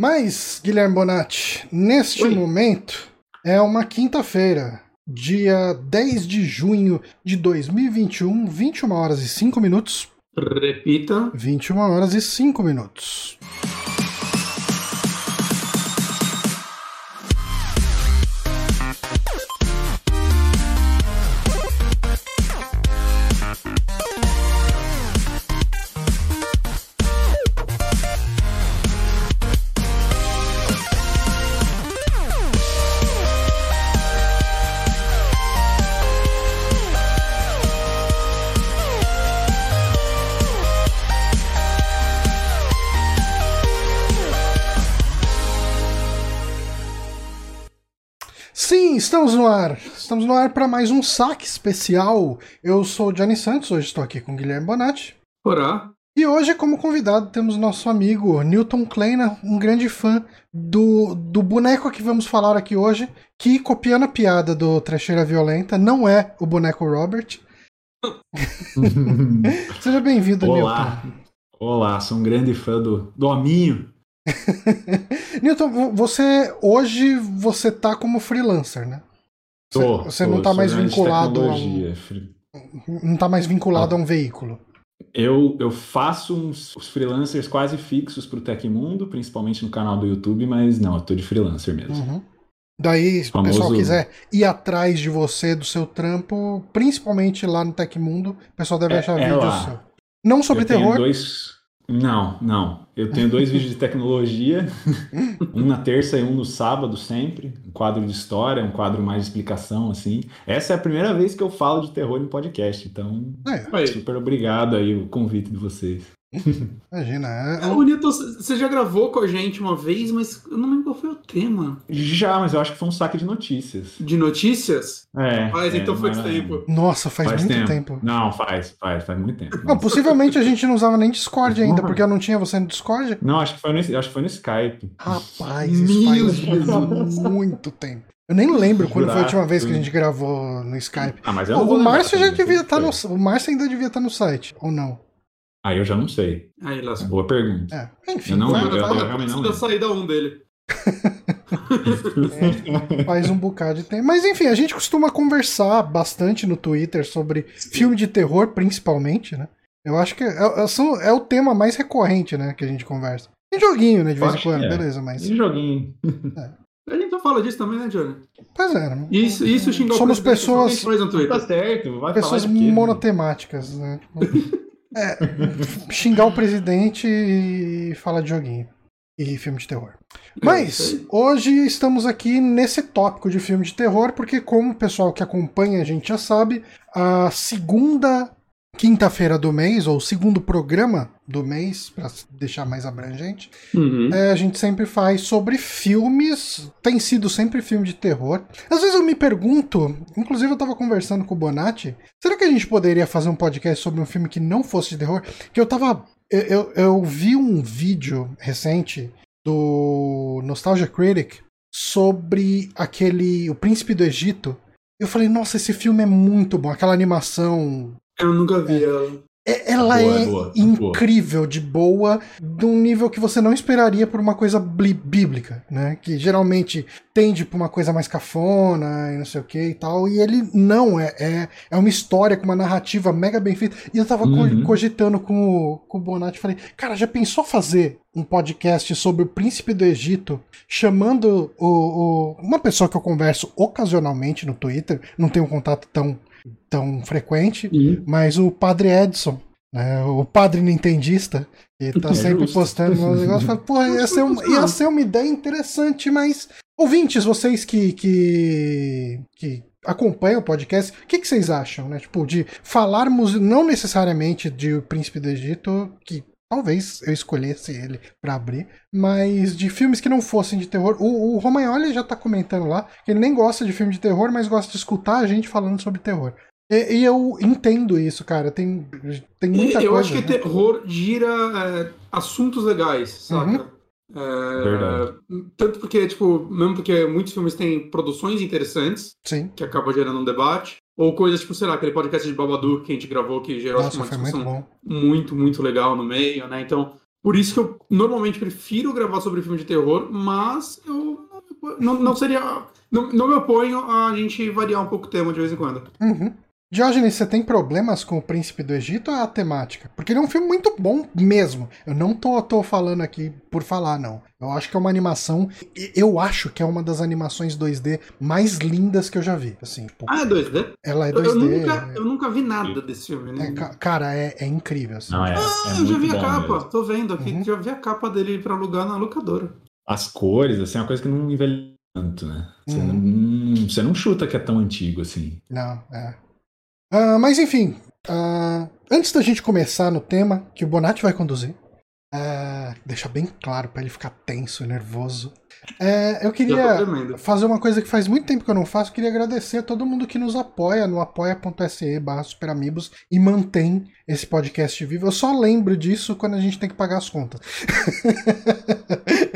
Mas, Guilherme Bonatti, neste Oi. momento é uma quinta-feira, dia 10 de junho de 2021, 21 horas e 5 minutos. Repita. 21 horas e 5 minutos. Estamos no ar. Estamos no ar para mais um saque especial. Eu sou o Johnny Santos, hoje estou aqui com o Guilherme Bonatti. Porá. E hoje, como convidado, temos nosso amigo Newton Kleina, um grande fã do, do boneco que vamos falar aqui hoje, que, copiando a piada do Trecheira Violenta, não é o boneco Robert. Seja bem-vindo, Olá. Olá, sou um grande fã do, do hominho. Newton. Newton, vo- você hoje você tá como freelancer, né? Você, Tô, você tô, não tá sou mais de vinculado a um. Fri- não tá mais vinculado a um veículo. Eu, eu faço uns os freelancers quase fixos pro Tecmundo, principalmente no canal do YouTube, mas não, eu tô de freelancer mesmo. Uhum. Daí, se o pessoal quiser ir atrás de você, do seu trampo, principalmente lá no Tecmundo, o pessoal deve É- achar é vídeos. Não sobre eu terror. dois. Não, não. Eu tenho dois vídeos de tecnologia, um na terça e um no sábado sempre. Um quadro de história, um quadro mais de explicação, assim. Essa é a primeira vez que eu falo de terror em podcast, então É, super obrigado aí o convite de vocês. Imagina. é- Ô, Newton, você já gravou com a gente uma vez, mas eu não lembro qual foi o tema. Já, mas eu acho que foi um saque de notícias. De notícias? É. Mas é, então não faz era- tempo. Nossa, faz, muito tempo. tempo. Não, faz, faz, faz muito tempo. Não, possivelmente a gente não usava nem Discord ainda, porque eu não tinha você no Discord. Não, acho que foi no, acho que foi no Skype. Rapaz, isso faz Jesus. muito tempo. Eu nem lembro quando foi a última vez que a gente gravou no Skype. Ah, mas eu não o Márcio já devia estar no. sei. O Márcio ainda devia estar no site, ou não? Aí eu já não sei. Aí, lá. Boa pergunta. É, enfim, Eu não vai- lembro, eu vai- realmente não saída 1 dele. faz um bocado de tempo. Mas enfim, a gente costuma conversar bastante no Twitter sobre filme de terror, principalmente, né? Eu acho que é, é- são- é o tema mais recorrente, né, que a gente conversa. Tem joguinho, né, de vez em quando, é. beleza, mas. Esse joguinho. A gente não fala disso também, né, Johnny? Pois é, né? Isso, isso xingar o Somos pessoas-. Tá certo, vai Pessoas quê, monotemáticas, né? É, xingar o presidente e falar de joguinho. E filme de terror. É, Mas hoje estamos aqui nesse tópico de filme de terror, porque, como o pessoal que acompanha a gente já sabe, a segunda quinta-feira do mês, ou segundo programa do mês, para deixar mais abrangente, Uhum. é, a gente sempre faz sobre filmes. Tem sido sempre filme de terror. Às vezes eu me pergunto, inclusive eu tava conversando com o Bonatti, será que a gente poderia fazer um podcast sobre um filme que não fosse de terror? Que eu tava. Eu, eu, eu vi um vídeo recente do Nostalgia Critic sobre aquele. O Príncipe do Egito. Eu falei, nossa, esse filme é muito bom. Aquela animação Eu nunca vi ela. é- ela Boa, é é boa, incrível de boa, de um nível que você não esperaria por uma coisa bli- bíblica, né? Que geralmente tende pra uma coisa mais cafona e não sei o que e tal. E ele não, é, é, é uma história com uma narrativa mega bem feita. E eu tava co- Uhum. cogitando com o, com o Bonatti falei, cara, já pensou fazer um podcast sobre o príncipe do Egito, chamando o, o- uma pessoa que eu converso ocasionalmente no Twitter, não tenho um contato tão, tão frequente, mas o Padre Edson, né, o padre nintendista, que tá É sempre justo. postando uns negócios, fala, porra, ia ser, um- ia ser uma ideia interessante, mas ouvintes, vocês que, que, que acompanham o podcast, o que, que vocês acham, né? Tipo, de falarmos não necessariamente de O Príncipe do Egito, que talvez eu escolhesse ele pra abrir, mas de filmes que não fossem de terror. O, o Romagnoli já tá comentando lá que ele nem gosta de filme de terror, mas gosta de escutar a gente falando sobre terror. E, e eu entendo isso, cara. Tem, tem muita eu coisa. acho que né? terror gira é, assuntos legais, saca? É, Verdade. Tanto porque, tipo, mesmo porque muitos filmes têm produções interessantes, Sim. que acabam gerando um debate, ou coisas tipo, sei lá, aquele podcast de Babadook que a gente gravou, que gerou Nossa, uma muito discussão bom. muito, muito legal no meio, né? Então, Por isso que eu normalmente prefiro gravar sobre filme de terror, mas eu não, não seria. Não, não me oponho a gente variar um pouco o tema de vez em quando. Uhum. Diógenes, você tem problemas com o Príncipe do Egito ou é a temática? Porque ele é um filme muito bom mesmo. Eu não tô, tô falando aqui por falar, não. Eu acho que é uma animação. Eu acho que é uma das animações 2D mais lindas que eu já vi. Assim, pô, Ah, é 2D? ela é Eu, 2D. eu nunca, eu nunca vi nada desse filme, né? é, ca- cara, é, é incrível. Assim. Não, é, Ah, é eu já vi a capa, mesmo. tô vendo aqui, Uhum. já vi a capa dele pra alugar na locadora. As cores, assim, é uma coisa que não envelhece tanto, né? Você, Uhum. não, você não chuta que é tão antigo assim. Não, é. Ah, mas enfim, ah, antes da gente começar no tema que o Bonatti vai conduzir, ah, deixar bem claro pra ele ficar tenso e nervoso. é, eu queria fazer uma coisa que faz muito tempo que eu não faço. Queria agradecer a todo mundo que nos apoia no apoia.se barra superamigos e mantém esse podcast vivo. Eu só lembro disso quando a gente tem que pagar as contas.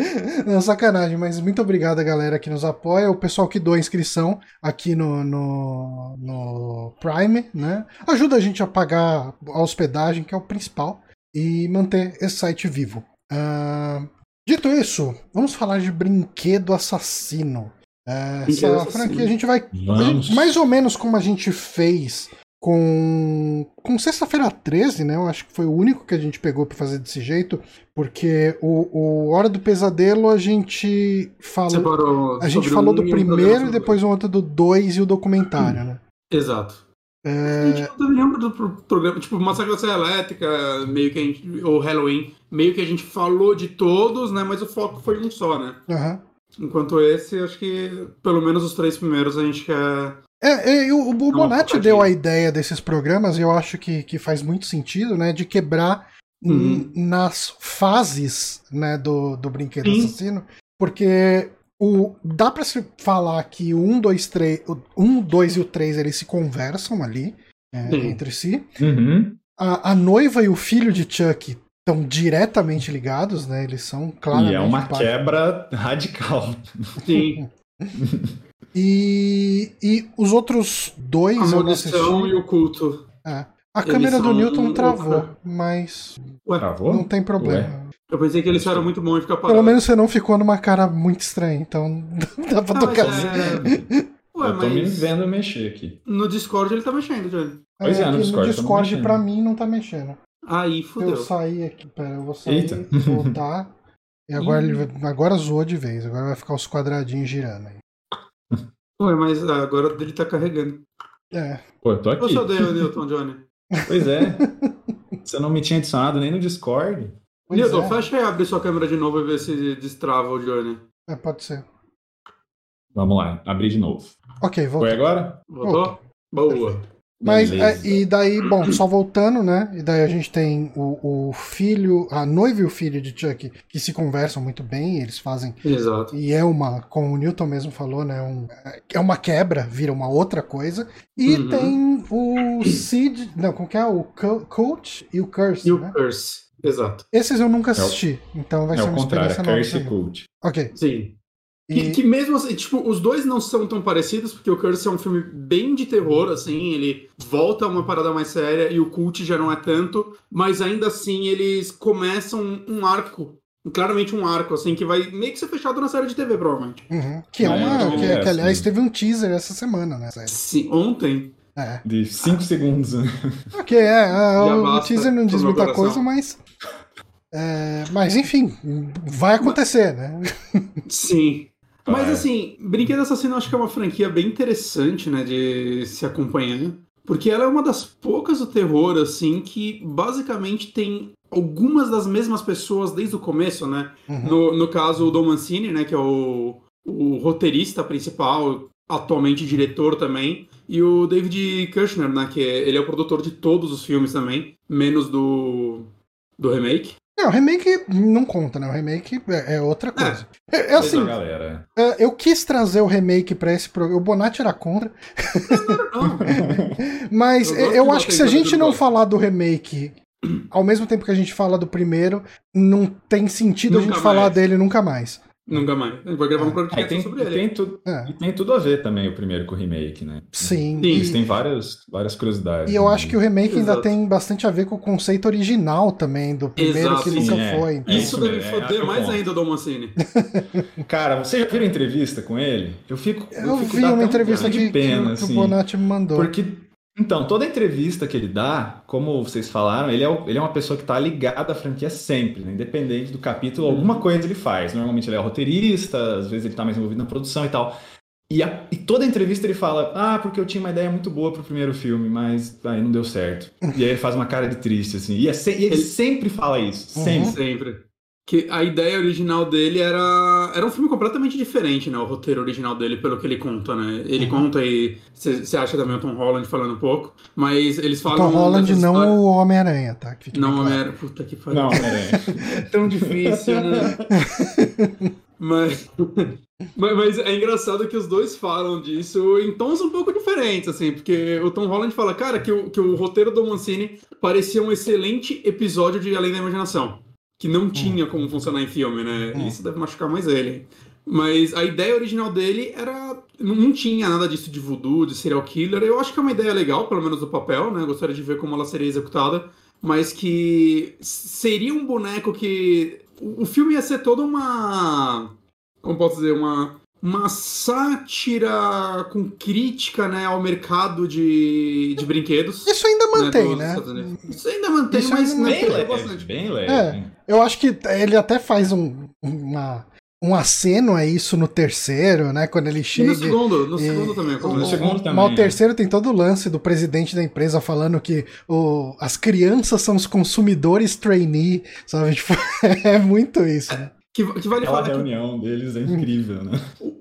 não, sacanagem, mas muito obrigado a galera que nos apoia, o pessoal que doa inscrição aqui no, no, no Prime, né? Ajuda a gente a pagar a hospedagem, que é o principal, e manter esse site vivo. Ah, Dito isso, vamos falar de Brinquedo Assassino. É, Brinquedo essa Assassino. franquia a gente vai. Vamos. Mais ou menos como a gente fez com. Com Sexta-feira 13, né? Eu acho que foi o único que a gente pegou pra fazer desse jeito. Porque o, o Hora do Pesadelo a gente falou. A gente falou um do primeiro e depois um outro do 2 e o documentário, né? Exato. A É, gente não teve nenhum pro- pro- programa, tipo, Massacre da Serra Elétrica, meio que a gente, ou Halloween, meio que a gente falou de todos, né, mas o foco foi um só, né. aham. Enquanto esse, acho que pelo menos os três primeiros a gente quer... É, é, o, o Bonatti deu a ideia desses programas e eu acho que, que faz muito sentido, né? De quebrar Uhum. nas fases né, do, do brinquedo Sim. assassino, porque o, dá pra se falar que o 1, 2, 3, o 1, 2 e o 3 eles se conversam ali é, entre si. Uhum. A, a noiva e o filho de Chuck estão diretamente ligados, né? Eles são claramente. E é uma parte- quebra radical. Sim, E, e os outros dois a eu não maldição assisti. e o culto. É. A Eles câmera do Newton travou, mas Ué, Travou? não tem problema. eu pensei que eles eram muito bons em ficar parados. Pelo menos você não ficou numa cara muito estranha, então dá pra Ah, tocar mas assim. é... Ué, eu tô me mas vendo mexer aqui. no Discord ele tá mexendo, Johnny. Pois é, no aqui Discord tá Discord mexendo. pra mim não tá mexendo. Aí, Eu fudeu. saí aqui, pera, eu vou sair, Eita. voltar. E agora ele agora zoou de vez, agora vai ficar os quadradinhos girando aí. Ué, mas agora ele tá carregando. É. Pô, eu tô Eu aqui. sou o Newton, Johnny. Pois é. Você não me tinha adicionado nem no Discord. Pois Newton, é. fecha e abre sua câmera de novo e vê se destrava o Johnny. É, pode ser. Vamos lá, abrir de novo. Ok, voltou. Foi agora? Voltou? Boa. Mas, Beleza. é, e daí, bom, só voltando, né? E daí a gente tem o, o filho, a noiva e o filho de Chuck que se conversam muito bem, eles fazem. Exato. E é uma, como o Newton mesmo falou, né? Um, é uma quebra, vira uma outra coisa. E Uhum. tem o Sid, não, como que é? O Co- Coach e o Curse, E o né? Curse. Exato. Esses eu nunca assisti, então vai É ser uma contrário, experiência é nova. Curse e. Cult. Ok. Sim. E, Que, que mesmo assim, tipo, os dois não são tão parecidos, porque o Curse é um filme bem de terror, assim, ele volta a uma parada mais séria e o Cult já não é tanto, mas ainda assim eles começam um arco, claramente um arco, assim, que vai meio que ser fechado na série de TV, provavelmente. uhum, que é É, uma. que, vi que, aliás, teve um teaser essa semana, né? série. Sim, ontem. É. De 5 segundos. né? Ok, é, é, o basta teaser não diz muita coração. coisa, mas. é, mas enfim, vai acontecer, né? Sim. Mas assim, Brinquedo Assassino acho que é uma franquia bem interessante, né, de se acompanhar. Porque ela é uma das poucas do terror, assim, que basicamente tem algumas das mesmas pessoas desde o começo, né? Uhum. No, no caso, o Dom Mancini, né, que é o, o roteirista principal, atualmente diretor também. E o David Kushner, né, que é- ele é o produtor de todos os filmes também, menos do, do remake. Não, o remake não conta, né? O remake é, é outra coisa. É, é assim, Pois é, galera. é, eu quis trazer o remake pra esse programa. O Bonatti era contra. Não, Mas Eu eu, gosto eu de acho que se a gente não eu falar do remake ao mesmo tempo que a gente fala do primeiro, não tem sentido a Nunca gente falar mais. dele nunca mais. Nunca mais. A gente vai gravar um Aí podcast tem, sobre e ele. tem, tu- É. e tem tudo a ver também o primeiro com o remake, né? Sim. Sim, Eles E, têm várias, várias curiosidades. e eu acho que o remake ainda Exato. tem bastante a ver com o conceito original também, do primeiro Exato, que sim, nunca é. foi. É Então. Isso isso deve é, foder mais bom. ainda o Dom Mancini. Cara, você já viu a entrevista com ele? Eu fico. Eu fico vi uma um entrevista que, de pena, que, que assim, o Bonatti me mandou. Porque. Então, toda entrevista que ele dá, como vocês falaram, ele é, o- ele é uma pessoa que está ligada à franquia sempre, né? independente do capítulo, alguma coisa ele faz. Normalmente ele é o roteirista, às vezes ele está mais envolvido na produção e tal. E, a- e toda entrevista ele fala: Ah, porque eu tinha uma ideia muito boa pro primeiro filme, mas aí não deu certo. E aí ele faz uma cara de triste, assim. E, é se- e ele Ele- sempre fala isso. Uhum. Sempre. Sempre. Que a ideia original dele era. Era um filme completamente diferente, né? O roteiro original dele, pelo que ele conta, né? Ele Uhum. conta e você acha também o Tom Holland falando um pouco. Mas eles O falam. Tom Holland não história- o Homem-Aranha, tá? Que Não, claro. era. Puta que pariu. Não. É tão difícil, né? mas, mas, mas é engraçado que os dois falam disso em tons um pouco diferentes, assim, porque o Tom Holland fala, cara, que o, que o roteiro do Mancini parecia um excelente episódio de Além da Imaginação, que não tinha como funcionar em filme, né? Hum. Isso deve machucar mais ele. Mas a ideia original dele era. Não tinha nada disso de voodoo, de serial killer. Eu acho que é uma ideia legal, pelo menos no papel, né? Gostaria de ver como ela seria executada. Mas que seria um boneco que. O filme ia ser toda uma. Como posso dizer? Uma. Uma sátira com crítica né, ao mercado de, de brinquedos. Isso ainda mantém, dos né? Unidos. Isso ainda mantém, Isso mas ainda né, Bem leve, bastante. bem leve. É. Eu acho que ele até faz um, uma, um aceno a isso no terceiro, né? Quando ele E chega. no segundo, no e- segundo também. o- No segundo também, Mas o é. terceiro tem todo o lance do presidente da empresa falando que o, as crianças são os consumidores trainee, sabe? Tipo, é muito isso, né? Que, que vale Aquela falar que reunião deles é incrível, né?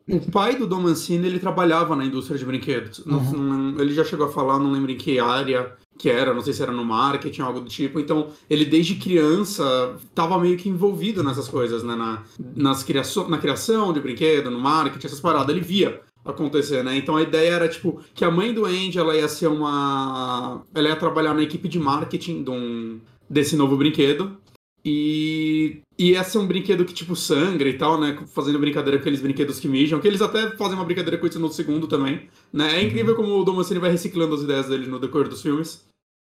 o pai do Dom Mancini, ele trabalhava na indústria de brinquedos. Não- não- ele já chegou a falar, não lembro em que área que era, não sei se era no marketing, algo do tipo. Então, ele desde criança estava meio que envolvido nessas coisas, né? Na, nas criação, na criação de brinquedo, no marketing, essas paradas. Ele via acontecer, né? Então a ideia era, tipo, que a mãe do Andy, ela ia ser uma... Ela ia trabalhar na equipe de marketing de um, desse novo brinquedo. E ia ser um brinquedo que, tipo, sangra e tal, né? Fazendo brincadeira com aqueles brinquedos que mijam, que eles até fazem uma brincadeira com isso no segundo também, né? É incrível como o Dom Mancini vai reciclando as ideias dele no decorrer dos filmes.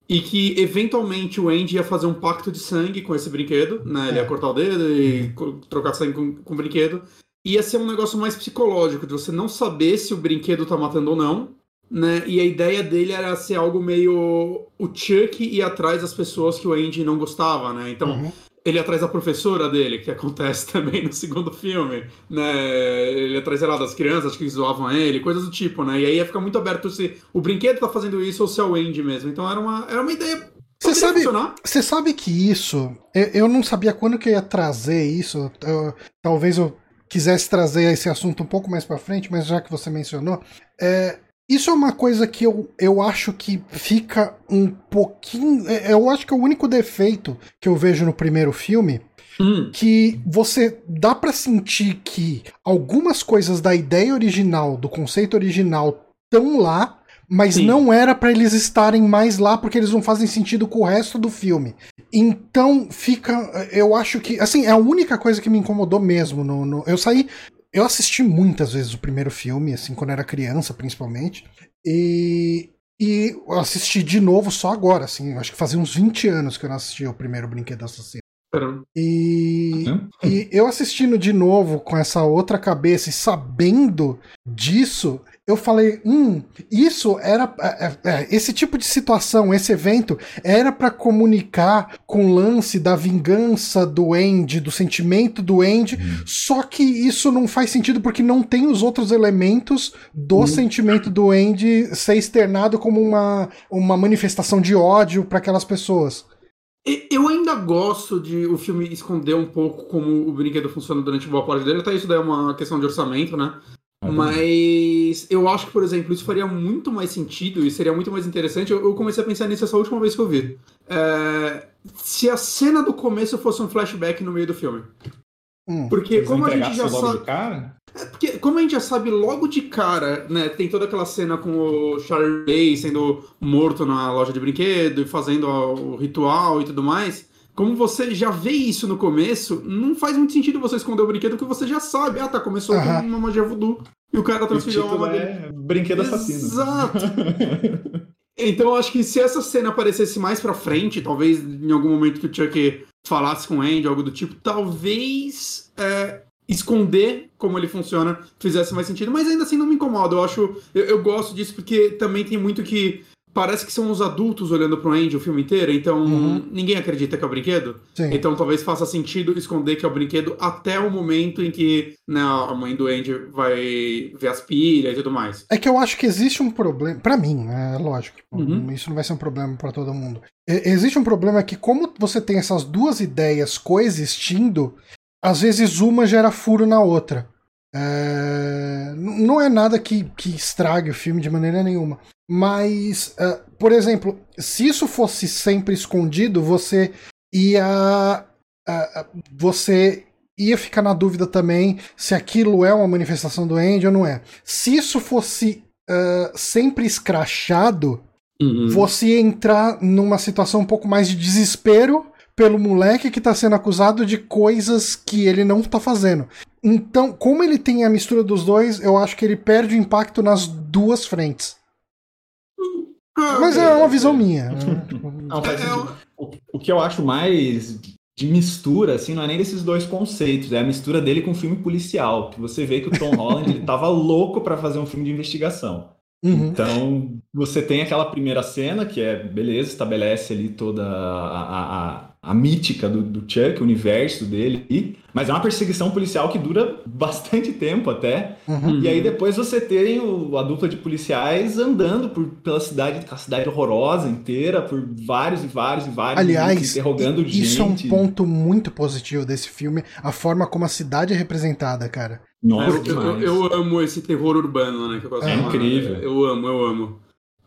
E que, eventualmente, o Andy ia fazer um pacto de sangue com esse brinquedo, né? Ele ia cortar o dedo e trocar sangue com, com o brinquedo. Ia ser um negócio mais psicológico, de você não saber se o brinquedo tá matando ou não, né? E a ideia dele era ser algo meio o Chuck ir atrás das pessoas que o Andy não gostava, né? Então, Uhum. ele atrás da professora dele, que acontece também no segundo filme, né? Ele atrás, sei lá, das crianças que zoavam ele, coisas do tipo, né? E aí ia ficar muito aberto se o brinquedo tá fazendo isso ou se é o Andy mesmo. Então era uma, era uma ideia. Você sabe, funcionar. você sabe que isso, eu, eu não sabia quando que eu ia trazer isso. eu- talvez eu quisesse trazer esse assunto um pouco mais pra frente, mas já que você mencionou, é, isso é uma coisa que eu, eu acho que fica um pouquinho. é, Eu acho que é o único defeito que eu vejo no primeiro filme Hum, que você dá pra sentir que algumas coisas da ideia original, do conceito original, estão lá, mas Sim. não era pra eles estarem mais lá porque eles não fazem sentido com o resto do filme. Então fica, eu acho que, assim, é a única coisa que me incomodou mesmo. No, no- eu saí, eu assisti muitas vezes o primeiro filme, assim, quando era criança, principalmente, e e eu assisti de novo só agora, assim, eu acho que fazia uns 20 anos que eu não assistia o primeiro Brinquedo Assassino. E, e eu assistindo de novo com essa outra cabeça e sabendo disso, eu falei, hum, isso era é, é, é, esse tipo de situação, esse evento era pra comunicar com o lance da vingança do Andy, do sentimento do Andy, só que isso não faz sentido porque não tem os outros elementos do sentimento do Andy ser externado como uma, uma manifestação de ódio pra aquelas pessoas. Eu ainda gosto de o filme esconder um pouco como o brinquedo funciona durante boa parte dele, até isso daí é uma questão de orçamento, né? Mas eu acho que, por exemplo, isso faria muito mais sentido e seria muito mais interessante. Eu, eu comecei a pensar nisso essa última vez que eu vi. É, se a cena do começo fosse um flashback no meio do filme. Hum. Porque como a gente já sabe. cara? Porque, como a gente já sabe logo de cara, né? Tem toda aquela cena com o Charlie sendo morto na loja de brinquedo e fazendo o ritual e tudo mais. Como você já vê isso no começo, não faz muito sentido você esconder o brinquedo que você já sabe. Ah, tá, começou Aham. com uma magia voodoo. E o cara transferiu a título alma dele. é Brinquedo Assassino. Exato. Então eu acho que se essa cena aparecesse mais pra frente, talvez em algum momento que o Chuck falasse com o Andy, algo do tipo, talvez é, esconder como ele funciona fizesse mais sentido, mas ainda assim não me incomoda. Eu acho, eu, eu gosto disso porque também tem muito que parece que são os adultos olhando pro Andy o filme inteiro, então Uhum. ninguém acredita que é o brinquedo. Sim. Então talvez faça sentido esconder que é o brinquedo até o momento em que né, a mãe do Andy vai ver as pilhas e tudo mais. É que eu acho que existe um problema, Pra mim, né? Lógico, tipo, Uhum. isso não vai ser um problema pra todo mundo. E- existe um problema que, como você tem essas duas ideias coexistindo, às vezes uma gera furo na outra. É, Não é nada que, que estrague o filme de maneira nenhuma. Mas, é, por exemplo, se isso fosse sempre escondido, você ia. ah, você ia ficar na dúvida também se aquilo é uma manifestação do Andy ou não é. Se isso fosse ah, sempre escrachado, Uhum. você ia entrar numa situação um pouco mais de desespero pelo moleque que tá sendo acusado de coisas que ele não tá fazendo. Então, como ele tem a mistura dos dois, eu acho que ele perde o impacto nas duas frentes. Mas é uma visão minha. né? Não. O, o que eu acho mais de mistura, assim, não é nem desses dois conceitos, é a mistura dele com o filme policial, que você vê que o Tom Holland ele tava louco para fazer um filme de investigação. uhum. Então, você tem aquela primeira cena, que é, beleza, estabelece ali toda a, a, a, a mítica do, do Chuck, o universo dele, e- mas é uma perseguição policial que dura bastante tempo até. Uhum. E aí depois você tem o- a dupla de policiais andando por, pela cidade, aquela cidade horrorosa inteira, por vários e vários e vários Aliás, minutos, interrogando isso gente. é um ponto muito positivo desse filme, a forma como a cidade é representada, cara. Nossa, Eu, eu- eu amo esse terror urbano, né? Que eu gosto É falar. incrível. Eu amo, eu amo.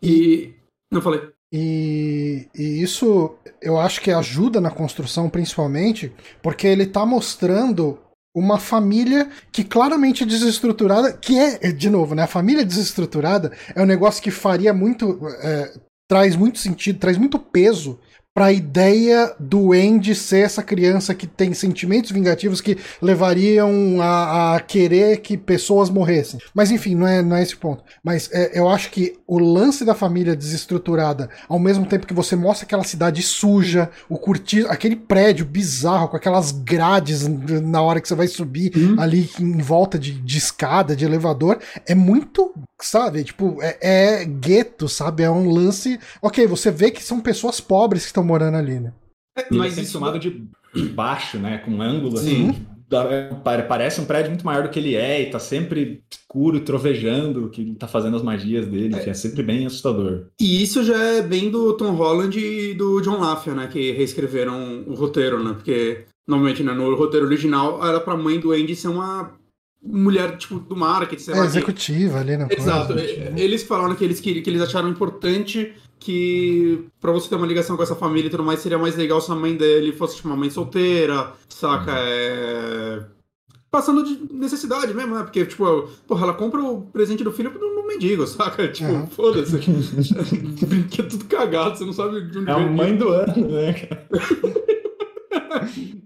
E. Não falei. E, e isso eu acho que ajuda na construção, principalmente, porque ele tá mostrando uma família que claramente é desestruturada, que é, de novo, né? A família desestruturada é um negócio que faria muito. é, traz muito sentido, traz muito peso pra ideia do Andy ser essa criança que tem sentimentos vingativos que levariam a, a querer que pessoas morressem. Mas enfim, não é, não é esse o ponto. Mas é, eu acho que o lance da família desestruturada, ao mesmo tempo que você mostra aquela cidade suja, o curtir, aquele prédio bizarro com aquelas grades na hora que você vai subir Uhum. ali em volta de, de escada, de elevador, é muito, sabe? Tipo, é, é gueto, sabe? É um lance. Ok, você vê que são pessoas pobres que estão morando ali, né? E é Mas sempre isso. filmado de baixo, né? Com um ângulo Sim. assim. é, pare- Parece um prédio muito maior do que ele é, e tá sempre escuro, trovejando, que ele tá fazendo as magias dele, que é sempre bem assustador. E isso já é bem do Tom Holland e do John LaFia, né? Que reescreveram o roteiro, né? Porque, normalmente, né, no roteiro original, era pra mãe do Andy ser uma mulher, tipo, do marketing, sei É lá. que- executiva ali, né? Exato. Coisa, tipo. Eles falaram que eles, queriam- que eles acharam importante que pra você ter uma ligação com essa família e tudo mais, seria mais legal se a mãe dele fosse tipo, uma mãe solteira, saca? É... Passando de necessidade mesmo, né? Porque, tipo, porra, ela compra o presente do filho no mendigo, saca? Tipo, Uhum. foda-se. Brinquedo tudo cagado, você não sabe de onde É a mãe do ano, né? cara?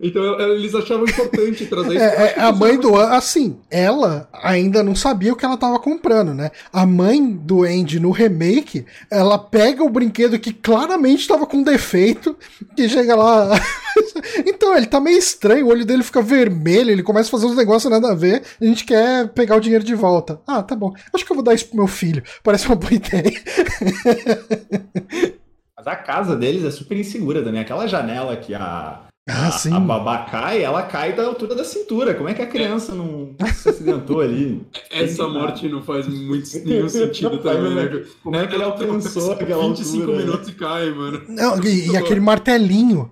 Então eles achavam importante trazer isso. É, é, a mãe do An- assim, ela ainda não sabia o que ela tava comprando, né? A mãe do Andy no remake, ela pega o brinquedo que claramente tava com defeito e chega lá. então, ele tá meio estranho, o olho dele fica vermelho, ele começa a fazer uns negócios nada a ver, a gente quer pegar o dinheiro de volta. Ah, tá bom. Acho que eu vou dar isso pro meu filho. Parece uma boa ideia. Mas a casa deles é super insegura também. Aquela janela que a, Ah, a, sim. a babá cai, ela cai da altura da cintura. Como é que a criança não se acidentou ali? Essa morte não faz muito nenhum sentido também, né? Como é que ele alcançou aquela 25 altura, né? minutos e cai, mano. Não, e, e aquele martelinho.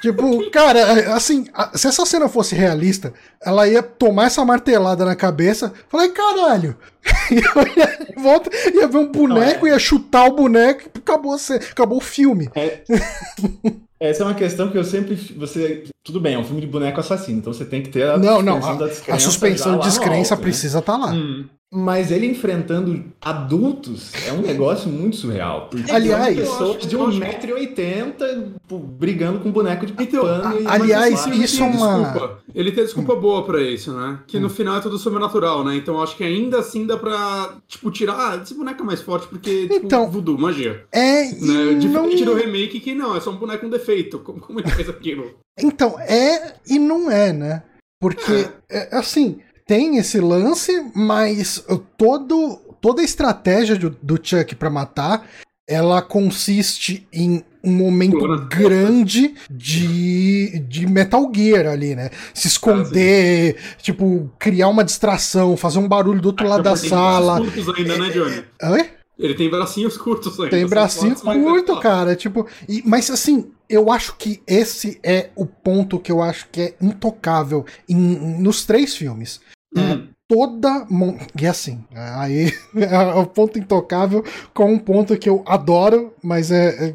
Tipo, cara, assim, a- se essa cena fosse realista, ela ia tomar essa martelada na cabeça, falar, "Ai, caralho! ia volta, ia ver um boneco, ia chutar o boneco e acabou, a acabou o filme. Essa é uma questão que eu sempre. Você, tudo bem, é um filme de boneco assassino, então você tem que ter a Não, não, suspensão da A descrença suspensão de descrença alto, né? precisa estar lá. Hum. Mas ele enfrentando adultos é um negócio muito surreal. Porque Aliás, pessoas de 1,80m brigando com um boneco de Então, pano. e- aliás, Ele isso tem é uma- desculpa. Ele tem desculpa boa pra isso, né? Que no Hum. final é tudo sobrenatural, né? Então acho que ainda assim dá pra, tipo, tirar. Ah, esse boneco é mais forte porque, tipo, Então, voodoo, magia. É, Né? e Diferente não... do remake que não, é só um boneco com defeito. Como, como ele fez aquilo? Então, é e não é, né? Porque, é, assim, tem esse lance, mas todo, toda a estratégia do, do Chuck pra matar, ela consiste em um momento nas grande de, de Metal Gear ali, né? Se esconder, tipo, criar uma distração, fazer um barulho do outro lado da sala. curtos ainda, né, Johnny? Oi? Ele tem bracinhos curtos ainda. Tem bracinho mais curto, cara. Tipo, e- mas assim, eu acho que esse é o ponto que eu acho que é intocável em- nos três filmes. Hum. Toda. mon- E assim, aí é o ponto intocável com um ponto que eu adoro, mas é, é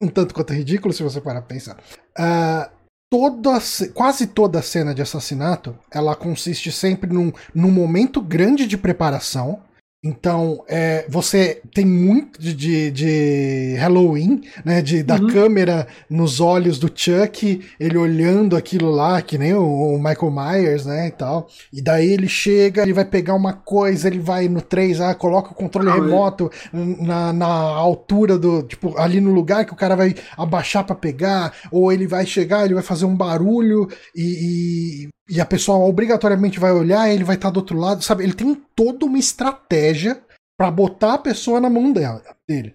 um tanto quanto ridículo se você parar pra pensar. Ah, toda, quase toda cena de assassinato ela consiste sempre num, num momento grande de preparação. Então, é, você tem muito de, de, de Halloween, né? De, da Uhum. câmera nos olhos do Chuck, ele olhando aquilo lá, que nem o, o Michael Myers, né? E tal. E daí ele chega, ele vai pegar uma coisa, ele vai no 3, ah, coloca o controle Ah, remoto na, na altura do. Tipo, ali no lugar que o cara vai abaixar pra pegar, ou ele vai chegar, ele vai fazer um barulho e, e, e a pessoa obrigatoriamente vai olhar, ele vai estar do outro lado, sabe? Ele tem toda uma estratégia pra botar a pessoa na mão dela, dele.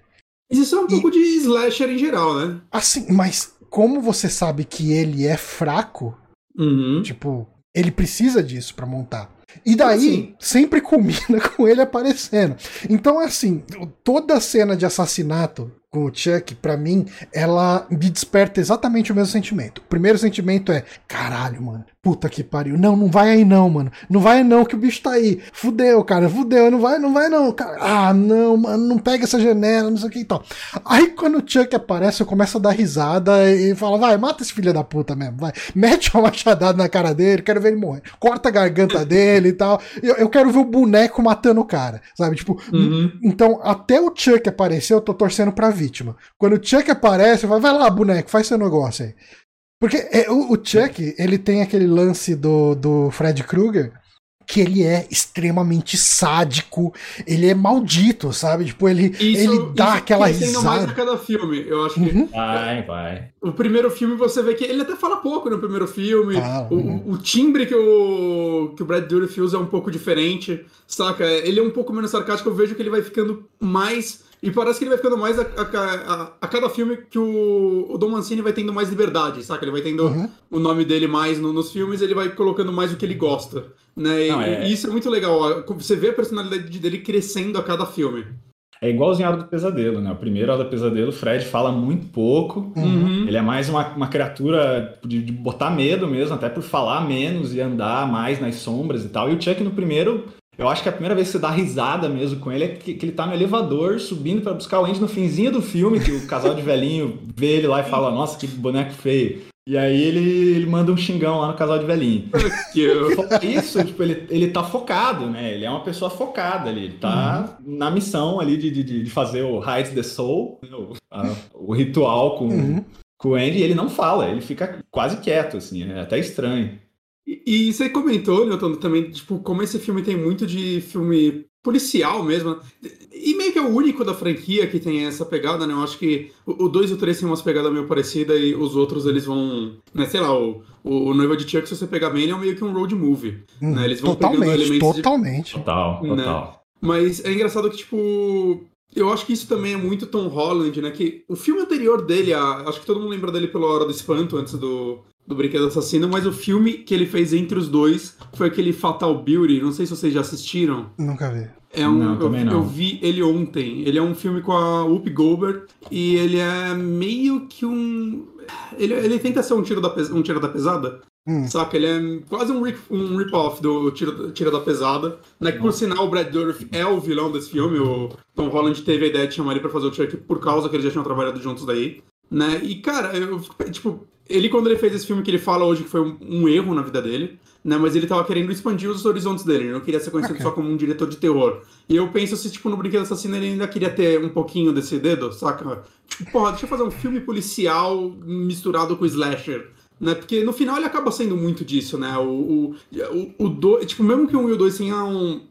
Isso é um E- pouco de slasher em geral, né? Assim, mas como você sabe que ele é fraco, Uhum. tipo, ele precisa disso pra montar. E daí Sim. sempre combina com ele aparecendo. Então, assim, toda cena de assassinato com o Chuck, pra mim, ela me desperta exatamente o mesmo sentimento. O primeiro sentimento é: caralho, mano, puta que pariu. Não, não vai aí não, mano. Não vai aí não, que o bicho tá aí. Fudeu, cara, fudeu. Não vai, não vai não. Cara. Ah, não, mano, não pega essa janela, não sei o que e tal. Aí quando o Chuck aparece, eu começo a dar risada e falo: vai, mata esse filho da puta mesmo, vai. Mete uma machadada na cara dele, quero ver ele morrer. Corta a garganta dele e tal. Eu, eu quero ver o boneco matando o cara, sabe? Tipo, Uhum. então, até o Chuck aparecer, eu tô torcendo pra vítima. Quando o Chuck aparece, falo, vai lá, boneco, faz seu negócio aí. Porque é, o, o Chuck, ele tem aquele lance do, do Fred Krueger, que ele é extremamente sádico, ele é maldito, sabe? Tipo, ele, ele dá isso aquela crescendo mais a risada. cada filme. Eu acho que Uhum. Vai, vai. o primeiro filme você vê que ele até fala pouco no primeiro filme. O, uhum. o- o timbre que o, que o Brad Dourif usa é um pouco diferente, saca? Ele é um pouco menos sarcástico, eu vejo que ele vai ficando mais... E parece que ele vai ficando mais a, a- a- a cada filme que o, o Dom Mancini vai tendo mais liberdade, saca? Ele vai tendo Uhum. o nome dele mais no- nos filmes, ele vai colocando mais o que ele gosta, né? E, Não, é- e isso é muito legal, ó. você vê a personalidade dele crescendo a cada filme. É igualzinho a Hora do Pesadelo, né? O primeiro Hora do Pesadelo, o Fred fala muito pouco. Uhum. Ele é mais uma, uma criatura de, de botar medo mesmo, até por falar menos e andar mais nas sombras e tal. E o Chuck no primeiro, eu acho que a primeira vez que você dá risada mesmo com ele é que, que ele tá no elevador subindo pra buscar o Andy no finzinho do filme, que o casal de velhinho vê ele lá e fala: Nossa, que boneco feio. E aí ele, ele manda um xingão lá no casal de velhinho. Isso, tipo, ele, ele tá focado, né? Ele é uma pessoa focada ali. Ele tá na missão ali de, de, de fazer o Hide the Soul, né? o, a- o ritual com, Uhum. com o Andy, e ele não fala, ele fica quase quieto, assim, é até estranho. E, e você comentou, Newton, também, tipo, como esse filme tem muito de filme policial mesmo. E meio que é o único da franquia que tem essa pegada, né? Eu acho que o 2 e o 3 tem umas pegadas meio parecidas e os outros eles vão. Né, sei lá, o, o, o Noiva de Chuck, se você pegar bem, ele é meio que um road movie. Uhum. né? Eles vão pegando Totalmente, elementos de- totalmente. Total, Né? total. Mas é engraçado que, tipo. Eu acho que isso também é muito Tom Holland, né? Que o filme anterior dele, a- acho que todo mundo lembra dele pela Hora do Espanto, antes do, do Brinquedo Assassino, mas o filme que ele fez entre os dois foi aquele Fatal Beauty. Não sei se vocês já assistiram. Nunca vi. É um, Não, eu, eu vi ele ontem. Ele é um filme com a Whoopi Goldberg e ele é meio que um. Ele, ele tenta ser um tiro da, pes- um tiro da pesada. Hum. Saca? Ele é quase um, rip- um rip-off do tiro, tiro da Pesada. Né? Que, por sinal, o Brad Dourif é o vilão desse filme. O Tom Holland teve a ideia de chamar ele pra fazer o Chuck por causa que eles já tinham trabalhado juntos daí. Né? E, cara, eu, tipo, ele, quando ele fez esse filme, que ele fala hoje que foi um, um erro na vida dele, né? Mas ele tava querendo expandir os horizontes dele, ele não queria ser conhecido Ok. só como um diretor de terror. E eu penso se, tipo, no Brinquedo Assassino ele ainda queria ter um pouquinho desse dedo, saca? Tipo, porra, deixa eu fazer um filme policial misturado com slasher. Né? Porque no final ele acaba sendo muito disso, né? O, o, o, o do, tipo, mesmo que o 1 e o 2 tenham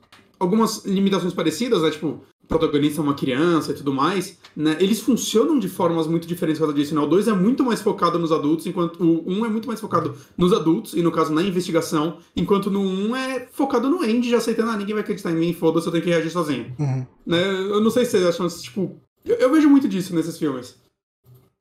algumas limitações parecidas, né? Tipo, protagonista é uma criança e tudo mais, né? Eles funcionam de formas muito diferentes por causa disso, né? O 2 é muito mais focado nos adultos, enquanto o 1 é muito mais focado nos adultos, e no caso na investigação, enquanto no 1 é focado no Andy, já aceitando, ah, ninguém vai acreditar em mim, foda-se, eu tenho que reagir sozinho. Uhum. Né? Eu não sei se vocês acham, tipo... Eu, eu vejo muito disso nesses filmes.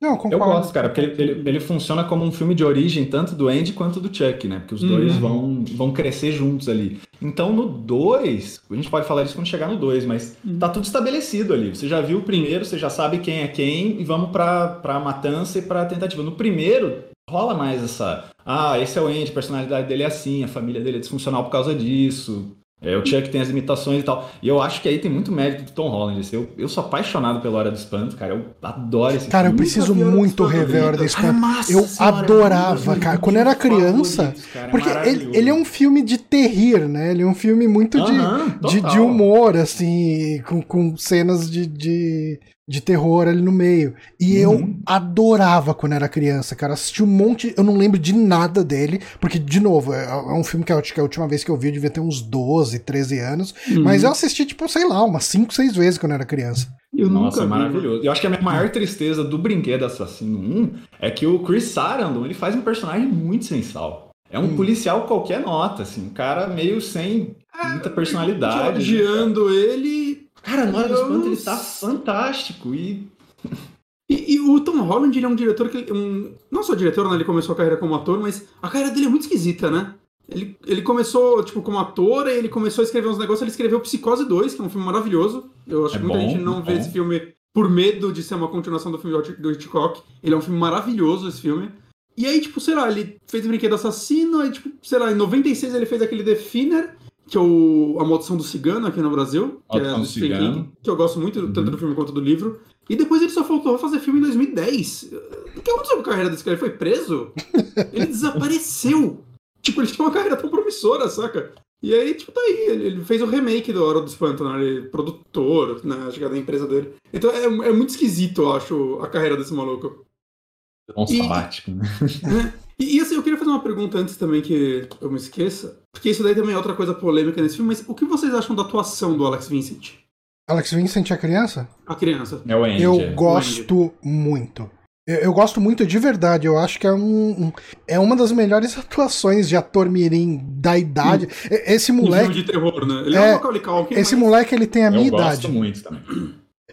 Não, Eu gosto, cara, porque ele, ele, ele funciona como um filme de origem, tanto do Andy quanto do Chuck, né? Porque os dois Uhum. vão, vão crescer juntos ali. Então no 2, a gente pode falar disso quando chegar no 2, mas tá tudo estabelecido ali. Você já viu o primeiro, você já sabe quem é quem, e vamos pra, pra matança e pra tentativa. No primeiro, rola mais essa. Ah, esse é o Andy, a personalidade dele é assim, a família dele é disfuncional por causa disso. É, o Chuck tem as limitações e tal. E eu acho que aí tem muito mérito do Tom Holland. Eu, eu sou apaixonado pela Hora do Espanto, cara. Eu adoro esse Cara, eu filme. preciso Hora do muito rever a Hora do. Espanto. Eu senhora, é adorava, cara. Quando eu era criança. cara, é Porque ele, maravilhoso. ele é um filme de terrir, né? Ele é um filme muito de, Aham, de, total. de humor, assim, com, com cenas de, de, de terror ali no meio. E eu Uhum. adorava quando era criança, cara. Assisti um monte. Eu não lembro de nada dele, porque, de novo, é, é um filme que eu acho que a última vez que eu vi eu devia ter uns 12, 13 anos. Uhum. Mas eu assisti, tipo, sei lá, umas 5, 6 vezes quando eu era criança. Eu Nossa, é maravilhoso. Eu acho que a minha maior tristeza do Brinquedo Assassino 1 é que o Chris Sarandon, ele faz um personagem muito sensal. É um Hum. policial qualquer nota, assim, um cara meio sem muita personalidade. né? Odiando ele. Cara, no Hora do Espanto ele tá fantástico e E, e o Tom Holland, ele é um diretor que. Um, não só diretor, né? Ele começou a carreira como ator, mas a carreira dele é muito esquisita, né? Ele, ele começou, tipo, como ator, e ele começou a escrever uns negócios. Ele escreveu Psicose 2, que é um filme maravilhoso. Eu acho É que muita bom, gente não é vê bom. esse filme por medo de ser uma continuação do filme do Hitchcock. Ele é um filme maravilhoso, esse filme. E aí, tipo, sei lá, ele fez Brinquedo Assassino, aí, tipo, sei lá, em 96 ele fez aquele The Finner, que é o A Maldição do Cigano aqui no Brasil. Que Maldição é do Stephen. King, que eu gosto muito, tanto Uhum. do filme quanto do livro. E depois ele só faltou fazer filme em 2010. O que aconteceu com a carreira desse cara? Ele foi preso? Ele desapareceu. Tipo, ele tinha uma carreira tão promissora, saca? E aí, tipo, tá aí. Ele fez o remake do Hora do Espanto, né? Ele é produtor, né? Acho que é da empresa dele. Então é, é muito esquisito, eu acho, a carreira desse maluco. um E- sabático, né? E, e, assim, eu queria fazer uma pergunta antes também que eu me esqueça. Porque isso daí também é outra coisa polêmica nesse filme, mas o que vocês acham da atuação do Alex Vincent? Alex Vincent é criança? A criança. É o Andy. Eu gosto muito. Eu, eu gosto muito de verdade. Eu acho que é, um, um- é uma das melhores atuações de ator mirim da idade. E- Esse Em filme moleque, de terror, né? Ele É, é, um Culkin, esse mas- moleque ele tem a minha Eu idade. gosto muito também.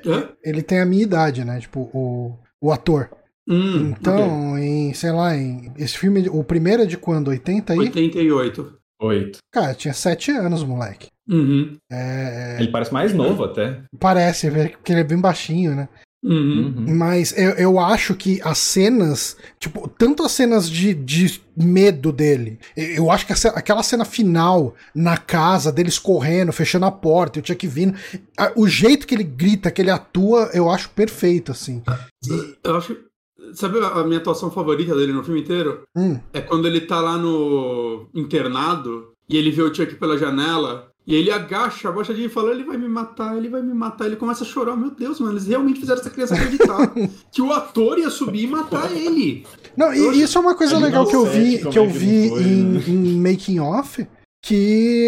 Hã? Ele tem a minha idade, né? Tipo, o, o ator. Hum, Então, em, sei lá, em esse filme, o primeiro é de quando? 80 ok. aí? 88. Oito. Cara, tinha 7 anos, moleque. Uhum. É, Ele parece mais novo até. parece, porque ele é bem baixinho, né? Uhum. Uhum. Mas eu, eu acho que as cenas, tipo, tanto as cenas de, de medo dele, eu acho que a aquela cena final na casa, deles correndo, fechando a porta, e o Chuck vindo, a- o jeito que ele grita, que ele atua, eu acho perfeito, assim. Eu acho. Sabe a minha atuação favorita dele no filme inteiro? Hum, É quando ele tá lá no internado e ele vê o Chuck pela janela. E ele agacha, abaixa e fala: ele vai me matar, ele vai me matar. Ele começa a chorar. Meu Deus, mano, eles realmente fizeram essa criança acreditar que o ator ia subir e matar ele. Não, e isso é uma coisa legal que eu vi, que eu é vi em, né? em making off, que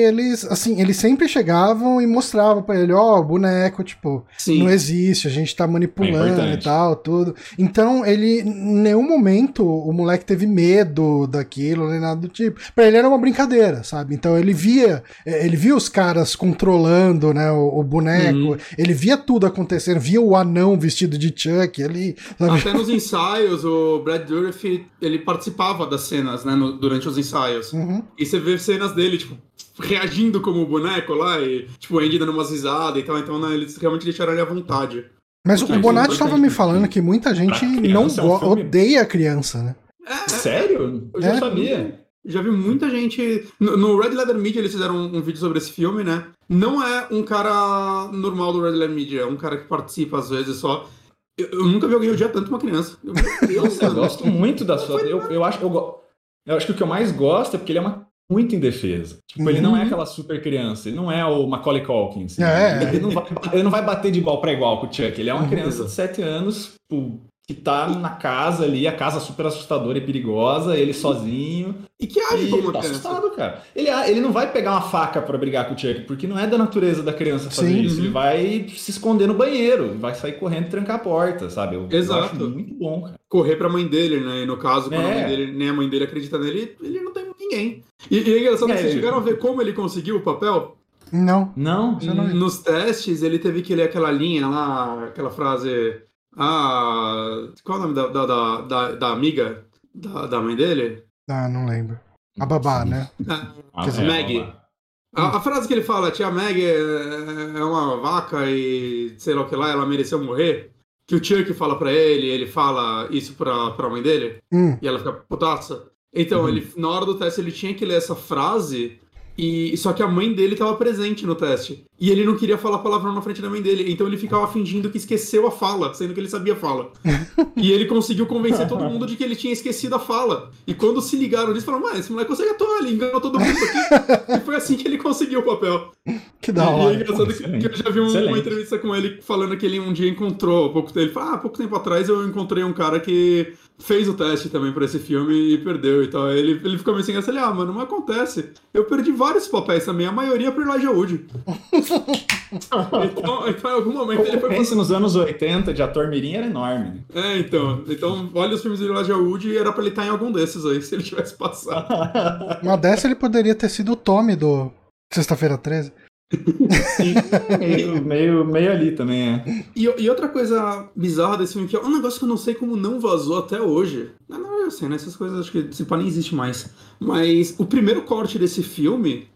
eles, assim, eles sempre chegavam e mostravam pra ele, ó, o boneco, tipo, Sim. não existe, a gente tá manipulando É e tal, tudo. Então, ele, em nenhum momento, o moleque teve medo daquilo, nem nada do tipo. Pra ele era uma brincadeira, sabe? Então, ele via, eh, ele via os caras controlando, né, o, o boneco, Uhum. ele via tudo acontecendo, via o anão vestido de Chuck, ele, sabe? Até nos ensaios, o Brad Dourif, ele participava das cenas, né, no- durante os ensaios. Uhum. E você vê cenas dele, tipo, reagindo como o boneco lá, e, tipo, o Andy dando umas risadas e tal. Então, né, eles realmente deixaram ele à vontade. Mas Porque o é Bonatti estava me falando que muita gente não é um odeia a criança, né? É, Sério? Eu já É. sabia. Já vi muita gente. No, no Red Leather Media eles fizeram um, um vídeo sobre esse filme, né? Não é um cara normal do Red Leather Media, é um cara que participa às vezes só. Eu, eu nunca vi alguém odiar tanto uma criança. Eu, Deus, Eu gosto muito da sua. Eu, eu, acho, eu, eu acho que o que eu mais gosto é porque ele é uma muito indefesa. Tipo, ele não é Uhum. aquela super criança, ele não é o Macaulay Culkin. assim. É. Ele, não vai, ele não vai bater de igual para igual com o Chuck. Ele é uma Uhum. criança de 7 anos, tipo, que tá na casa ali, a casa super assustadora e perigosa, ele sozinho. E que age E como ele tá criança. assustado, cara. Ele, ele não vai pegar uma faca pra brigar com o Chuck, porque não é da natureza da criança fazer Sim. isso. Uhum. Ele vai se esconder no banheiro, vai sair correndo e trancar a porta, sabe? Eu, eu Exato. acho muito bom, cara. Correr pra mãe dele, né? E no caso, quando a É. mãe dele, nem a mãe dele acredita nele, ele não tem ninguém. E, e é engraçado, É, vocês chegaram a ver como ele conseguiu o papel? Não. Não, não vi. Nos testes, ele teve que ler aquela linha lá, aquela frase. Ah. Qual é o nome da, da, da, da, da amiga da, da mãe dele? Ah, não lembro. A babá, né? Ah, Ah, Quer dizer, é, Maggie. ó, A, a frase que ele fala, tia Meg é, é uma vaca e sei lá o que lá, ela mereceu morrer. Que o Chuck fala pra ele, ele fala isso pra, pra mãe dele, Hum. e ela fica putaça. Então, Uhum. ele, na hora do teste, ele tinha que ler essa frase, e só que a mãe dele tava presente no teste. E ele não queria falar palavrão na frente da mãe dele, então ele ficava fingindo que esqueceu a fala, sendo que ele sabia a fala. e ele conseguiu convencer todo mundo de que ele tinha esquecido a fala. E quando se ligaram nisso, falaram, mas esse moleque consegue atuar, ele enganou todo mundo aqui. e foi assim que ele conseguiu o papel. Que E da é hora. engraçado que, que eu já vi um- uma entrevista com ele falando que ele um dia encontrou, pouco tempo, ele fala, ah, há pouco tempo atrás eu encontrei um cara que fez o teste também pra esse filme e perdeu e tal. Aí Ele, ele ficou meio assim, ele, ah, mano, não acontece. Eu perdi vários papéis também, a maioria pro Elijah Wood. então, então, em algum momento ele foi Pense nos anos 80, de ator mirim era enorme. né? É, então. Então, olha os filmes do Elijah Wood e era pra ele estar em algum desses aí, se ele tivesse passado. Uma dessa ele poderia ter sido o Tommy do Sexta-feira 13. meio, meio, meio ali também, é. E, e outra coisa bizarra desse filme que é um negócio que eu não sei como não vazou até hoje. Não, não, eu sei, né? Essas coisas acho que esse pá nem existe mais. Mas o primeiro corte desse filme,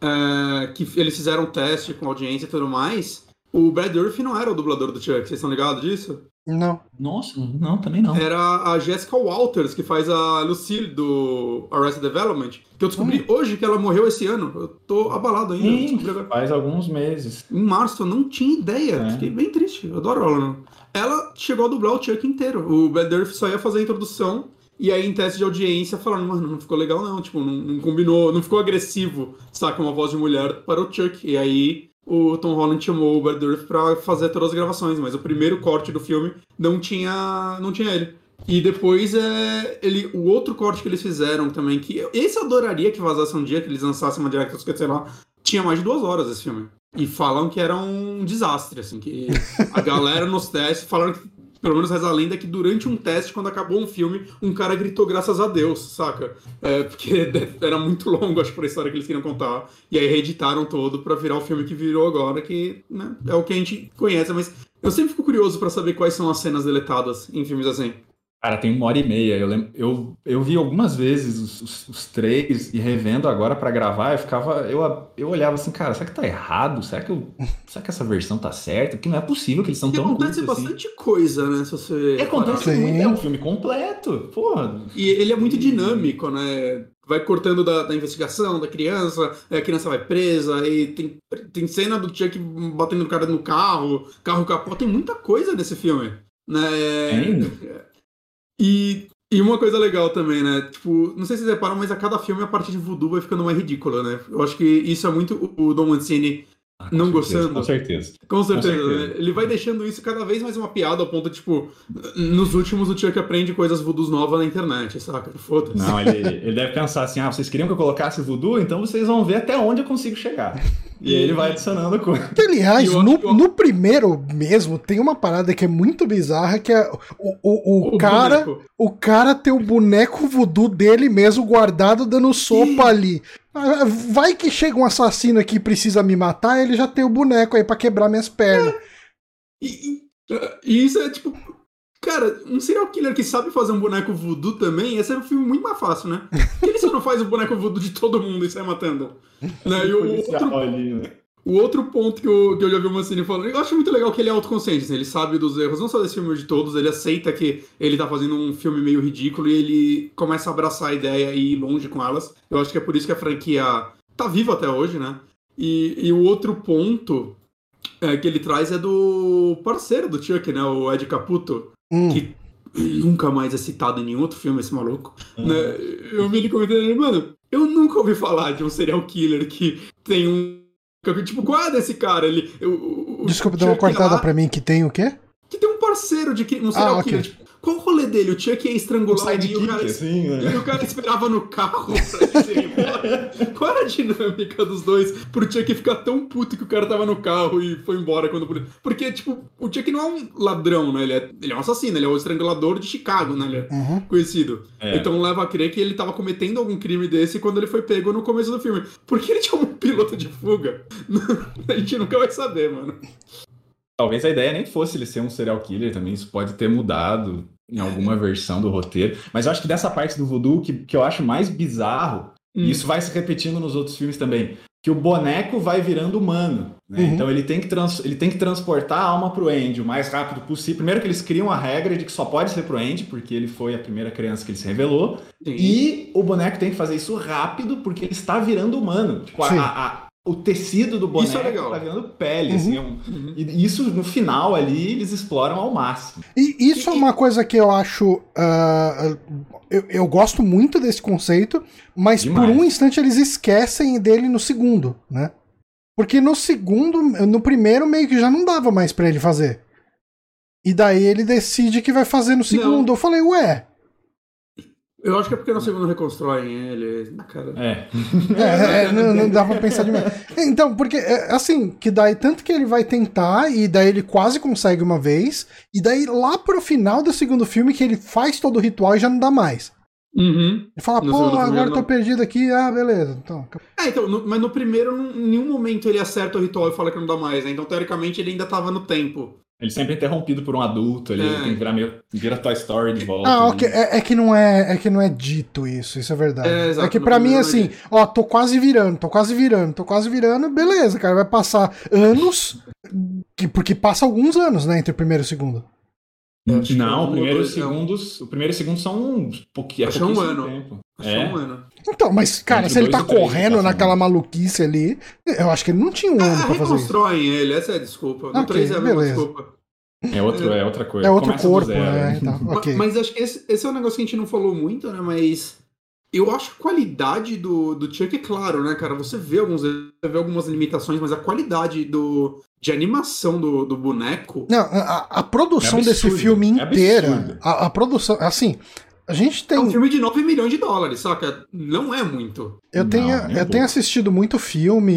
é, que eles fizeram um teste com audiência e tudo mais, o Brad Dourif não era o dublador do Chuck, vocês estão ligados disso? Não. Nossa, não, também não. Era a Jessica Walters, que faz a Lucille do Arrested Development, que eu descobri hoje que ela morreu esse ano. Eu tô abalado ainda. eu Sim, descobri agora. faz alguns meses. Em março, eu não tinha ideia. É. Fiquei bem triste. Eu adoro ela. Não. Ela chegou a dublar o Chuck inteiro. O Brad Dourif só ia fazer a introdução. E aí, em teste de audiência, falaram, mano, não ficou legal, não. Tipo, não, não combinou, não ficou agressivo, saca? Uma voz de mulher para o Chuck. E aí, o Tom Holland chamou o Brad Dourif pra fazer todas as gravações. Mas o primeiro corte do filme não tinha, não tinha ele. E depois, é, ele, o outro corte que eles fizeram também, que esse eu adoraria que vazasse um dia, que eles lançassem uma Director's Cut, sei lá, tinha mais de duas horas esse filme. E falam que era um desastre, assim, que a galera nos testes falaram que, pelo menos reza a lenda, que durante um teste, quando acabou um filme, um cara gritou graças a Deus, saca? É, porque era muito longo, acho, pra história que eles queriam contar. E aí reeditaram todo pra virar o filme que virou agora, que né, é o que a gente conhece, mas eu sempre fico curioso pra saber quais são as cenas deletadas em filmes assim. Cara, tem uma hora e meia. Eu, lembro, eu, eu vi algumas vezes os, os, os três e revendo agora pra gravar, eu ficava. Eu, eu olhava assim, cara, será que tá errado? Será que, eu, será que essa versão tá certa? Porque não é possível que eles são Porque tão acontece curtos assim. bastante coisa, né? Se você. E acontece Sim. muito, é um filme completo. Porra. E ele é muito dinâmico, né? Vai cortando da, da investigação da criança, aí a criança vai presa, e tem, tem cena do Chuck batendo no cara no carro, carro capô, tem muita coisa nesse filme, né? Tem. E, e uma coisa legal também, né? Tipo, não sei se vocês reparam, mas a cada filme a parte de voodoo vai ficando mais ridícula, né? Eu acho que isso é muito o Don Mancini, Ah, com Não certeza, gostando. Com certeza. com certeza, certeza. né? Ele vai deixando isso cada vez mais uma piada, ao ponto de, tipo, nos últimos o Chuck aprende coisas voodoos novas na internet, saca? Foda-se. Não, ele, ele deve pensar assim: ah, vocês queriam que eu colocasse voodoo? Então vocês vão ver até onde eu consigo chegar. E aí ele vai adicionando coisa. Que, aliás, no, no primeiro mesmo, tem uma parada que é muito bizarra, que é o, o, o, cara. boneco. O cara tem o boneco voodoo dele mesmo guardado dando sopa ali. Ah, Vai que chega um assassino aqui e precisa me matar, ele já tem o boneco aí pra quebrar minhas pernas. E, e- e isso é tipo. Cara, um serial killer que sabe fazer um boneco voodoo também, esse é um filme muito mais fácil, né? Porque ele só não faz o boneco voodoo de todo mundo e sai matando. Né? E o, outro, ali, né? o outro ponto que eu, que eu já vi o Mancini falando, eu acho muito legal que ele é autoconsciente, assim, ele sabe dos erros, não só desse filme, de todos, ele aceita que ele tá fazendo um filme meio ridículo e ele começa a abraçar a ideia e ir longe com elas. Eu acho que é por isso que a franquia tá viva até hoje, né? E, e o outro ponto é, que ele traz é do parceiro do Chuck, né? O Ed Caputo. Hum. Que nunca mais é citado em nenhum outro filme, esse maluco. Né? Eu vi ele comentando, mano, eu nunca ouvi falar de um serial killer que tem um. Tipo, qual é desse cara? Ele, o, o Desculpa, dá uma cortada lá, pra mim que tem o quê? Parceiro de que- um serial Ah, ok. killer. Tipo, qual o rolê dele? O Chuck ia Um estrangular e o cara. assim, né? E o cara esperava no carro pra ele ir embora. Qual era a dinâmica dos dois pro Chuck ficar tão puto que o cara tava no carro e foi embora quando. Porque, tipo, o Chuck não é um ladrão, né? Ele é, ele é um assassino, ele é o estrangulador de Chicago, né? Ele é Uhum. conhecido. É. Então leva a crer que ele tava cometendo algum crime desse quando ele foi pego no começo do filme. Por que ele tinha um piloto de fuga? a gente nunca vai saber, mano. Talvez a ideia nem fosse ele ser um serial killer também, isso pode ter mudado em alguma versão do roteiro. Mas eu acho que dessa parte do voodoo, que, que eu acho mais bizarro, Hum. e isso vai se repetindo nos outros filmes também, que o boneco vai virando humano. né? Uhum. Então ele tem, que trans- ele tem que transportar a alma pro Andy o mais rápido possível. Primeiro que eles criam a regra de que só pode ser pro Andy, porque ele foi a primeira criança que ele se revelou. Sim. E o boneco tem que fazer isso rápido, porque ele está virando humano. Tipo, a- a- a- o tecido do boneco Isso é legal. está virando pele. Uhum. Assim, é um- Uhum. e isso no final ali eles exploram ao máximo. E isso é uma coisa que eu acho. ah, eu, eu gosto muito desse conceito, mas Demais. por um instante eles esquecem dele no segundo, né? Porque no segundo, no primeiro meio que já não dava mais pra ele fazer. E daí ele decide que vai fazer no segundo. Eu falei, ué. Eu acho que é porque no segundo reconstroem ele. Cara. É. É, é, não, não dá pra pensar demais. Então, porque, é, assim, que daí tanto que ele vai tentar, e daí ele quase consegue uma vez, e daí lá pro final do segundo filme que ele faz todo o ritual e já não dá mais. Uhum. Ele fala, No pô, agora tô não- perdido aqui, ah, beleza. Então, É, então, no- mas no primeiro, em nenhum momento ele acerta o ritual e fala que não dá mais, né? Então, teoricamente, ele ainda tava no tempo. Ele sempre é interrompido por um adulto, ele, É. tem que virar meio. vira Toy Story de volta. Ah, né? ok. É, é que não é, é que não é dito isso, isso é verdade. É, É, exato, que no pra mim, primeiro assim, é ó, tô quase virando, tô quase virando, tô quase virando, beleza, cara, vai passar anos, que, porque passa alguns anos, né, entre o primeiro e o segundo. Eu acho que é Não, um o primeiro e o primeiro e o segundo são uns pouqui- é Acho é um ano. tempo. Acho É. é um ano. Então, mas, cara, Entre se ele tá e três, correndo passa naquela um. maluquice ali, eu acho que ele não tinha um Ah, ano pra fazer isso. reconstroem ele, essa é a desculpa. No Ok, 3 é a mesma beleza. desculpa. É, outro, é outra coisa. É outro Começa corpo, né? Então, Ma- ok. Mas acho que esse, esse é um negócio que a gente não falou muito, né? Mas eu acho que a qualidade do, do Chuck é claro, né, cara? Você vê, alguns, você vê algumas limitações, mas a qualidade do, de animação do, do boneco. Não, a, a produção É desse filme é inteira, absurdo. a, a produção, assim, a gente tem. É um filme de 9 milhões de dólares, saca? Não é muito. Eu Não, tenho, um eu pouco. tenho assistido muito filme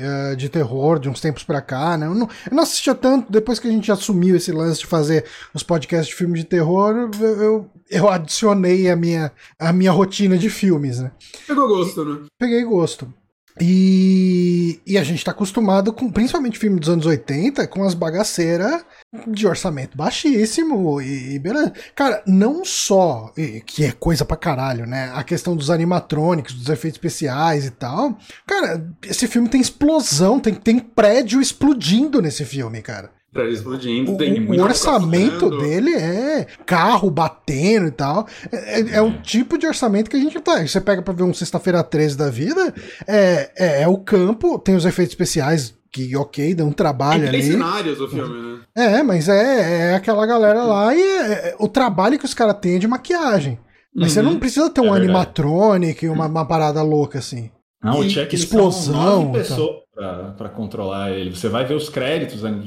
eh, de terror de uns tempos pra cá, né? Eu não, eu não assistia tanto, depois que a gente assumiu esse lance de fazer os podcasts de filme de terror, eu, eu, eu adicionei a minha, a minha rotina de filmes, né? Pegou gosto, né? Peguei gosto. E, e a gente tá acostumado com, principalmente filme dos anos 80, com as bagaceiras de orçamento baixíssimo e, e beleza. Cara, não só, e- que é coisa pra caralho, né? A questão dos animatrônicos, dos efeitos especiais e tal. Cara, esse filme tem explosão, tem, tem prédio explodindo nesse filme, cara. Pra ele explodindo, O, tem o muita orçamento dele é carro batendo e tal. É, é- é um tipo de orçamento que a gente tá. Você pega pra ver um Sexta-feira 13 da vida, é, é, é o campo, tem os efeitos especiais que, ok, dão um trabalho Tem três ali. cenários o filme, né? É, mas é, é aquela galera lá e é- é- o trabalho que os caras têm é de maquiagem. Mas você Uhum. não precisa ter um É animatronic, uma, uma parada louca assim. Não, o E Chuck eles explosão, são nove tá. pessoas pra, pra controlar ele. Você vai ver os créditos, né?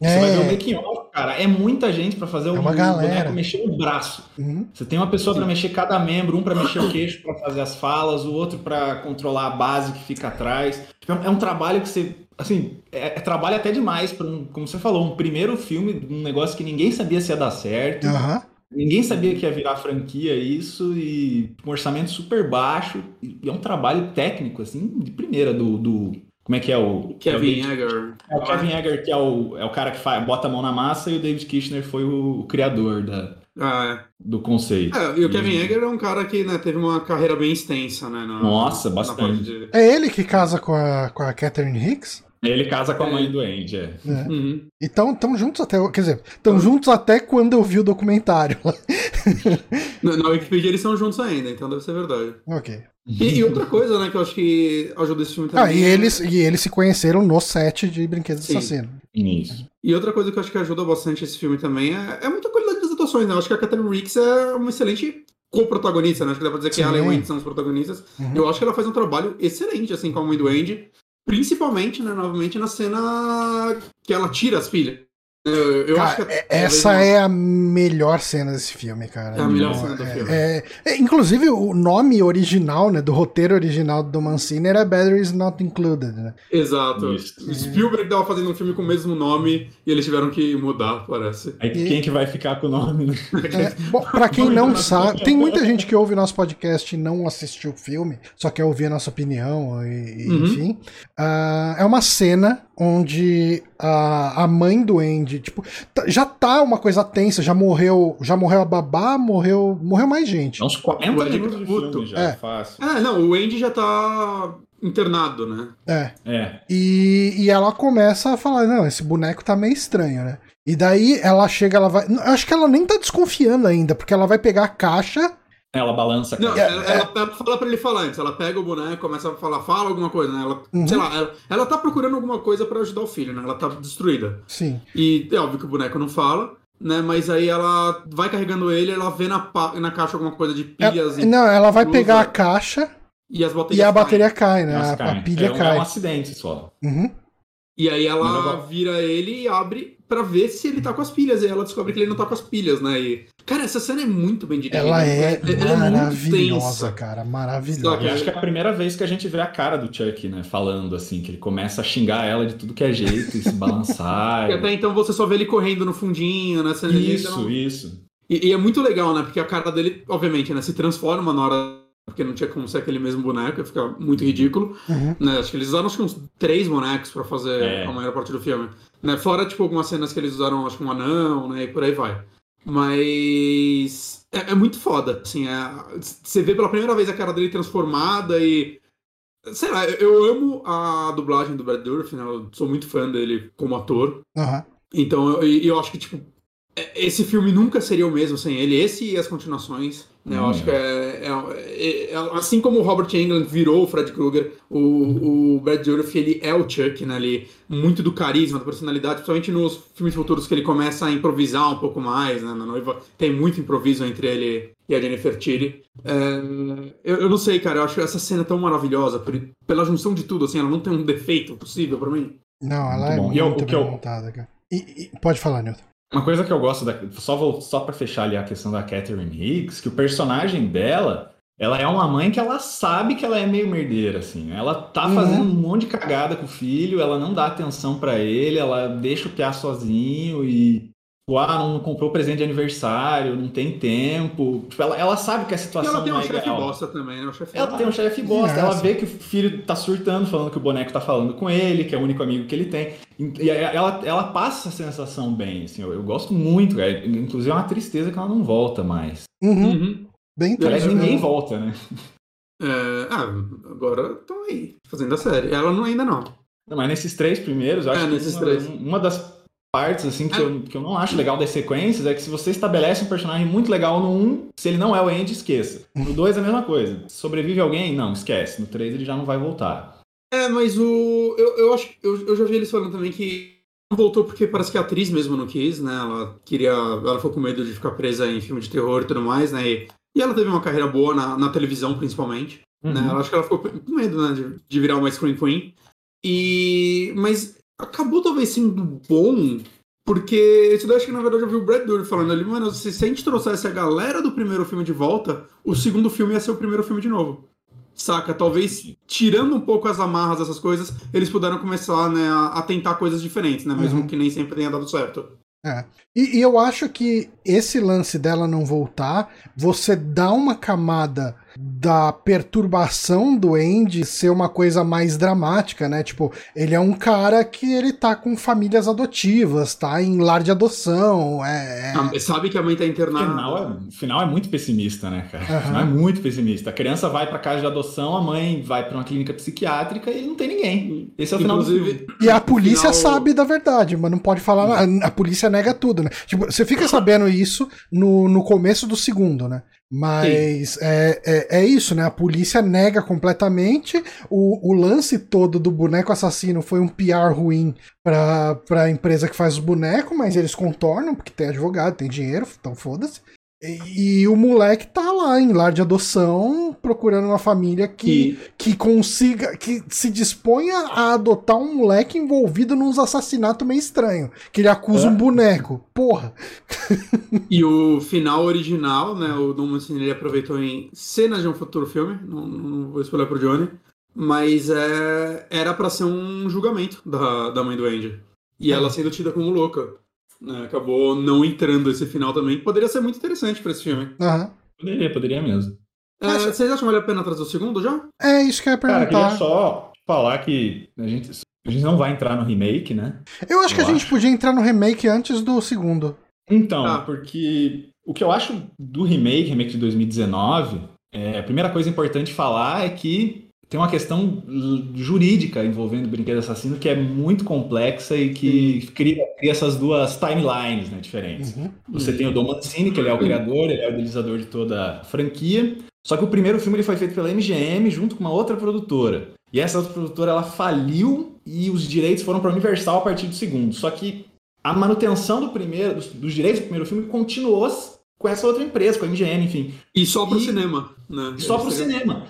Você É. vai ver o making off, cara. É muita gente pra fazer É o uma galera. boneco mexer o braço. Uhum. Você tem uma pessoa pra mexer cada membro, um pra mexer o queixo pra fazer as falas, o outro pra controlar a base que fica atrás. Tipo, É um trabalho que você, assim, é, é trabalho até demais para um, como você falou, um primeiro filme, um negócio que ninguém sabia se ia dar certo. Aham. Ninguém sabia que ia virar franquia isso e um orçamento super baixo e é um trabalho técnico assim de primeira do, do como é que é o Kevin é o, Egger. é o Kevin Egger que é o, é o cara que faz, bota a mão na massa e o David Kirchner foi o, o criador da, Ah, do conceito. é. É, e o Kevin E- Egger é um cara que né, teve uma carreira bem extensa, né? na- Nossa, na bastante. de- É ele que casa com a, com a Catherine Hicks? Ele casa com a mãe do Andy, é. Uhum. E tão, tão juntos até. Quer dizer, estão juntos até quando eu vi o documentário. Na, na Wikipedia eles são juntos ainda, então deve ser verdade. ok. E, e, outra coisa, né, que eu acho que ajuda esse filme também. Ah, e eles, e eles se conheceram no set de Brinquedos Sim. Assassino. Isso. E outra coisa que eu acho que ajuda bastante esse filme também é, é muita qualidade das atuações, né? Eu acho que a Catherine Ricks é uma excelente co-protagonista, né? Acho que dá pra dizer Sim. que ela e o Andy são os protagonistas. Uhum. Eu acho que ela faz um trabalho excelente, assim, com a mãe do Andy. Principalmente, né, novamente, na cena que ela tira as pilhas. Eu, eu cara, é, essa é a melhor cena desse filme, cara. É a melhor cena do é, filme. É, é, inclusive, o nome original, né, do roteiro original do Mancini era Batteries Not Included, né? Exato. Isso. Spielberg tava fazendo um filme com o mesmo nome e eles tiveram que mudar, parece. Aí e... quem que vai ficar com o nome? Né? É, bom, pra quem não sabe, tem muita gente que ouve nosso podcast e não assistiu o filme, só quer ouvir a nossa opinião, e, uhum. enfim. Uh, é uma cena onde a, a mãe do Andy, tipo, já tá uma coisa tensa, já morreu, já morreu a babá, morreu, morreu mais gente. Uns 40 minutos de filme já, é. fácil. É, não, o Andy já tá internado, né? É. é. E, e ela começa a falar, não, esse boneco tá meio estranho, né? E daí ela chega, ela vai. Acho que ela nem tá desconfiando ainda, porque ela vai pegar a caixa ela balança a Não, ela, é, ela, ela, fala pra ele falar antes. Ela pega o boneco, começa a falar, fala alguma coisa, né? Ela, uhum. sei lá, ela, ela tá procurando alguma coisa para ajudar o filho, né? Ela tá destruída. Sim. E é óbvio que o boneco não fala, né? Mas aí ela vai carregando ele, ela vê na, na caixa alguma coisa de pilhas é, e. Não, ela vai pegar a caixa. E, as e a bateria cai, né? A, a, pilha é, cai. É um acidente só. Uhum. E aí ela vira ele e abre para ver se ele tá com as pilhas. E ela descobre que ele não tá com as pilhas, né? E, cara, essa cena é muito bem dirigida. Ela é, ela é maravilhosa, cara. Maravilhosa. Eu acho que é a primeira vez que a gente vê a cara do Chuck, né? Falando assim, que ele começa a xingar ela de tudo que é jeito e se balançar. e até então você só vê ele correndo no fundinho, né? Isso, então... isso. E, e, é muito legal, né? Porque a cara dele, obviamente, né, se transforma na hora porque não tinha como ser aquele mesmo boneco, ia ficar muito ridículo. Uhum. Né? Acho que eles usaram acho que uns três bonecos para fazer é. a maior parte do filme. Né? Fora, tipo, algumas cenas que eles usaram, acho que um anão, né? E por aí vai. Mas é, é muito foda, assim, é... você vê pela primeira vez a cara dele transformada e sei lá, eu amo a dublagem do Brad Dourif, né? Eu sou muito fã dele como ator. Uhum. Então, eu, eu acho que, tipo, é, esse filme nunca seria o mesmo sem ele. Esse e as continuações. Né? Eu hum. acho que é, é, é, Assim como o Robert Englund virou o Fred Krueger, o, o Brad Dourif, ele é o Chuck, né? Ele, muito do carisma, da personalidade, principalmente nos filmes futuros que ele começa a improvisar um pouco mais, né? Na noiva tem muito improviso entre ele e a Jennifer Tilly. É, eu, eu, não sei, cara, eu acho essa cena tão maravilhosa, por, pela junção de tudo, assim, ela não tem um defeito possível para mim. Não, ela muito é bom. muito bem montada, cara. E, e, pode falar, Newton. Uma coisa que eu gosto, da, só, vou, só para fechar ali a questão da Catherine Higgs, que o personagem dela, ela é uma mãe que ela sabe que ela é meio merdeira, assim. Ela tá uhum. fazendo um monte de cagada com o filho, ela não dá atenção para ele, ela deixa o piar sozinho e Tipo, ah, não comprou presente de aniversário, não tem tempo. Tipo, ela, ela sabe que a situação e ela tem um é chefe bosta também, né? O chefe ela tem um chefe bosta. Ela vê que o filho tá surtando, falando que o boneco tá falando com ele, que é o único amigo que ele tem. E ela, ela passa essa sensação bem, assim. Eu, eu gosto muito, cara. Inclusive é uma tristeza que ela não volta mais. Uhum. Uhum. Bem Aliás, ninguém volta, né? É, ah, agora estão aí, fazendo a série. Ela não, ainda não. não. Mas nesses três primeiros, eu acho é, que nesses uma, três. uma das partes assim que, eu, que eu não acho legal das sequências é que se você estabelece um personagem muito legal no 1, se ele não é o Andy, esqueça. No 2 é a mesma coisa. Sobrevive alguém? Não, esquece. No 3 ele já não vai voltar. É, mas o. Eu, eu acho eu, eu já vi eles falando também que não voltou porque parece que a atriz mesmo não quis, né? Ela queria. Ela ficou com medo de ficar presa em filme de terror e tudo mais, né? E, e ela teve uma carreira boa na, na televisão, principalmente. Né? Uhum. Né? Eu acho que ela ficou com medo, né? De, de virar uma Scream Queen. E. Mas acabou talvez sendo bom, porque isso daí acho que na verdade eu vi o Brad Dourif falando ali, mano, se, se a gente trouxesse a galera do primeiro filme de volta, o segundo filme ia ser o primeiro filme de novo. Saca? Talvez tirando um pouco as amarras dessas coisas, eles puderam começar né, a, tentar coisas diferentes, né? Mesmo uhum. que nem sempre tenha dado certo. É. E, e, eu acho que esse lance dela não voltar, você dá uma camada da perturbação do Andy ser uma coisa mais dramática, né? Tipo, ele é um cara que ele tá com famílias adotivas, tá em lar de adoção, é... é... sabe que a mãe tá internada. O final é, o final é muito pessimista, né, cara? Uhum. O final é muito pessimista. A criança vai pra casa de adoção, a mãe vai pra uma clínica psiquiátrica e não tem ninguém. Esse é o final Inclusive, do filme. E a polícia final... sabe da verdade, mas não pode falar. A polícia nega tudo, né? Tipo, você fica sabendo isso no, no começo do segundo, né? Mas é, é, é, isso, né? A polícia nega completamente. O, o lance todo do boneco assassino foi um PR ruim pra, pra empresa que faz os bonecos, mas eles contornam, porque tem advogado, tem dinheiro, então foda-se. E, e, o moleque tá lá em lar de adoção, procurando uma família que, que consiga, que se disponha a adotar um moleque envolvido nos assassinatos meio estranho. Que ele acusa é. um boneco. Porra. E o final original, né? O Dom Mancini ele aproveitou em cenas de um futuro filme. Não, não vou spoiler pro Johnny. Mas é, era para ser um julgamento da, da mãe do Andy. E ela sendo tida como louca né, acabou não entrando esse final também. Poderia ser muito interessante para esse filme. Uhum. Poderia, poderia mesmo. É, vocês acham que vale a pena trazer o segundo já? É isso que eu ia perguntar. Cara, queria só falar que a gente, a gente não vai entrar no remake, né? Eu acho eu que a acho. gente podia entrar no remake antes do segundo. Então, ah. porque o que eu acho do remake, remake de 2019, é, a primeira coisa importante falar é que tem uma questão jurídica envolvendo o Brinquedo Assassino que é muito complexa e que cria, cria, essas duas timelines né, diferentes. Uhum. Você tem o Dom Mancini, que ele é o criador, ele é o idealizador de toda a franquia. Só que o primeiro filme ele foi feito pela MGM junto com uma outra produtora. E essa outra produtora ela faliu e os direitos foram para a Universal a partir do segundo. Só que a manutenção do primeiro, dos, dos direitos do primeiro filme continuou com essa outra empresa, com a MGM, enfim. E só para o cinema, né? Só para o cinema.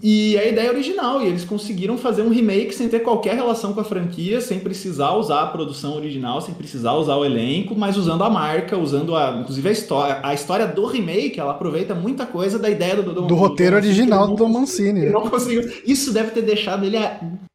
E, e a ideia é original, e eles conseguiram fazer um remake sem ter qualquer relação com a franquia, sem precisar usar a produção original, sem precisar usar o elenco, mas usando a marca, usando a, inclusive a história. A história do remake, ela aproveita muita coisa da ideia do Do, do roteiro do original do Dom Mancini. Não conseguiu. Isso deve ter deixado ele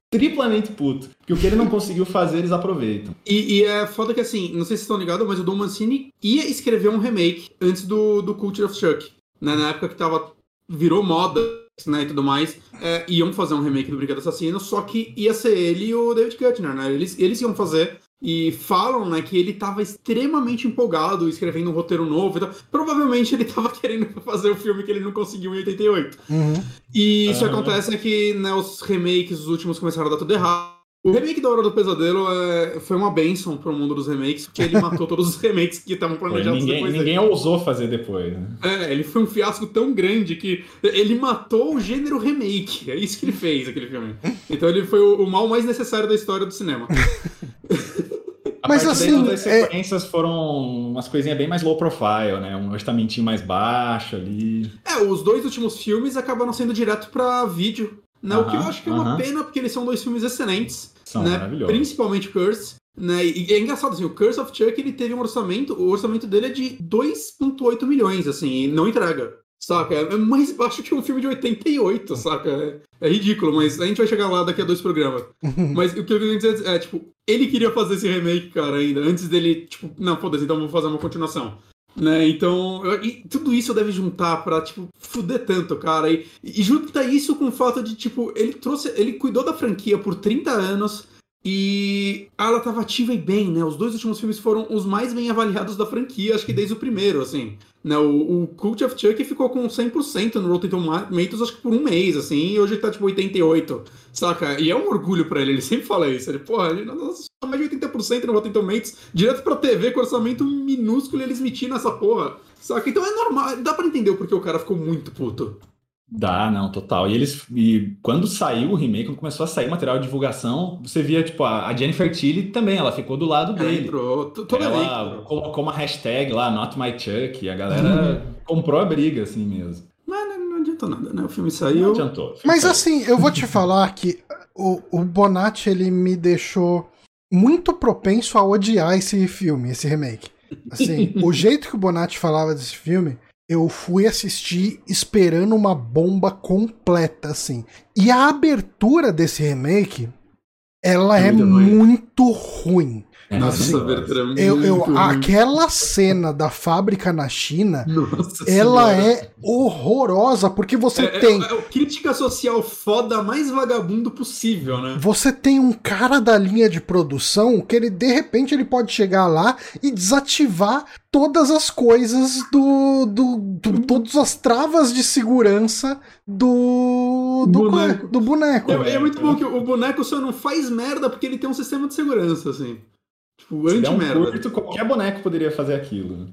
triplamente puto. Porque o que ele não conseguiu fazer, eles aproveitam. E, e, é foda que assim, não sei se estão ligados, mas o Dom Mancini ia escrever um remake antes do, do Culture of Chuck. Né, na época que tava. virou moda né, e tudo mais, é, iam fazer um remake do Brinquedo Assassino, só que ia ser ele e o David Kuttner, né? Eles, eles iam fazer e falam, né, que ele estava extremamente empolgado escrevendo um roteiro novo. Então, provavelmente ele estava querendo fazer o filme que ele não conseguiu em 88. Uhum. E isso uhum. acontece é que né, os remakes, os últimos, começaram a dar tudo errado. O remake da Hora do Pesadelo é, foi uma benção pro mundo dos remakes, porque ele matou todos os remakes que estavam planejados ninguém, depois Ninguém dele. ousou fazer depois, né? É, ele foi um fiasco tão grande que ele matou o gênero remake. É isso que ele fez, aquele filme. Então ele foi o, o mal mais necessário da história do cinema. Mas assim, as é sequências é... foram umas coisinhas bem mais low profile, né? Um orçamentinho mais baixo ali. É, os dois últimos filmes acabaram sendo direto para vídeo, né? Uh -huh, o que eu acho que é uma uh -huh. pena, porque eles são dois filmes excelentes. São né? Principalmente Curse. Né? E é engraçado, assim, o Curse of Chuck ele teve um orçamento, o orçamento dele é de 2,8 milhões, assim, e não entrega. Saca? É mais baixo que um filme de 88, saca? É, é ridículo, mas a gente vai chegar lá daqui a dois programas. mas o que eu queria dizer é, tipo, ele queria fazer esse remake, cara, ainda, antes dele, tipo, não, foda-se, então vou fazer uma continuação. Né? Então, e tudo isso deve juntar pra, tipo, fuder tanto, cara. E, e junta isso com o fato de, tipo, ele trouxe. Ele cuidou da franquia por 30 anos. E ela tava ativa e bem, né? Os dois últimos filmes foram os mais bem avaliados da franquia, acho que desde o primeiro, assim. Né? O, o Cult of Chuck ficou com 100% no Rotten Tomatoes, acho que por um mês, assim, e hoje tá tipo 88, saca? E é um orgulho para ele, ele sempre fala isso. Ele, porra, ele nossa, mais de 80% no Rotten Tomatoes, direto pra TV com orçamento minúsculo e eles metindo essa porra, saca? Então é normal, dá para entender o porquê o cara ficou muito puto. Dá, não, total. E eles. E quando saiu o remake, quando começou a sair material de divulgação, você via, tipo, a, Jennifer Tilly também, ela ficou do lado dele. Entrou, toda ela colocou uma hashtag lá, Not My Chuck, e a galera uhum. comprou a briga, assim mesmo. Mas não, não adiantou nada, né? O filme saiu. Não adiantou. Mas saiu. assim, eu vou te falar que o, o Bonatti, ele me deixou muito propenso a odiar esse filme, esse remake. Assim, o jeito que o Bonatti falava desse filme eu fui assistir esperando uma bomba completa, assim. E a abertura desse remake, ela é, é muito ruim. Nossa, assim, eu, eu, aquela cena da fábrica na China, Nossa ela senhora. é horrorosa, porque você é, é tem. É, é, crítica social foda mais vagabundo possível, né? Você tem um cara da linha de produção que ele, de repente, ele pode chegar lá e desativar todas as coisas do. do, do todas as travas de segurança do. do boneco. Do boneco. É, é muito bom que o boneco só não faz merda porque ele tem um sistema de segurança, assim. Tipo, anti-merda. Um curto, qualquer boneco poderia fazer aquilo.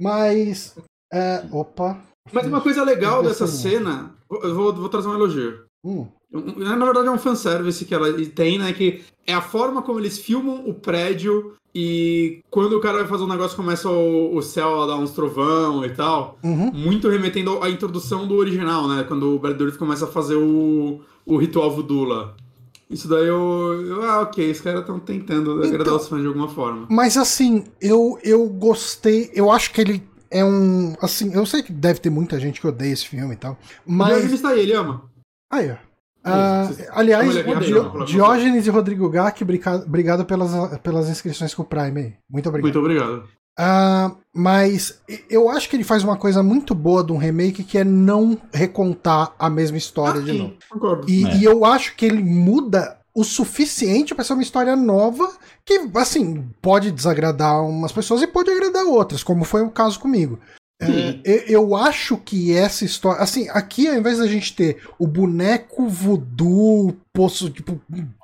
Mas É, opa. Mas uma coisa legal dessa cena, eu vou, vou trazer um elogio. Hum. Na verdade, é um fanservice que ela tem, né? Que é a forma como eles filmam o prédio e quando o cara vai fazer um negócio, começa o, o céu a dar uns trovão e tal. Uhum. Muito remetendo à introdução do original, né? Quando o Brad Dourif começa a fazer o, o ritual voodoo lá. Isso daí eu, eu. Ah, ok, os caras estão tentando agradar Então- os fãs de alguma forma. Mas assim, eu, eu gostei. Eu acho que ele é um. Assim, eu sei que deve ter muita gente que odeia esse filme e tal. Mas... Está aí, ele ama. Aí, ó. Ah, aliás, é Diógenes e Rodrigo Gac, obrigado pelas, pelas inscrições com o Prime aí. Muito obrigado. Muito obrigado. Ah, mas eu acho que ele faz uma coisa muito boa de um remake que é não recontar a mesma história Ah, de novo. E, É. e eu acho que ele muda o suficiente pra ser uma história nova que, assim, pode desagradar umas pessoas e pode agradar outras, como foi o caso comigo. É, eu acho que essa história. Assim, aqui ao invés da gente ter o boneco voodoo possu, tipo,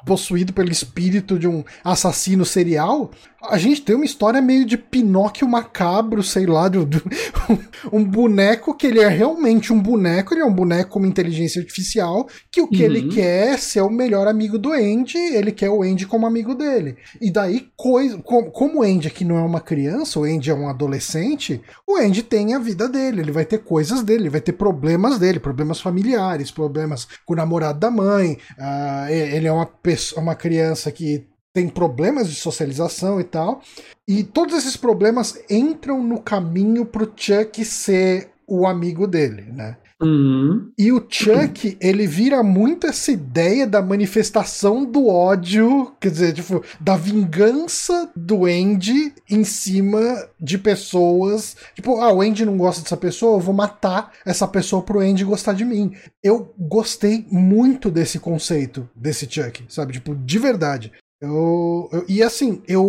possuído pelo espírito de um assassino serial, a gente tem uma história meio de Pinóquio macabro, sei lá, de, de- um boneco que ele é realmente um boneco, ele é um boneco com uma inteligência artificial, que o que Uhum. ele quer é ser o melhor amigo do Andy, ele quer o Andy como amigo dele. E daí, coisa, com- como o Andy aqui não é uma criança, o Andy é um adolescente, o Andy tem a vida dele, ele vai ter coisas dele, ele vai ter problemas dele, problemas familiares, problemas com o namorado da mãe, ah, e- ele é uma, pessoa, uma criança que tem problemas de socialização e tal. E todos esses problemas entram no caminho pro Chuck ser o amigo dele, né? Uhum. E o Chuck, ele vira muito essa ideia da manifestação do ódio, quer dizer, tipo, da vingança do Andy em cima de pessoas. Tipo, ah, o Andy não gosta dessa pessoa, eu vou matar essa pessoa pro Andy gostar de mim. Eu gostei muito desse conceito, desse Chuck, sabe? Tipo, de verdade. Eu, eu- e assim, eu.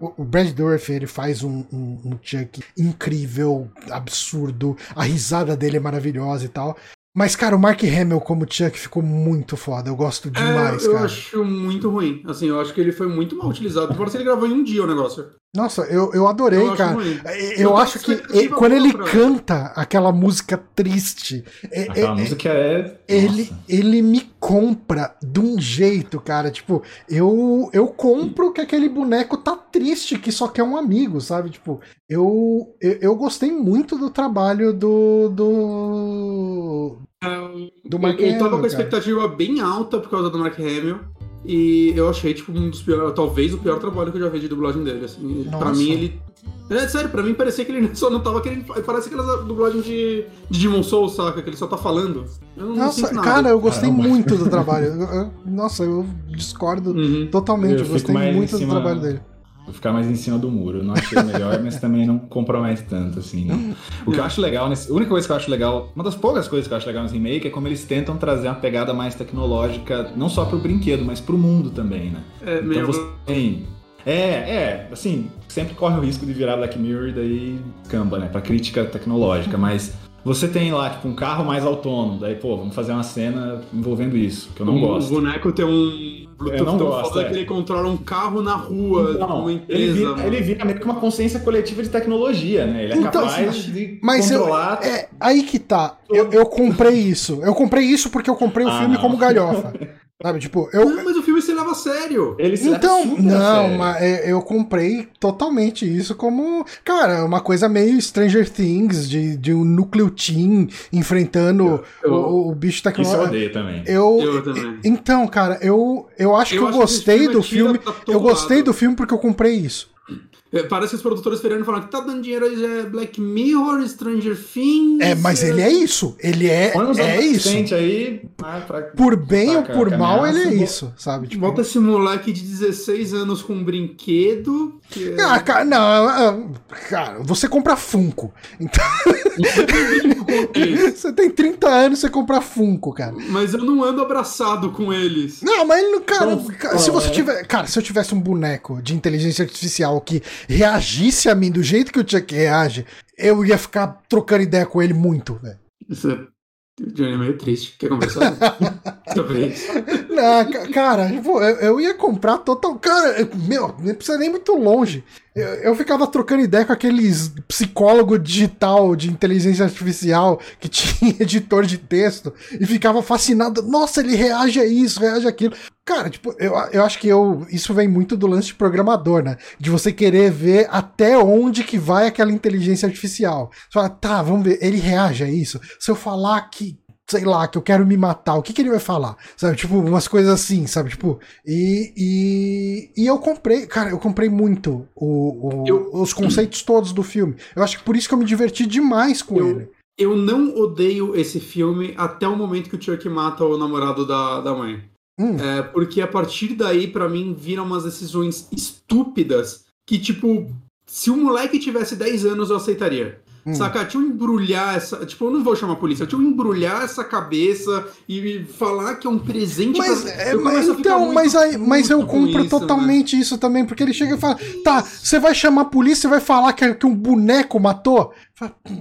O Brad Dourif, ele faz um, um, um Chuck incrível, absurdo. A risada dele é maravilhosa e tal. Mas, cara, o Mark Hamill como Chuck ficou muito foda. Eu gosto demais, é, eu cara. acho muito ruim. Assim, eu acho que ele foi muito mal utilizado. Parece que ele gravou em um dia o negócio. Nossa, eu, eu adorei, Eu acho cara. ruim. Eu, Eu acho que tenho expectativa e- quando ele pra- canta aquela música triste, é- Aquela é- música é. ele, Nossa. ele me compra de um jeito, cara. Tipo, eu, eu compro que aquele boneco tá triste, que só quer um amigo, sabe? Tipo, eu, eu, eu gostei muito do trabalho do. do. do Mark eu, eu tava Hamill, com a cara. expectativa bem alta por causa do Mark Hamill. E eu achei, tipo, um dos piores, talvez o pior trabalho que eu já vi de dublagem dele. Assim. Pra mim, ele. É sério, pra mim parecia que ele só não tava querendo. Parece aquela dublagem de, de Demon Souls, saca? Que ele só tá falando. Eu não Nossa, nada. cara, eu gostei Caramba. muito do trabalho. Eu- eu- nossa, eu discordo Uhum. totalmente. Eu Eu, gostei muito do trabalho dele. Vou ficar mais em cima do muro. Eu não achei melhor, mas também não compromete tanto, assim. não. O que eu acho legal, nesse, a única coisa que eu acho legal, uma das poucas coisas que eu acho legal nesse remake é como eles tentam trazer uma pegada mais tecnológica, não só pro brinquedo, mas pro mundo também, né? É, Então meio. você tem. É, é, assim, sempre corre o risco de virar Black Mirror e daí camba, né? Pra crítica tecnológica, mas você tem lá, tipo, um carro mais autônomo, daí, pô, vamos fazer uma cena envolvendo isso, que eu não o, gosto. O boneco tem um Bluetooth Eu não tão gosto, foda é. que ele controla um carro na rua, Então, uma ele empresa. vira, mano. ele vira meio que uma consciência coletiva de tecnologia, né? Ele é Então, capaz de Mas eu, controlar. é aí que tá. Eu, eu comprei isso. Eu comprei isso porque eu comprei o Ah, filme não. como galhofa. Sabe, tipo, eu. Não, mas o leva a sério. Ele se leva Então, não, sério. mas é, eu comprei totalmente isso como, cara, uma coisa meio Stranger Things, de, de um núcleo teen enfrentando Eu- o, o bicho Isso eu tecnológico. odeio também. Eu, Eu também. Então, cara, eu, eu acho Eu que eu acho que gostei filme do tira filme. Eu gostei lado. do filme porque eu comprei isso. É, Parece que os produtores e falaram que tá dando dinheiro aí é Black Mirror, Stranger Things. É, mas ele é isso. Ele é, é isso. aí. ah, pra- Por bem ou Saca, por mal, ele é isso, sabe? Tipo, Volta esse moleque de 16 anos com um brinquedo. Que é... Ah, cara, não, ah, cara, você compra Funko. Então, você tem 30 anos, você compra Funko, cara. Mas eu não ando abraçado com eles. Não, mas ele não, cara, Então, se você é. tiver, cara, se eu tivesse um boneco de inteligência artificial que reagisse a mim do jeito que o Chuck reage, eu ia ficar trocando ideia com ele muito, velho. Isso é... O Johnny é meio triste. Quer conversar? Isso. Não, ca- cara, eu, eu ia comprar total. Cara, eu- meu, não precisa nem muito longe. Eu, eu ficava trocando ideia com aqueles psicólogo digital de inteligência artificial que tinha editor de texto e ficava fascinado. Nossa, ele reage a isso, reage àquilo. Cara, tipo, eu, eu acho que eu, isso vem muito do lance de programador, né? De você querer ver até onde que vai aquela inteligência artificial. Você fala, tá, vamos ver, ele reage a isso. Se eu falar que sei lá, que eu quero me matar, o que, que ele vai falar? Sabe, tipo, umas coisas assim, sabe? Tipo, e, e, e eu comprei, cara, eu comprei muito o, o- Eu- os conceitos todos do filme. Eu acho que por isso que eu me diverti demais com Eu- ele. Eu não odeio esse filme até o momento que o Chuck mata o namorado da, da mãe. Hum. É, porque a partir daí, pra mim, viram umas decisões estúpidas que, tipo, se o moleque tivesse 10 anos, eu aceitaria. Hum. Saca? Deixa eu embrulhar essa. Tipo, eu não vou chamar a polícia, deixa eu embrulhar essa cabeça e falar que é um presente Mas, pra. é, Eu mas então, mas, aí, mas eu compro isso, né? totalmente isso também, porque ele chega e fala: tá, você vai chamar a polícia e vai falar que, que um boneco matou? Fala, "Pô,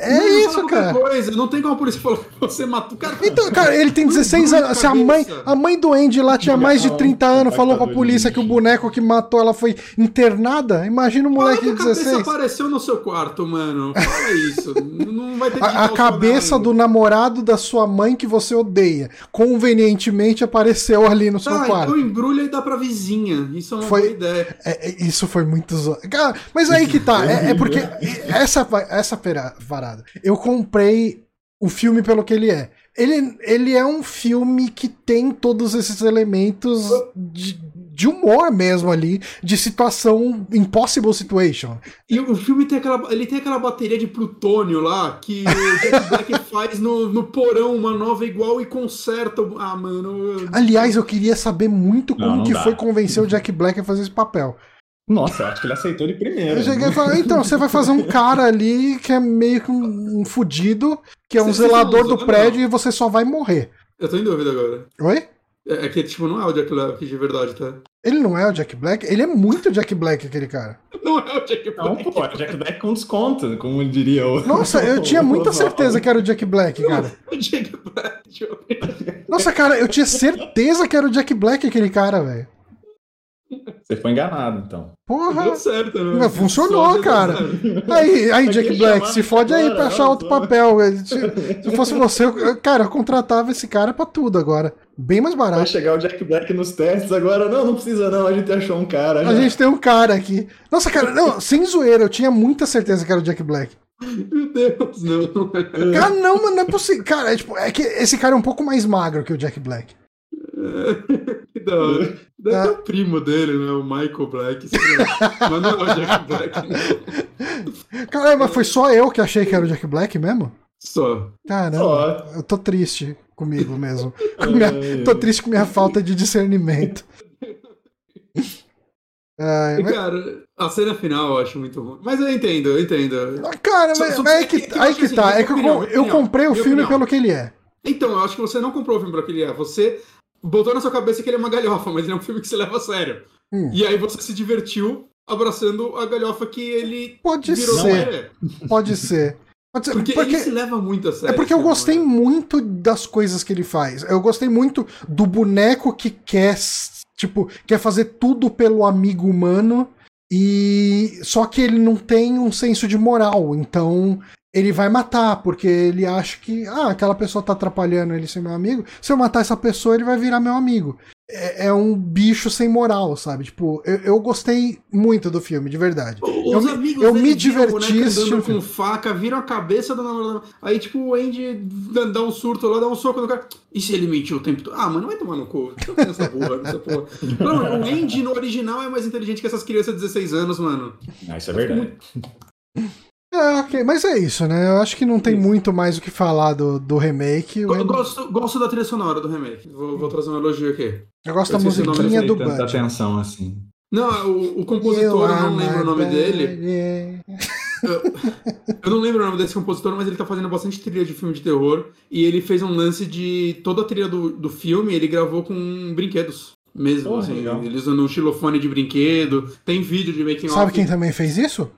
É isso, cara. Coisa. Não tem como a polícia falar que você matou. Cara, Então, cara, ele tem Não 16 embrulha anos. a Se a mãe, a mãe do Andy lá tinha mais de 30 anos, falou pra polícia que o boneco que matou ela foi internada. Imagina um Fala moleque que de a cabeça 16. apareceu no seu quarto, mano. Fala isso. não vai ter que A, a o cabeça do namorado da sua mãe que você odeia, convenientemente apareceu ali no seu Tá, quarto. então embrulha e dá pra vizinha. Isso é uma Foi- boa ideia. É, é, isso foi muito zoado. Cara, mas aí que tá. É, é porque essa, essa pera- parada. Eu comprei o filme pelo que ele é. Ele, ele é um filme que tem todos esses elementos de, de humor mesmo ali, de situação impossible situation. E o filme tem aquela, ele tem aquela bateria de plutônio lá que o Jack Black faz no, no porão uma nova igual e conserta. Ah, mano. Aliás, eu queria saber muito como Não, não que dá. foi convencer o Jack Black a fazer esse papel. Nossa, eu acho que ele aceitou de primeira. Eu cheguei e falei, então, você vai fazer um cara ali que é meio que um, um fudido, que é um Você- você zelador não do prédio não. e você só vai morrer. Eu tô em dúvida agora. Oi? É, é que, tipo, não é o Jack Black de verdade, tá? Ele não é o Jack Black? Ele é muito Jack Black, aquele cara. Não é o Jack Não, Black. pô, é Jack Black com desconto, como diria o. Nossa, eu tinha muita certeza que era o Jack Black, cara. O Jack Black. deixa eu ver. Nossa, cara, eu tinha certeza que era o Jack Black, aquele cara, velho. Você foi enganado, então. Porra. Deu certo, né? Funcionou, cara. Aí, aí Jack queria Black, se fode aí pra achar outro papel. Se, se fosse você, eu, cara, eu contratava esse cara pra tudo agora. Bem mais Vai barato. chegar o Jack Black nos testes agora. Não, não precisa não, a gente achou um cara. A já. gente tem um cara aqui. Nossa, cara, não, sem zoeira, eu tinha muita certeza que era o Jack Black. Meu Deus, não. é. Cara, não, mano, não é possível. Cara, é, tipo, é que esse cara é um pouco mais magro que o Jack Black. Que da hora. Deve Ah. ter o primo dele, né? O Michael Black. Mas não é o Jack Black, não. Caramba, mas foi só eu que achei que era o Jack Black mesmo? Só. Caramba, Só. eu tô triste comigo mesmo. Com minha- tô triste com minha falta de discernimento. E, mas- cara, a cena final eu acho muito ruim. Mas eu entendo, eu entendo. cara, Só- mas, só- mas aí é que, que aí acho que assim, tá. É que eu, opinião, eu minha opinião, comprei o filme opinião. pelo que ele é. Então, eu acho que você não comprou o filme pra que ele é. Você botou na sua cabeça que ele é uma galhofa, mas ele é um filme que você leva a sério. Hum. E aí você se divertiu abraçando a galhofa que ele Pode virou ser. Pode ser. Pode ser. Porque, Porque, ele se leva muito a sério. é porque eu gostei muito das coisas que ele faz. Eu gostei muito do boneco que quer, tipo, quer fazer tudo pelo amigo humano e só que ele não tem um senso de moral. Então ele vai matar porque ele acha que ah, aquela pessoa tá atrapalhando ele ser meu amigo. Se eu matar essa pessoa, ele vai virar meu amigo. É, é um bicho sem moral, sabe? Tipo, eu, eu gostei muito do filme, de verdade. Os Eu amigos eu me o diverti assistindo com faca, viram a cabeça da namorada. Aí, tipo, o Andy dá um surto lá, dá um soco no cara. E se ele mentiu o tempo todo? Ah, mano, vai tomar no cu. Não essa porra, essa porra. Não, o Andy no original é mais inteligente que essas crianças de 16 anos, mano. Ah, isso é verdade. É, ok, mas é isso, né? Eu acho que não tem muito mais o que falar do, do remake. Eu gosto, gosto da trilha sonora do remake. Vou, vou trazer um elogio aqui. Eu gosto da eu nome musiquinha do Bud. atenção assim. Não, o, o compositor, eu não lembro o nome dele. Eu não lembro o nome desse compositor, mas ele tá fazendo bastante trilha de filme de terror. E ele fez um lance de toda a trilha do, do filme, ele gravou com brinquedos. Mesmo, Oh, assim. legal. Ele usando um xilofone de brinquedo. Tem vídeo de making Sabe off. quem também fez isso?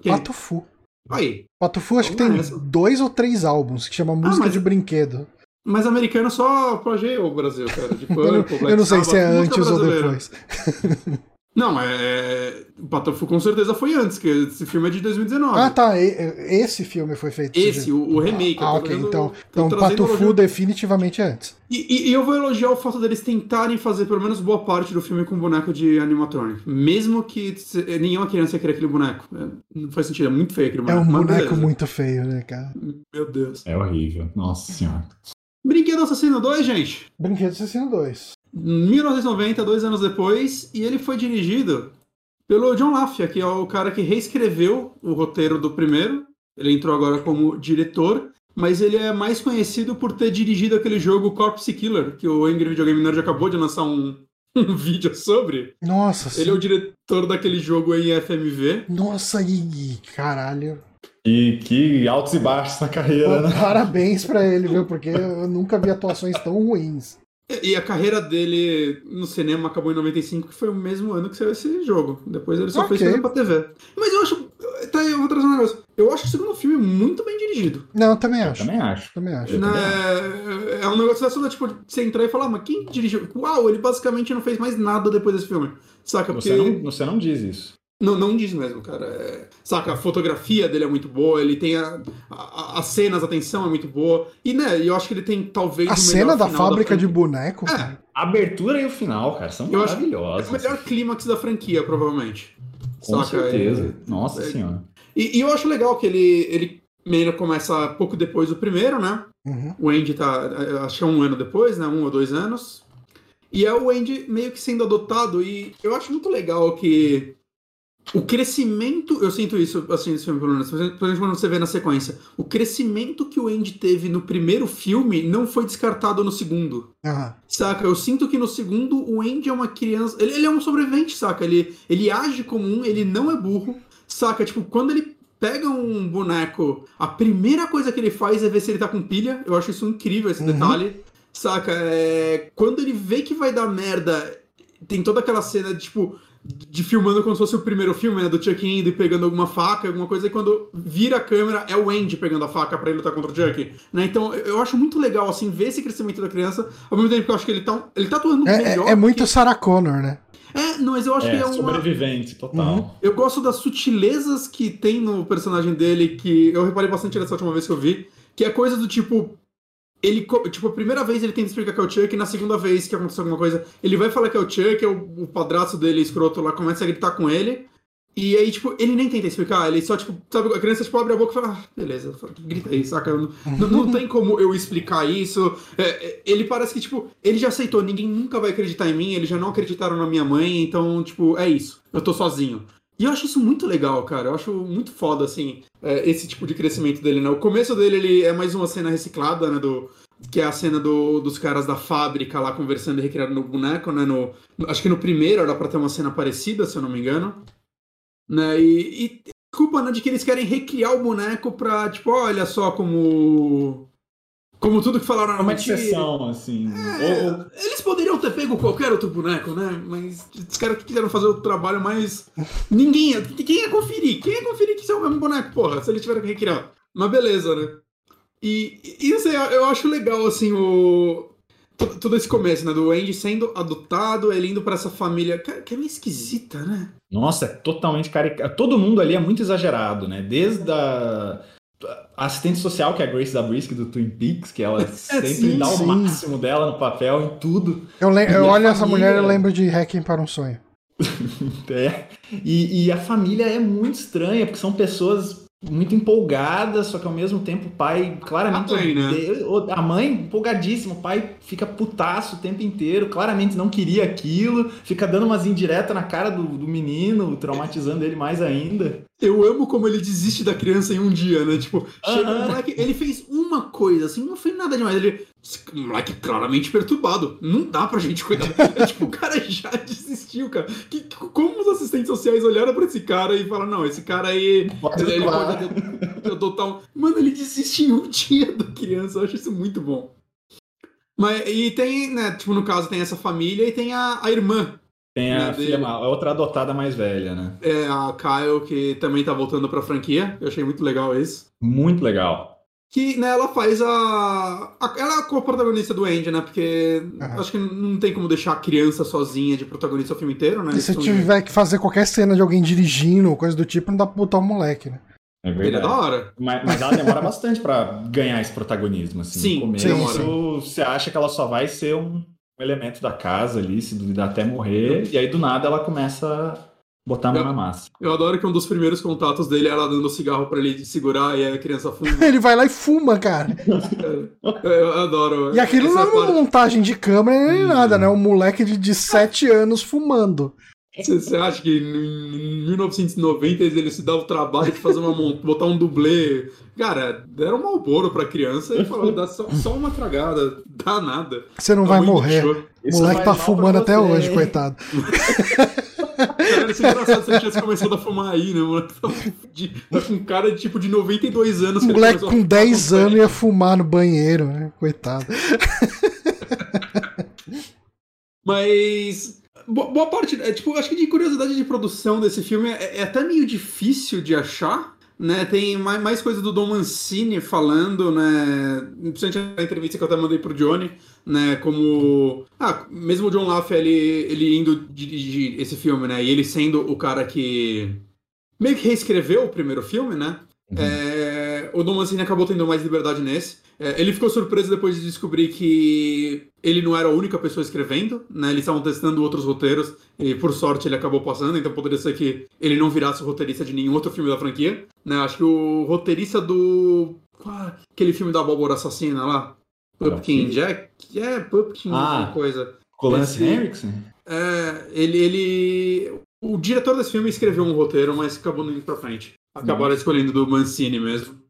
Quem? Pato Fu. Aí. Pato Fu acho que tem nessa. dois ou três álbuns que chama Música mas- de Brinquedo. Mas americano só plagiou o Brasil, cara. De eu, não, Purple, eu não sei Sabbath, se é antes ou depois. Não, é. O Patofu com certeza foi antes, que esse filme é de 2019. Ah, tá. e- Esse filme foi feito. Esse, o, o remake. eu Ah, ok. trazendo- Então, então Patufu elogio. definitivamente é antes. E, e- e eu vou elogiar o fato deles tentarem fazer pelo menos boa parte do filme com boneco de animatronic. Mesmo que se- nenhuma criança ia querer aquele boneco. É, não faz sentido, é muito feio aquele É boneco. um mas boneco beleza. muito feio, né, cara? Meu Deus. É horrível. Nossa senhora. Brinquedo Assassino 2, gente. Brinquedo Assassino 2. 1990, dois anos depois, e ele foi dirigido pelo John LaFia, que é o cara que reescreveu o roteiro do primeiro. Ele entrou agora como diretor, mas ele é mais conhecido por ter dirigido aquele jogo Corpse Killer, que o Angry Video Game Nerd acabou de lançar um, um vídeo sobre. Nossa, Ele é o sim. diretor daquele jogo em FMV. Nossa, e caralho. E que altos e baixos na carreira, né? Parabéns pra ele, viu? Porque eu nunca vi atuações tão ruins. E a carreira dele no cinema acabou em 95, que foi o mesmo ano que saiu esse jogo. Depois ele só Ok. fez coisa pra TV. Mas eu acho. Tá aí, eu vou trazer um negócio. Eu acho o segundo filme muito bem dirigido. Não, eu também Eu acho. também acho. Também acho. Também É um negócio dessa, tipo, você entrar e falar, "Ah, mas quem dirigiu? Uau, ele basicamente não fez mais nada depois desse filme. Saca? Porque. Você não, você não diz isso. Não, não diz mesmo, cara. É, Saca, a fotografia dele é muito boa, ele tem a, a- as cenas, a tensão é muito boa. E, né, eu acho que ele tem talvez A o melhor cena da final fábrica de franquia. boneco. É, A abertura e o final, cara, são Eu acho- maravilhosos. é o melhor clímax da franquia, provavelmente. Com Saca? certeza. Nossa é- senhora. E, e eu acho legal que ele, ele meio começa pouco depois do primeiro, né? Uhum. O Andy tá, eh, acho que é um ano depois, né? Um ou dois anos. E é o Andy meio que sendo adotado. E eu acho muito legal que o crescimento. Eu sinto isso, assim, nesse filme, pelo menos. Principalmente quando você vê na sequência. O crescimento que o Andy teve no primeiro filme não foi descartado no segundo. Aham. Saca? Eu sinto que no segundo o Andy é uma criança. Ele, ele é um sobrevivente, saca? Ele, ele age como um, ele não é burro. Saca? Tipo, quando ele pega um boneco, a primeira coisa que ele faz é ver se ele tá com pilha. Eu acho isso incrível, esse Uhum. detalhe. Saca? É, Quando ele vê que vai dar merda, tem toda aquela cena de tipo. De filmando como se fosse o primeiro filme, né? Do Chuck indo e pegando alguma faca, alguma coisa, e quando vira a câmera é o Andy pegando a faca pra ele lutar contra o Chuck. Né? Então eu acho muito legal, assim, ver esse crescimento da criança, ao mesmo tempo que eu acho que ele tá, ele tá atuando É, melhor. é, é muito que- Sarah Connor, né? É, não, mas eu acho que É, é uma. sobrevivente, total. Uhum. Eu gosto das sutilezas que tem no personagem dele, que eu reparei bastante nessa última vez que eu vi, que é coisa do tipo. Ele, tipo, a primeira vez ele tenta explicar que é o Chuck, e na segunda vez que aconteceu alguma coisa, ele vai falar que é o Chuck, é o, o padrasto dele, escroto lá, começa a gritar com ele. E aí, tipo, ele nem tenta explicar, ele só, tipo, sabe, a criança, tipo, abre a boca e fala, ah, beleza, grita aí, saca? Não, não, não tem como eu explicar isso. É, é, ele parece que, tipo, ele já aceitou, ninguém nunca vai acreditar em mim, eles já não acreditaram na minha mãe, então, tipo, é isso, eu tô sozinho. E eu acho isso muito legal, cara. Eu acho muito foda, assim, é, esse tipo de crescimento dele, né? O começo dele, ele é mais uma cena reciclada, né? Do, que é a cena do- dos caras da fábrica lá conversando e recriando no boneco, né? No, acho que no primeiro era pra ter uma cena parecida, se eu não me engano. Né? E, e desculpa, né? De que eles querem recriar o boneco pra, tipo, olha só como. Como tudo que falaram É na uma exceção, assim. É, Ou- Eles poderiam ter pego qualquer outro boneco, né? Mas os caras que quiseram fazer o trabalho mais. Ninguém ia. Quem ia conferir? Quem ia conferir que isso é o mesmo boneco, porra? Se eles tiveram que recriar. Mas beleza, né? E, e assim, eu- acho legal, assim, o. to- Todo esse começo, né? Do Andy sendo adotado, ele indo pra essa família. Cara, que é meio esquisita, né? Nossa, é totalmente caricato. Todo mundo ali é muito exagerado, né? Desde a a assistente social, que é a Grace Zabriskie do Twin Peaks, que ela sempre sim, dá sim. o máximo dela no papel, em tudo. Eu, le- eu olho essa família- mulher e lembro de Hacking para um Sonho. É. E, e a família é muito estranha, porque são pessoas muito empolgadas, só que ao mesmo tempo o pai claramente. A mãe, né? A mãe empolgadíssima, o pai fica putaço o tempo inteiro, claramente não queria aquilo, fica dando umas indiretas na cara do, do menino, traumatizando ele mais ainda. Eu amo como ele desiste da criança em um dia, né? Tipo, chega Aham. o moleque, ele fez uma coisa, assim, não fez nada demais. Ele. esse moleque claramente perturbado. Não dá pra gente cuidar. É, tipo, o cara já desistiu, cara. Que, como os assistentes sociais olharam pra esse cara e falaram, não, esse cara aí. Pode ele pode ado- adotar um. Mano, ele desiste em um dia da criança. Eu acho isso muito bom. Mas, e tem, né, tipo, no caso, tem essa família e tem a, a irmã Tem a filha, a outra adotada mais velha, né? É a Kyle, que também tá voltando pra franquia. Eu achei muito legal isso. Muito legal. que né, ela faz a, a Ela é a co-protagonista do Andy, né? Porque Aham. acho que não tem como deixar a criança sozinha de protagonista o filme inteiro, né? E se tiver que fazer qualquer cena de alguém dirigindo ou coisa do tipo, não dá pra botar o moleque, né? É Ele é verdade. da hora. Mas, mas ela demora bastante pra ganhar esse protagonismo, assim. Sim, no começo, sim, você acha que ela só vai ser um elemento da casa ali, se duvidar até morrer, e aí do nada ela começa a botar a mão na massa. Eu adoro que um dos primeiros contatos dele é ela dando cigarro pra ele segurar e a criança fuma. Ele vai lá e fuma, cara. eu adoro. E aquilo não é uma parte- montagem de câmera nem Hum. nada, né? Um moleque de, de 7 anos fumando. Você, você acha que em 1990 ele se dá o trabalho de fazer uma botar um dublê? Cara, deram um malboro pra criança e falou, dá só, só uma tragada, dá nada. Você não vai Tamanho do morrer. O moleque tá fumando até hoje, coitado. Cara, isso é engraçado se ele tivesse começado a fumar aí, né, mano? Tá, de- tá com cara de tipo de 92 anos. O moleque com fumar 10 com anos ia fumar no banheiro, né? Coitado. Mas. Bo- Boa parte. É, tipo, acho que de curiosidade de produção desse filme é, é até meio difícil de achar. Né, tem mais, mais coisa do Dom Mancini falando, né? Principalmente na entrevista que eu até mandei pro Johnny, né? Como. Ah, mesmo o John Laffey ele, ele indo dirigir esse filme, né? E ele sendo o cara que meio que reescreveu o primeiro filme, né? Uhum. É, o Dom Mancini acabou tendo mais liberdade nesse. É, ele ficou surpreso depois de descobrir que ele não era a única pessoa escrevendo, né? Eles estavam testando outros roteiros e por sorte ele acabou passando, então poderia ser que ele não virasse o roteirista de nenhum outro filme da franquia, né? Acho que o roteirista do qual- aquele filme da abóbora assassina lá, Pumpkin Jack, é Pumpkin Ah. alguma coisa. Com Lance Henriksen? É, ele, ele. O diretor desse filme escreveu um roteiro, mas acabou não indo pra frente. Acabaram escolhendo do Mancini mesmo.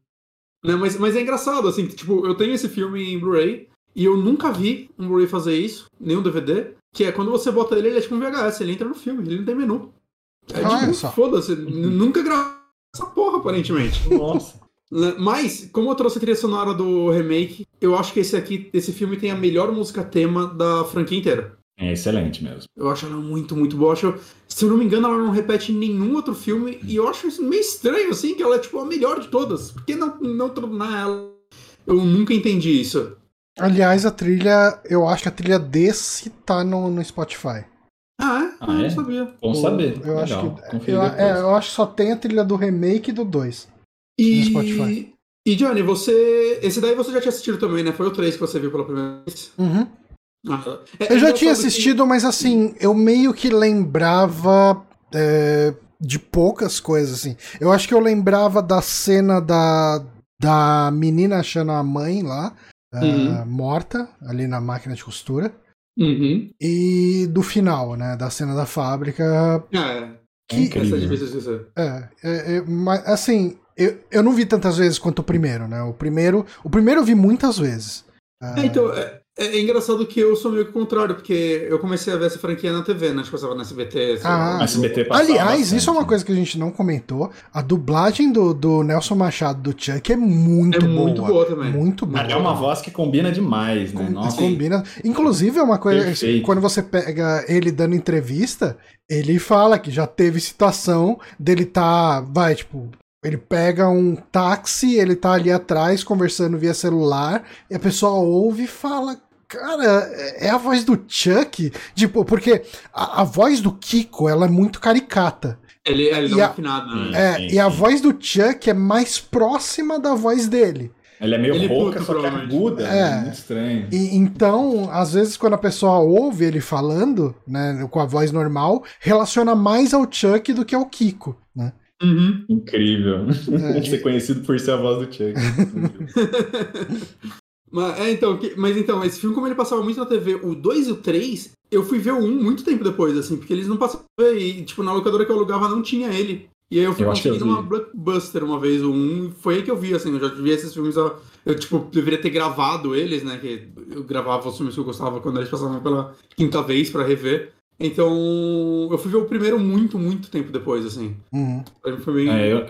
Né, mas, mas é engraçado, assim, tipo, eu tenho esse filme em Blu-ray e eu nunca vi um Blu-ray fazer isso, nem um DVD, que é quando você bota ele, ele é tipo um VHS, ele entra no filme, ele não tem menu. É Olha tipo, só. foda-se, nunca gravou essa porra, aparentemente. Nossa. Né, Mas, como eu trouxe a trilha sonora do remake, eu acho que esse aqui, esse filme tem a melhor música tema da franquia inteira. É excelente mesmo. Eu acho ela muito, muito boa. Eu Acho, se eu não me engano, ela não repete em nenhum outro filme. E eu acho isso meio estranho, assim, que ela é tipo a melhor de todas. Por que não, não tornar ela? Eu nunca entendi isso. Aliás, a trilha, eu acho que a trilha desse tá no, no Spotify. Ah, é? Ah, eu é? não sabia. Bom saber. Eu acho que. Eu, depois. é, eu acho que só tem a trilha do remake e do 2. E, No Spotify. e Johnny, você. Esse daí você já tinha assistido também, né? Foi o 3 que você viu pela primeira vez. Uhum. Ah, é- Eu é já tinha engraçado que- assistido, mas assim, eu meio que lembrava é, de poucas coisas, assim. Eu acho que eu lembrava da cena da, da menina achando a mãe lá, ah, Uhum. morta, ali na máquina de costura. Uhum. E do final, né? Da cena da fábrica. É, Que, essa é difícil de esquecer. É, é, é, mas assim, eu, eu não vi tantas vezes quanto o primeiro, né? O primeiro, o primeiro eu vi muitas vezes. Ah, É, então, é, é engraçado que eu sou meio que o contrário, porque eu comecei a ver essa franquia na TV, né? Acho que passava na SBT. Ah, A SBT passava Aliás, bastante. isso é uma coisa que a gente não comentou. A dublagem do, do Nelson Machado do Chuck é muito É boa. muito boa também. Muito boa. É uma voz que combina demais, né? Com- Nossa. Combina. Inclusive, é uma coisa. Perfeito. Quando você pega ele dando entrevista, ele fala que já teve situação dele tá. Vai, tipo. Ele pega um táxi, ele tá ali atrás conversando via celular, e a pessoa ouve e fala. Cara, é a voz do Chuck? Tipo, porque a, a voz do Kiko ela é muito caricata. Ele, ele dá E uma a- afinada, né? É, Sim, e a sim. voz do Chuck é mais próxima da voz dele. Ela é meio Ele rouca, puto, só que provavelmente. aguda. É. É. Muito estranho. E então, às vezes, quando a pessoa ouve ele falando, né, com a voz normal, relaciona mais ao Chuck do que ao Kiko, né? Uhum. Incrível. É, Ser conhecido por ser a voz do Chuck. mas, é, então, que- mas então, esse filme, como ele passava muito na TV, o 2 e o 3, eu fui ver o 1 muito tempo depois, assim, porque eles não passavam e, tipo, na locadora que eu alugava não tinha ele. E aí eu fui Eu acho que eu conseguir numa vi. Blockbuster uma vez, o 1, foi aí que eu vi, assim, eu já vi esses filmes, ó, eu, tipo, deveria ter gravado eles, né, que eu gravava os filmes que eu gostava quando eles passavam pela quinta vez pra rever. Então, eu fui ver o primeiro muito, muito tempo depois, assim. Uhum. Foi bem... É, eu,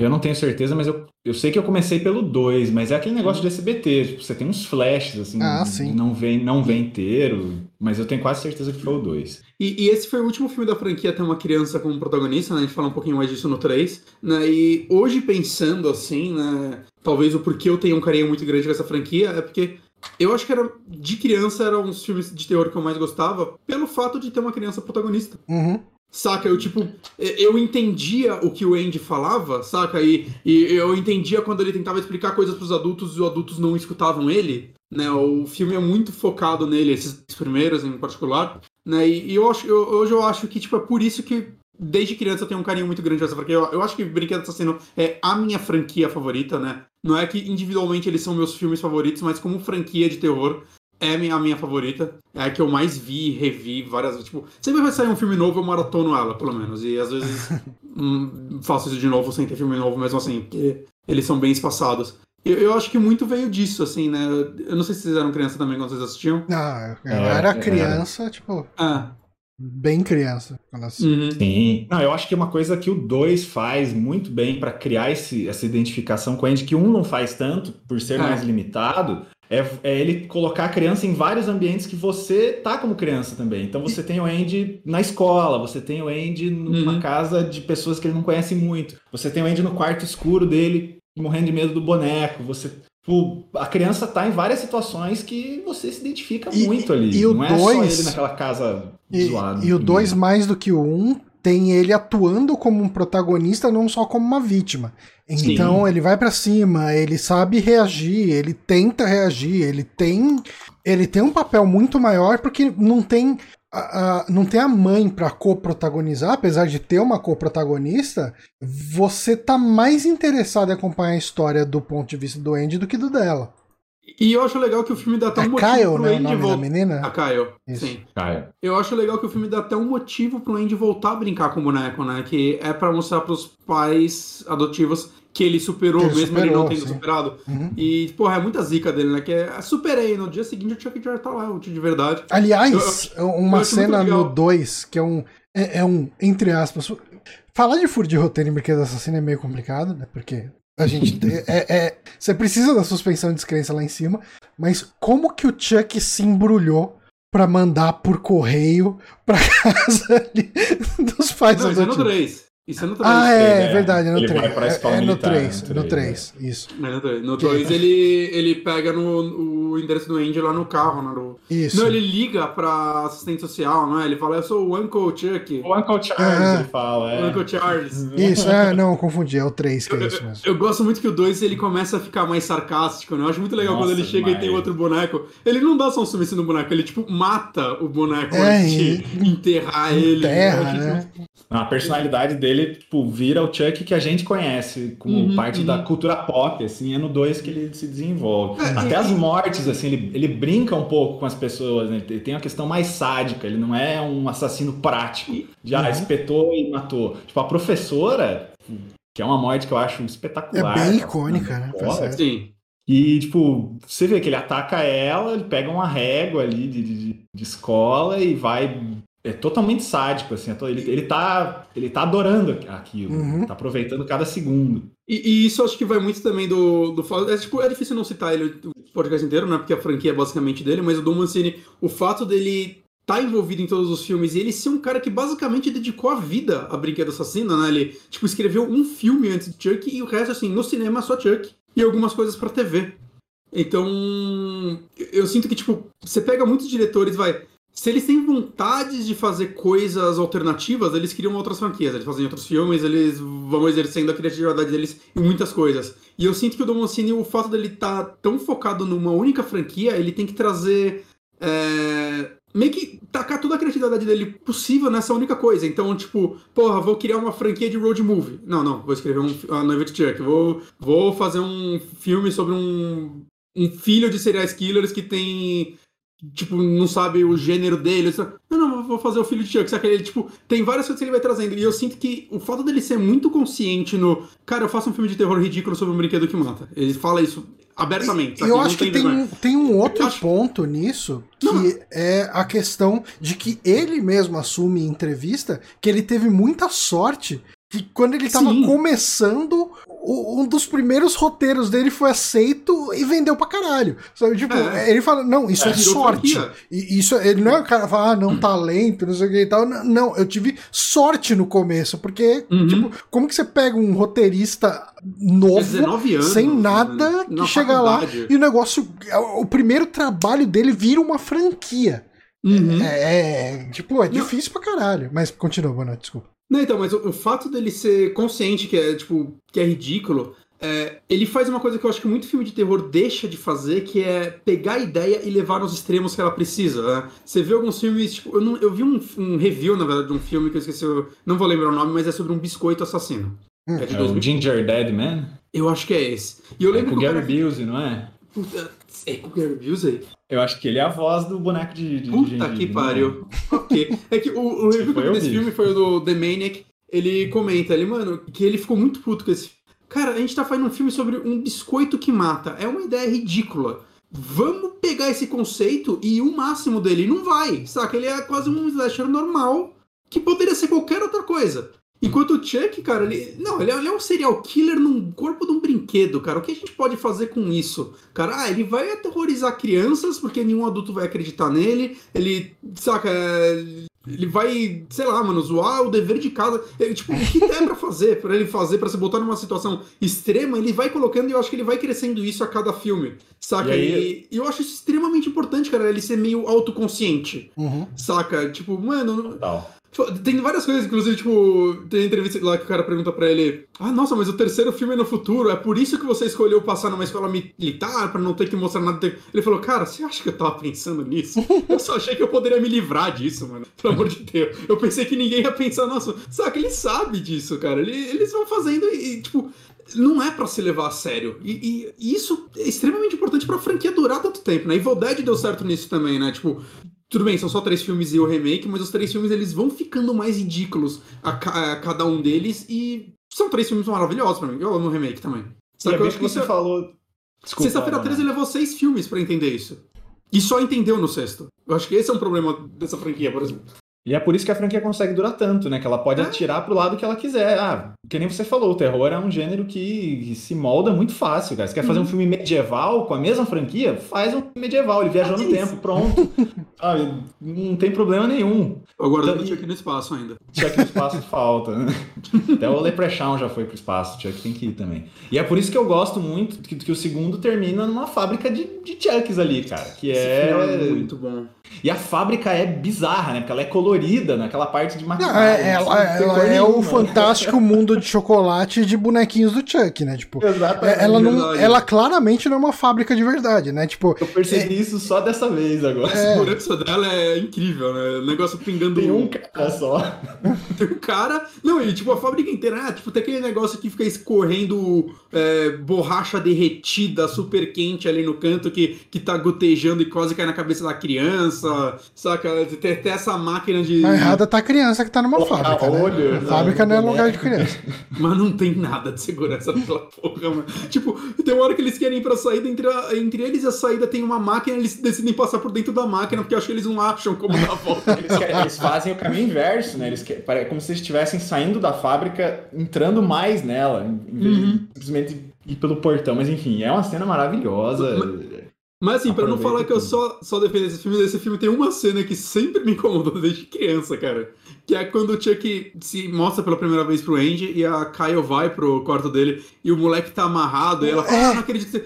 eu não tenho certeza, mas eu, eu sei que eu comecei pelo 2, mas é aquele negócio de SBT. Tipo, você tem uns flashes, assim, Ah, sim. não vem, não vem inteiro, mas eu tenho quase certeza que foi o 2. E, e, esse foi o último filme da franquia ter uma criança como protagonista, né? A gente fala um pouquinho mais disso no 3. Né? E hoje, pensando assim, né? Talvez o porquê eu tenho um carinho muito grande com essa franquia é porque eu acho que era de criança eram os filmes de terror que eu mais gostava, pelo fato de ter uma criança protagonista. Uhum. Saca? Eu, tipo, eu entendia o que o Andy falava, saca? E, e eu entendia quando ele tentava explicar coisas pros adultos e os adultos não escutavam ele, né? O filme é muito focado nele, esses primeiros em particular, né? E, e eu acho, eu, hoje eu acho que, tipo, é por isso que desde criança eu tenho um carinho muito grande essa franquia. Eu, eu acho que Brinquedo Assassino é a minha franquia favorita, né? Não é que individualmente eles são meus filmes favoritos, mas como franquia de terror, é a minha favorita. É a que eu mais vi, revi várias vezes. Tipo, sempre vai sair um filme novo, eu maratono ela, pelo menos. E às vezes hum, faço isso de novo sem ter filme novo, mesmo assim, porque eles são bem espaçados. Eu, eu, acho que muito veio disso, assim, né? Eu não sei se vocês eram criança também quando vocês assistiam. Ah, eu é, era criança, é. tipo. Ah. Bem criança. Quando uhum. Sim. Não, eu acho que é uma coisa que o 2 faz muito bem para criar esse, essa identificação com a Andy, que um não faz tanto, por ser é. mais limitado, é, é, ele colocar a criança em vários ambientes que você tá como criança também. Então você tem o Andy na escola, você tem o Andy numa uhum. casa de pessoas que ele não conhece muito, você tem o Andy no quarto escuro dele, morrendo de medo do boneco, você Tipo, a criança tá em várias situações que você se identifica e, muito ali. E o não dois, é só ele naquela casa e, zoada. E o 2, mais do que o 1, um, tem ele atuando como um protagonista, não só como uma vítima. Então Sim. ele vai para cima, ele sabe reagir, ele tenta reagir, ele tem ele tem um papel muito maior porque não tem a, a, não tem a mãe para co-protagonizar, apesar de ter uma co-protagonista, você tá mais interessado em acompanhar a história do ponto de vista do Andy do que do dela. E eu acho legal que o filme dá até um é motivo Kyle, pro né, Andy voltar. menina? A Kyle, Isso. sim. Kyle. Eu acho legal que o filme dá até um motivo pro Andy voltar a brincar com o boneco, né? Que é para mostrar pros pais adotivos que ele superou, ele mesmo superou, ele não tendo sim. superado. Uhum. E, porra, é muita zica dele, né? Que é, superei, no dia seguinte o Chuck já tá lá, o de verdade. Aliás, eu, eu, uma cena no 2, que é um, é, é, um, entre aspas, falar de furo de roteiro em Brinquedo Assassino é meio complicado, né? Porque a gente tem, é, é, você precisa da suspensão de descrença lá em cima, mas como que o Chuck se embrulhou para mandar por correio pra casa dos pais não? Isso é no 3. Isso é no 3. Ah, é, é verdade, é no 3. É, é, no 3, no 3, é. isso. É no 2 ele, ele pega no, o endereço do Andy lá no carro, né? No... Isso. Não, ele liga pra assistente social, não é? Ele fala, eu sou o Uncle Chuck. O Uncle Charles, é. ele fala, é. O Uncle Charles. Isso, é, não, confundi, é o 3 que é isso mesmo. Eu, eu, gosto muito que o 2 ele começa a ficar mais sarcástico, né? Eu acho muito legal Nossa, quando ele chega demais. e tem outro boneco. Ele não dá só um sumiço no boneco, ele, tipo, mata o boneco é, antes de enterrar ele. Enterra, né? A personalidade dele, tipo, vira o Chuck que a gente conhece, como uhum, parte uhum. da cultura pop, assim, é no 2 que ele se desenvolve. É, Até as mortes, assim, ele, ele brinca um pouco com as pessoas, né? Ele tem uma questão mais sádica, ele não é um assassino prático, ah, uhum. espetou e matou. Tipo, a professora, que é uma morte que eu acho espetacular. É bem icônica, né? Tá Sim. E, tipo, você vê que ele ataca ela, ele pega uma régua ali de, de, de escola e vai é totalmente sádico, assim. É ele, ele, tá, ele tá adorando aquilo, uhum. tá aproveitando cada segundo. E, e, isso acho que vai muito também do. do é, tipo, é difícil não citar ele o podcast inteiro, né? Porque a franquia é basicamente dele, mas o Dom Mancini, o fato dele tá envolvido em todos os filmes e ele ser um cara que basicamente dedicou a vida a Brinquedo Assassino, né? Ele, tipo, escreveu um filme antes de Chuck e o resto, assim, no cinema só Chuck e algumas coisas pra TV. Então, eu sinto que, tipo, você pega muitos diretores, vai, se eles têm vontades de fazer coisas alternativas, eles criam outras franquias, eles fazem outros filmes, eles vão exercendo a criatividade deles em muitas coisas. E eu sinto que o Dom Mancini, o fato dele estar tá tão focado numa única franquia, ele tem que trazer. É, meio que tacar toda a criatividade dele possível nessa única coisa. Então, tipo, porra, vou criar uma franquia de road movie. Não, não, vou escrever um a Noiva de Chuck. Vou, vou fazer um filme sobre um, um filho de serial killers que tem tipo, não sabe o gênero dele. Não, não, vou fazer o filho de Chuck. Sabe? Ele, tipo, tem várias coisas que ele vai trazendo. E eu sinto que o fato dele ser muito consciente no. Cara, eu faço um filme de terror ridículo sobre um brinquedo que mata. Ele fala isso abertamente. Eu acho que tem, tem um outro acho... ponto nisso, que não. é a questão de que ele mesmo assume em entrevista que ele teve muita sorte que quando ele tava Sim. começando, o- um dos primeiros roteiros dele foi aceito e vendeu pra caralho. Sabe, tipo, É. ele fala, não, isso é, É, sorte. E isso, ele não é o cara que fala, ah, não, talento, não sei o que e tal. Não, Não, eu tive sorte no começo, porque, Uhum. tipo, como que você pega um roteirista novo, 19 anos, sem nada, na que chega lá faculdade. e o negócio, o primeiro trabalho dele vira uma franquia. Uhum. É, é, tipo, é difícil pra caralho. Mas continua, Boa noite, desculpa. Não, então, mas o, o fato dele ser consciente que é, tipo, que é ridículo, é, ele faz uma coisa que eu acho que muito filme de terror deixa de fazer, que é pegar a ideia e levar nos extremos que ela precisa, né? Você vê alguns filmes, tipo, eu, não- eu vi um, um review, na verdade, de um filme que eu esqueci, eu não vou lembrar o nome, mas é sobre um biscoito assassino. É de É 2000. o Ginger Dead Man? Eu acho que é esse. E eu É lembro com o Gary cara... Busey, não é? Puta, é com o Gary Busey? Eu acho que ele é a voz do boneco de, de Puta gengibre, que pariu. ok. É que o, o review eu desse vi. filme foi o do The Maniac. Ele comenta, ele, mano, que ele ficou muito puto com esse filme. Cara, a gente tá fazendo um filme sobre um biscoito que mata. É uma ideia ridícula. Vamos pegar esse conceito e o máximo dele. Não vai, saca? Ele é quase um slasher normal que poderia ser qualquer outra coisa. Enquanto o Chuck, cara, ele. Não, ele é, ele é um serial killer num corpo de um brinquedo, cara. O que a gente pode fazer com isso? Cara, ah, ele vai aterrorizar crianças porque nenhum adulto vai acreditar nele. Ele, saca, ele vai, sei lá, mano, zoar o dever de casa. Ele, tipo, o que der pra fazer, pra ele fazer, pra se botar numa situação extrema, ele vai colocando e eu acho que ele vai crescendo isso a cada filme, saca? E aí- E, e eu acho isso extremamente importante, cara, ele ser meio autoconsciente, Uhum. saca? Tipo, mano, Total. Tipo, Tem várias coisas, inclusive, tipo, tem entrevista lá que o cara pergunta pra ele: Ah, nossa, mas o terceiro filme é no futuro, é por isso que você escolheu passar numa escola militar, pra não ter que mostrar nada. Ele falou: Cara, você acha que eu tava pensando nisso? Eu só achei que eu poderia me livrar disso, mano. Pelo amor de Deus. Eu pensei que ninguém ia pensar, nossa, saca, ele sabe disso, cara. Ele- eles vão fazendo e, tipo. Não é pra se levar a sério. E, e- e isso é extremamente importante pra franquia durar tanto tempo, né? Evil Dead deu certo nisso também, né? Tipo, tudo bem, são só três filmes e o remake, mas os três filmes eles vão ficando mais ridículos a, ca- a cada um deles e são três filmes maravilhosos pra mim. Eu amo o remake também. Só que eu acho que você é- falou. Sexta-feira Ana. 13 levou seis filmes pra entender isso. E só entendeu no sexto. Eu acho que esse é um problema dessa franquia, por exemplo. E é por isso que a franquia consegue durar tanto, né? Que ela pode É. atirar pro lado que ela quiser. Ah, que nem você falou, o terror é um gênero que, que se molda muito fácil, cara. Você quer fazer Uhum. um filme medieval com a mesma franquia? Faz um filme medieval, ele viajou É no isso. tempo, pronto. Sabe? Não tem problema nenhum. Agora Então, eu tinha aqui no espaço ainda. Chuck no espaço falta, né? Até o Leprechaun já foi pro espaço, o Chuck tem que ir também. E é por isso que eu gosto muito que, que o segundo termina numa fábrica de, de Chucks ali, cara. Que é. é muito bom. E a fábrica é bizarra, né? Porque ela é colorida naquela parte de Não, maquiagem. é, ela, assim, ela cor é o fantástico mundo de chocolate de bonequinhos do Chuck, né? Tipo, Exatamente. é- ela, não, ela claramente não é uma fábrica de verdade, né? Tipo, Eu percebi isso só dessa vez agora. A segurança dela é incrível, né? O negócio pingando Tem um cara só. Tem um cara. Não, e tipo, a fábrica inteira, ah, tipo, tem aquele negócio que fica escorrendo é, borracha derretida, super quente ali no canto, que, que tá gotejando e quase cai na cabeça da criança, saca? Tem até essa máquina de. a errada tá a criança que tá numa Colocar fábrica, né? olho, A fábrica não é lugar de criança. Mas não tem nada de segurança naquela porra, mano. Tipo, tem uma hora que eles querem ir pra saída, entre, a- entre eles e a saída tem uma máquina, eles decidem passar por dentro da máquina, porque eu acho que eles não acham como dar a volta. Eles, querem- eles fazem o caminho inverso, né? Eles querem- pare- como se eles estivessem saindo da fábrica, entrando mais nela, em em vez Uhum. de simplesmente ir pelo portão. Mas enfim, é uma cena maravilhosa. Mas assim, pra não falar que eu só, só defendo esse filme, esse filme tem uma cena que sempre me incomodou desde criança, cara. Que é quando o Chuck se mostra pela primeira vez pro Andy e a Kyle vai pro quarto dele e o moleque tá amarrado e ela fala, É. ah, não acredito.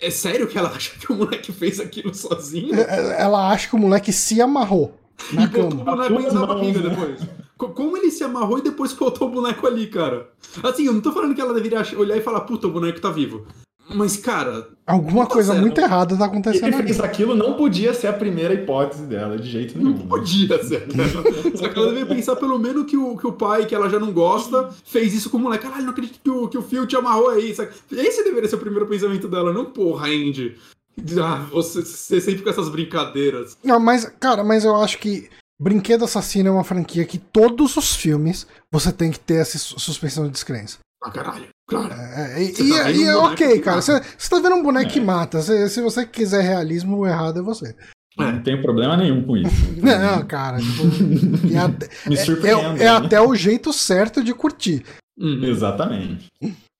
É sério que ela acha que o moleque fez aquilo sozinho? Ela acha que o moleque se amarrou na e botou o cama. boneco em duas barriga né? depois. Co- Como ele se amarrou e depois botou o boneco ali, cara? Assim, eu não tô falando que ela deveria olhar e falar, puta, o boneco tá vivo. Mas, cara, Alguma Tá coisa certo. muito errada tá acontecendo Ele ali. fez aquilo, não podia ser a primeira hipótese dela, de jeito nenhum. Não podia ser. Né? Só que ela deveria pensar pelo menos que o, que o pai, que ela já não gosta, fez isso com o moleque. Caralho, não acredito que o, que o Phil te amarrou aí. Esse deveria ser o primeiro pensamento dela, não porra, Andy. Ah, você, você sempre com essas brincadeiras. Não, mas, cara, mas eu acho que Brinquedo Assassino é uma franquia que todos os filmes você tem que ter essa sus- suspensão de descrença. Ah, caralho, claro. É, e Você e- tá e um é ok, que cara. mata. Você você tá vendo um boneco que É. mata. Se, se você quiser realismo, o errado é você. Não tenho problema nenhum com isso. Não, cara. Tipo, e até- Me é, surpreende. é até o jeito certo de curtir. Uhum. Exatamente.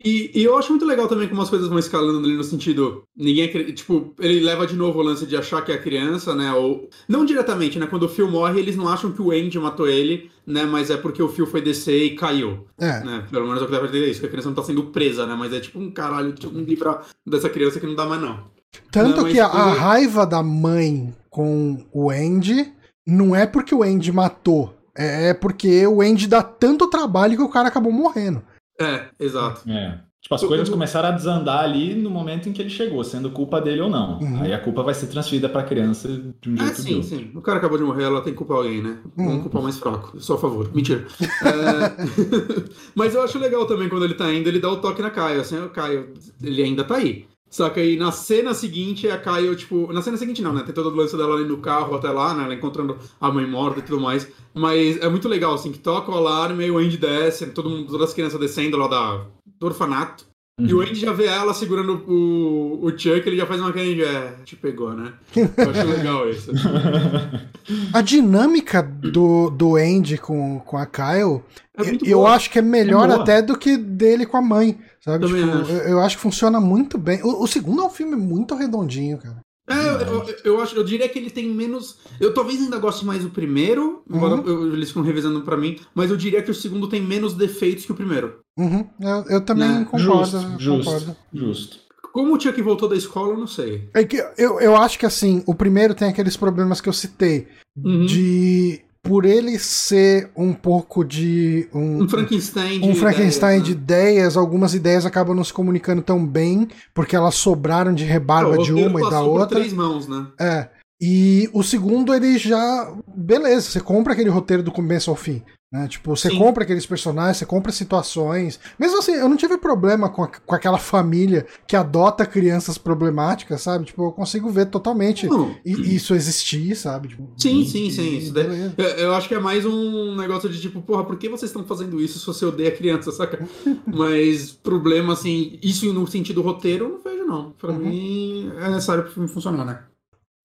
E, e eu acho muito legal também como as coisas vão escalando ali no sentido. Ninguém acredita. Tipo, ele leva de novo o lance de achar que é a criança, né? Ou. Não diretamente, né? Quando o Phil morre, eles não acham que o Andy matou ele, né? Mas é porque o Phil foi descer e caiu. É. Né? Pelo menos é o que dá pra entender isso, que a criança não tá sendo presa, né? Mas é tipo um caralho, tipo um livro dessa criança que não dá mais, não. Tanto Não, mas que a, a raiva da mãe com o Andy não é porque o Andy matou. É porque o Andy dá tanto trabalho que o cara acabou morrendo. É, exato. É. Tipo, as coisas começaram a desandar ali no momento em que ele chegou, sendo culpa dele ou não. Uhum. Aí a culpa vai ser transferida pra criança de um Ah, jeito ou de sim, outro. sim. O cara acabou de morrer, ela tem que culpar alguém, né? Hum. Vamos culpar o mais fraco. Eu sou a favor. Mentira. É, Mas eu acho legal também quando ele tá indo, ele dá o toque na Caio. Assim, o Caio, ele ainda tá aí. Que aí na cena seguinte, a Caio, tipo. Na cena seguinte não, né? Tem todo o lance dela ali no carro até lá, né? Ela encontrando a mãe morta e tudo mais. Mas é muito legal, assim, que toca o alarme, aí o Andy desce, todo mundo, todas as crianças descendo lá da, do orfanato. E o Andy já vê ela segurando o, o Chuck, ele já faz uma carinha de, é, te pegou, né? Eu acho legal isso. A dinâmica do, do Andy com, com a Kyle, É muito eu boa. acho que é melhor É até do que dele com a mãe. Sabe? Tipo, acho. eu, eu acho que funciona muito bem. O, o segundo é um filme muito redondinho, cara. É, eu, eu, eu acho, eu diria que ele tem menos. Eu talvez ainda goste mais do primeiro, Uhum. eu- eles ficam revisando pra mim, mas eu diria que o segundo tem menos defeitos que o primeiro. Uhum, eu, eu também Né, concordo. Justo, justo, concordo. justo. Como o Chuck voltou da escola, eu não sei. É que eu, eu acho que assim, o primeiro tem aqueles problemas que eu citei. Uhum. De. Por ele ser um pouco de. Um, Um Frankenstein de. um Frankenstein ideias, de né? ideias, algumas ideias acabam não se comunicando tão bem, porque elas sobraram de rebarba de uma e da passou por outra. três mãos, né? É. E o segundo, ele já. Beleza, você compra aquele roteiro do começo ao fim. Né? Tipo, você Sim. compra aqueles personagens, você compra situações. Mesmo assim, eu não tive problema com, a- com aquela família que adota crianças problemáticas, sabe? Tipo, eu consigo ver totalmente isso existir, sabe? Tipo, Sim, e- sim, sim. Isso daí- eu, eu acho que é mais um negócio de tipo, porra, por que vocês estão fazendo isso se você odeia criança, saca? Mas problema, assim, isso no sentido roteiro, eu não vejo, não. Pra Uhum. mim, é necessário pro filme funcionar, né?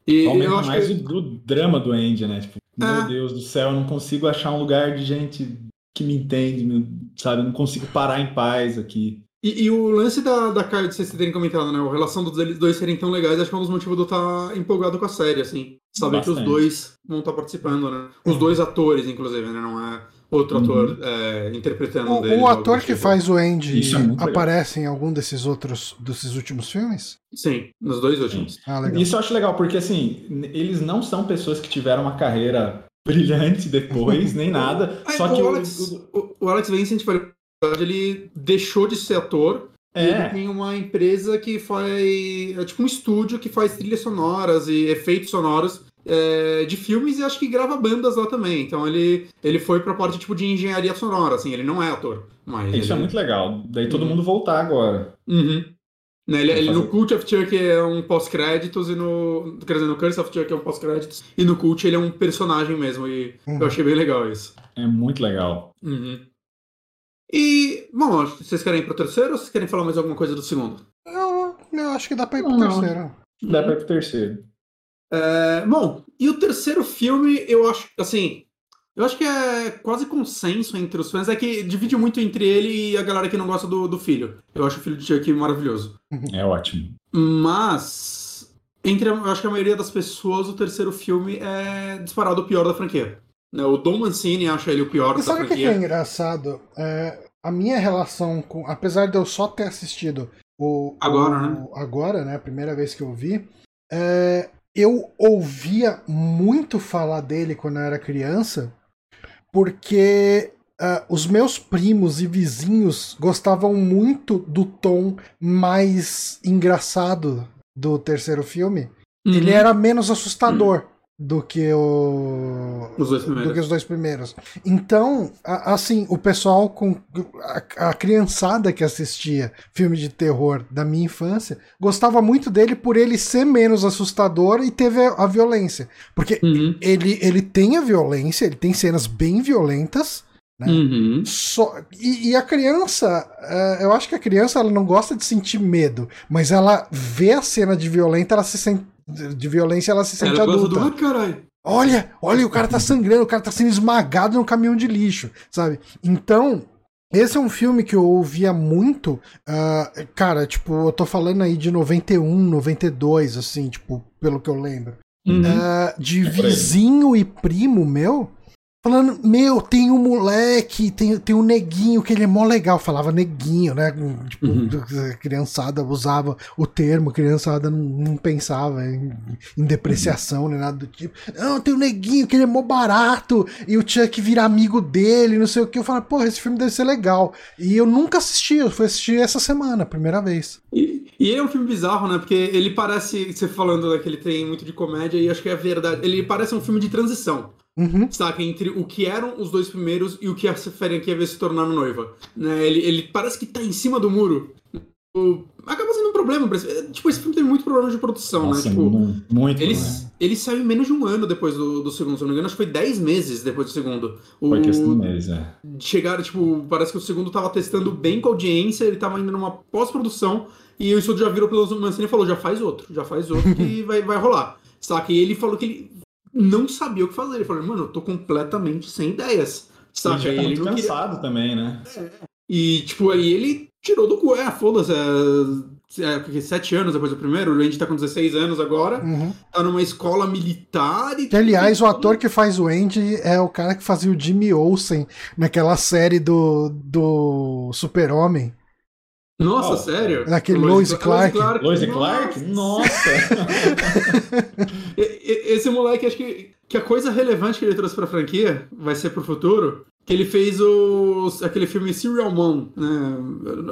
E Aumenta eu acho mais que. o do drama do Andy, né? Tipo, É. meu Deus do céu, eu não consigo achar um lugar de gente que me entende, sabe? Eu não consigo parar em paz aqui. E, e o lance da, da Caio, de vocês terem comentado, né? A relação dos eles dois serem tão legais, acho que é um dos motivos de eu estar empolgado com a série, assim. Saber que os Bastante. dois vão estar participando, né? Os dois atores, inclusive, né? Não é outro Uhum. ator é, interpretando O, deles. o ator que tipo. faz o Andy Isso é legal. aparece em algum desses outros desses últimos filmes? Sim, nos dois últimos. Ah, legal. Isso eu acho legal, porque assim, eles não são pessoas que tiveram uma carreira brilhante depois, nem nada. Ah, só que o, o, Alex, o, o Alex Vincent, na verdade, ele deixou de ser ator. e Ele é, tem uma empresa que faz. É tipo um estúdio que faz trilhas sonoras e efeitos sonoros é, de filmes e acho que grava bandas lá também. Então ele, ele foi pra parte tipo de engenharia sonora, assim, ele não é ator. Mas isso é ele- muito legal. Daí todo Uhum. mundo voltar agora. Uhum. Né, ele, ele no. Cult of Chuck é um pós-créditos e no. Quer dizer, no Curse of Chuck é um pós-créditos. E no Cult ele é um personagem mesmo. E Uhum. eu achei bem legal isso. É muito legal. Uhum. E, bom, vocês querem ir pro terceiro ou vocês querem falar mais alguma coisa do segundo? Eu, eu acho que dá pra ir pro Não, não. terceiro. Dá pra ir pro terceiro. É, bom, e o terceiro filme, eu acho, assim, eu acho que é quase consenso entre os fãs, é que divide muito entre ele e a galera que não gosta do, do filho. Eu acho o filho de Chuck maravilhoso. É ótimo. Mas, entre, a- eu acho que a maioria das pessoas, o terceiro filme é disparado o pior da franquia. Né, O Dom Mancini acha ele o pior E da sabe o que, que franquia. é engraçado? É, a minha relação com. Apesar de eu só ter assistido o. Agora, o- né? Agora, né? A primeira vez que eu vi. é, eu ouvia muito falar dele quando eu era criança, porque ah, os meus primos e vizinhos gostavam muito do tom mais engraçado do terceiro filme. Uhum. Ele era menos assustador do que o. Os dois Do que primeiros. os dois primeiros. Então, a- assim, o pessoal com. A, a criançada que assistia filme de terror da minha infância gostava muito dele por ele ser menos assustador e teve a, a violência. Porque Uhum. ele, ele tem a violência, ele tem cenas bem violentas. Né? Uhum. Só, e, e a criança, eh, eu acho que a criança ela não gosta de sentir medo, mas ela vê a cena de violenta, ela se sente, de violência, ela se sente Ela gosta adulta. do. Caralho. Olha, olha, o cara tá sangrando, o cara tá sendo esmagado no caminhão de lixo, sabe? Então, Esse é um filme que eu ouvia muito, uh, cara, tipo, eu tô falando aí de 91, 92, assim, tipo, pelo que eu lembro. Uhum. Uh, de é vizinho e primo meu, Falando, meu, tem um moleque, tem, tem um neguinho que ele é mó legal. Falava neguinho, né? Tipo, uhum. criançada usava o termo, criançada não, não pensava em, em depreciação uhum. nem nada do tipo. Não, tem um neguinho que ele é mó barato e o Chuck vira amigo dele, não sei o que. Eu falava, porra, esse filme deve ser legal. E eu nunca assisti, eu fui assistir essa semana, primeira vez. E, e ele é um filme bizarro, né? Porque ele parece, você falando né, que ele tem muito de comédia, e acho que é verdade. Ele parece um filme de transição. Uhum. Saca? Entre o que eram os dois primeiros e o que a Ferenc vai se tornar noiva. Né? Ele, ele parece que tá em cima do muro. O, acaba sendo um problema. Tipo, esse filme tem muito problema de produção, Nossa, né? Tipo, muito. Ele, ele saiu em menos de um ano depois do, do segundo, se não me engano. Acho que foi 10 meses depois do segundo. O, foi questão de meses, é. Chegaram, tipo, parece que o segundo tava testando bem com a audiência, ele tava indo numa pós-produção. E o estúdio já virou pelo Mancini e falou: já faz outro, já faz outro que vai, vai rolar. Saca? E ele falou que ele não sabia o que fazer. Ele falou, mano, eu tô completamente sem ideias. Saca? Ele, tá ele cansado queria... também, né? É. E, tipo, aí ele tirou do cu. É, foda-se. É, é, porque sete anos depois do primeiro, o Andy tá com 16 anos agora, uhum. tá numa escola militar e. Que, aliás, o ator que faz o Andy é o cara que fazia o Jimmy Olsen naquela série do, do Super-Homem. Nossa, oh, sério? Naquele Lois, Lois Clark. Clark. Lois Clark? Nossa! Esse moleque, acho que, que a coisa relevante que ele trouxe pra franquia vai ser pro futuro. Que ele fez o, aquele filme Serial Mom, né?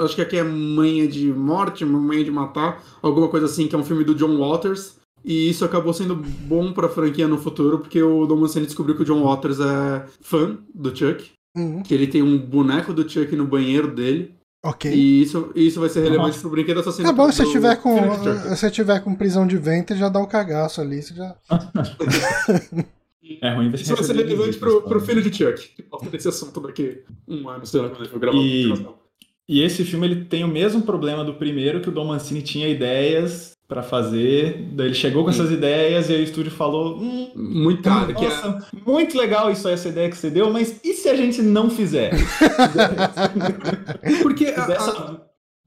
Acho que aqui é Manha de Morte, Manha de Matar, alguma coisa assim, que é um filme do John Waters. E isso acabou sendo bom pra franquia no futuro, porque o Dom Mancini descobriu que o John Waters é fã do Chuck. Uhum. Que ele tem um boneco do Chuck no banheiro dele. Ok. E isso, isso vai ser relevante pro brinquedo assassino. É bom se você tiver com se tiver com prisão de ventre, já dá um cagaço ali, você já. é ruim você Isso vai ser relevante pro, pro filho de Chuck. Volta desse assunto daqui um ano, sei lá, quando ele for gravar. E, e esse filme ele tem o mesmo problema do primeiro, que o Dom Mancini tinha ideias para fazer. Daí ele chegou com essas ideias e aí o estúdio falou: hum, muito caro, que é... muito legal isso essa ideia que você deu, mas e se a gente não fizer? Porque dessa, a...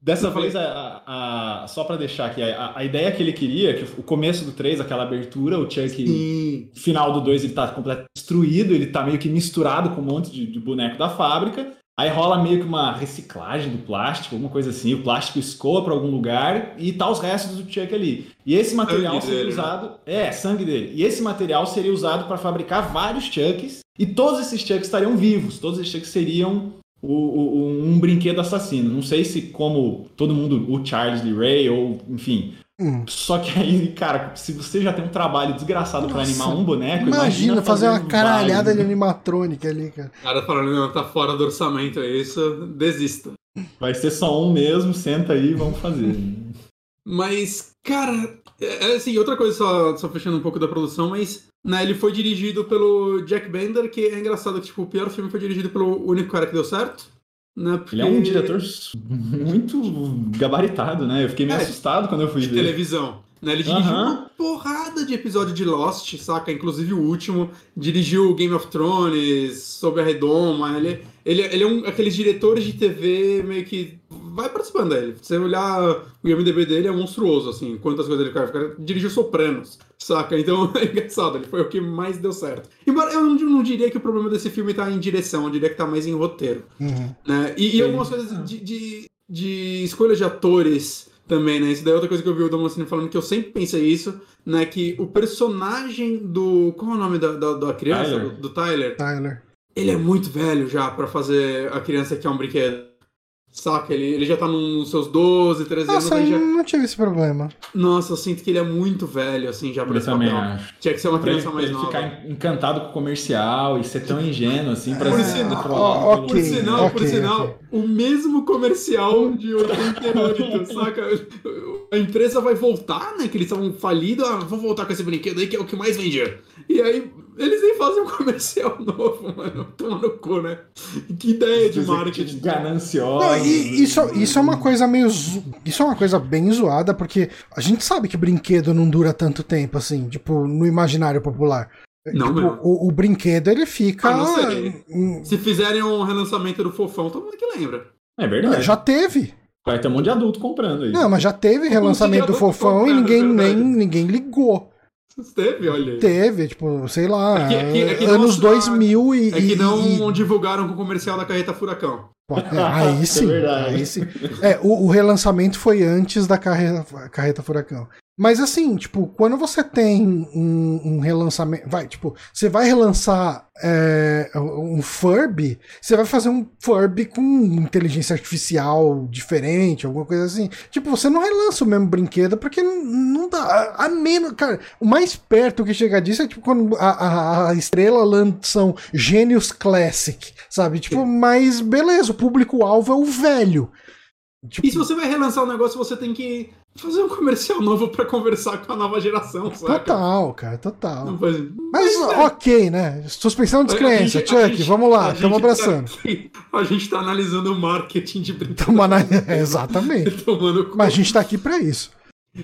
dessa vez, a, a, só para deixar aqui, a, ideia que ele queria, que o começo do 3, aquela abertura, o Chuck, Sim. final do 2, ele tá completamente destruído, ele tá meio que misturado com um monte de, de boneco da fábrica. Aí rola meio que uma reciclagem do plástico, alguma coisa assim. O plástico escoa para algum lugar e tá os restos do Chuck ali. E esse material sangue seria dele, né? usado. Né? É, sangue dele. E esse material seria usado para fabricar vários Chucks. E todos esses Chucks estariam vivos. Todos esses Chucks seriam o, o, um brinquedo assassino. Não sei se como todo mundo, o Charles Lee Ray, ou enfim, Hum. Só que aí, cara, se você já tem um trabalho desgraçado para animar um boneco, imagina, imagina fazer, uma caralhada de animatrônica ali, cara. O cara falando, não, tá fora do orçamento, é isso, desista. Vai ser só um mesmo, senta aí e vamos fazer. mas, cara, é, é, assim, outra coisa, só, só fechando um pouco da produção, mas né, ele foi dirigido pelo Jack Bender, que é engraçado que tipo, o pior filme foi dirigido pelo único cara que deu certo. Né? Porque... Ele é um diretor muito gabaritado, né? Eu fiquei meio é, assustado quando eu fui de ver. televisão. Né? Ele dirigiu uma porrada de episódio de Lost, saca? Inclusive o último. Dirigiu Game of Thrones, Sobre a Redoma. Ele, ele, ele é um aqueles diretores de TV meio que. Vai participando dele. Se você olhar o IMDB dele, é monstruoso, assim. Quantas coisas ele faz. O cara dirigiu Sopranos, saca? Então é engraçado. Ele foi o que mais deu certo. Embora eu não, não diria que o problema desse filme tá em direção, eu diria que tá mais em roteiro. Uhum. Né? E, e algumas coisas de, de, de escolha de atores também, né? Isso daí é outra coisa que eu vi o Damasceno falando, que eu sempre pensei isso, né? Que o personagem do. Qual é o nome da, da, da criança? Tyler. Do, do Tyler. Tyler. Ele é muito velho já para fazer a criança que é um brinquedo. Saca? Ele, ele já tá nos seus 12, 13 Nossa, anos. Nossa, já... não tive esse problema. Nossa, eu sinto que ele é muito velho, assim, já pra eu esse também papel. Acho. Tinha que ser uma criança ele, mais ele nova. ficar encantado com o comercial e ser tão ingênuo, assim, pra por, okay, por sinal, okay, por sinal, okay. o mesmo comercial de 88, saca? A empresa vai voltar, né? Que eles estavam falidos, ah, vou voltar com esse brinquedo aí que é o que mais vendia. E aí eles nem fazem um comercial novo, mano. Toma no cu, né? Que ideia de marketing. Gananciosa. isso, isso é uma coisa meio. Isso é uma coisa bem zoada, porque a gente sabe que brinquedo não dura tanto tempo, assim, tipo, no imaginário popular. Não, Tipo, meu. o, o brinquedo ele fica. Ah, não sei. Se fizerem um relançamento do Fofão, todo mundo que lembra. É verdade. Já teve. Vai ter um monte de adulto comprando aí. Não, mas já teve relançamento do Fofão e ninguém, é nem, ninguém ligou. Teve, olha aí. Teve, tipo, sei lá, É que- é que- é que anos não- 2000 e. É que não e- divulgaram com o comercial da carreta Furacão. É, aí Isso é sim, verdade. aí sim. É, o, o relançamento foi antes da carreta, carreta Furacão. Mas assim, tipo, quando você tem um, um relançamento. Vai, tipo, você vai relançar é, um Furby, você vai fazer um Furby com inteligência artificial diferente, alguma coisa assim. Tipo, você não relança o mesmo brinquedo porque não, não dá. A, menos. Cara, o mais perto que chega disso é tipo quando a, a, a estrela lançam Gênios Classic, sabe? Tipo, mas beleza, o público-alvo é o velho. Tipo, E se você vai relançar um negócio, você tem que fazer um comercial novo pra conversar com a nova geração, saca? total, cara, total. Não faz... Mas é. ok, né? Suspensão de descrença. gente- Chuck, gente- vamos lá, estamos gente abraçando. Tá a gente tá analisando o marketing de. Tamo na- Exatamente. Mas a gente tá aqui pra isso.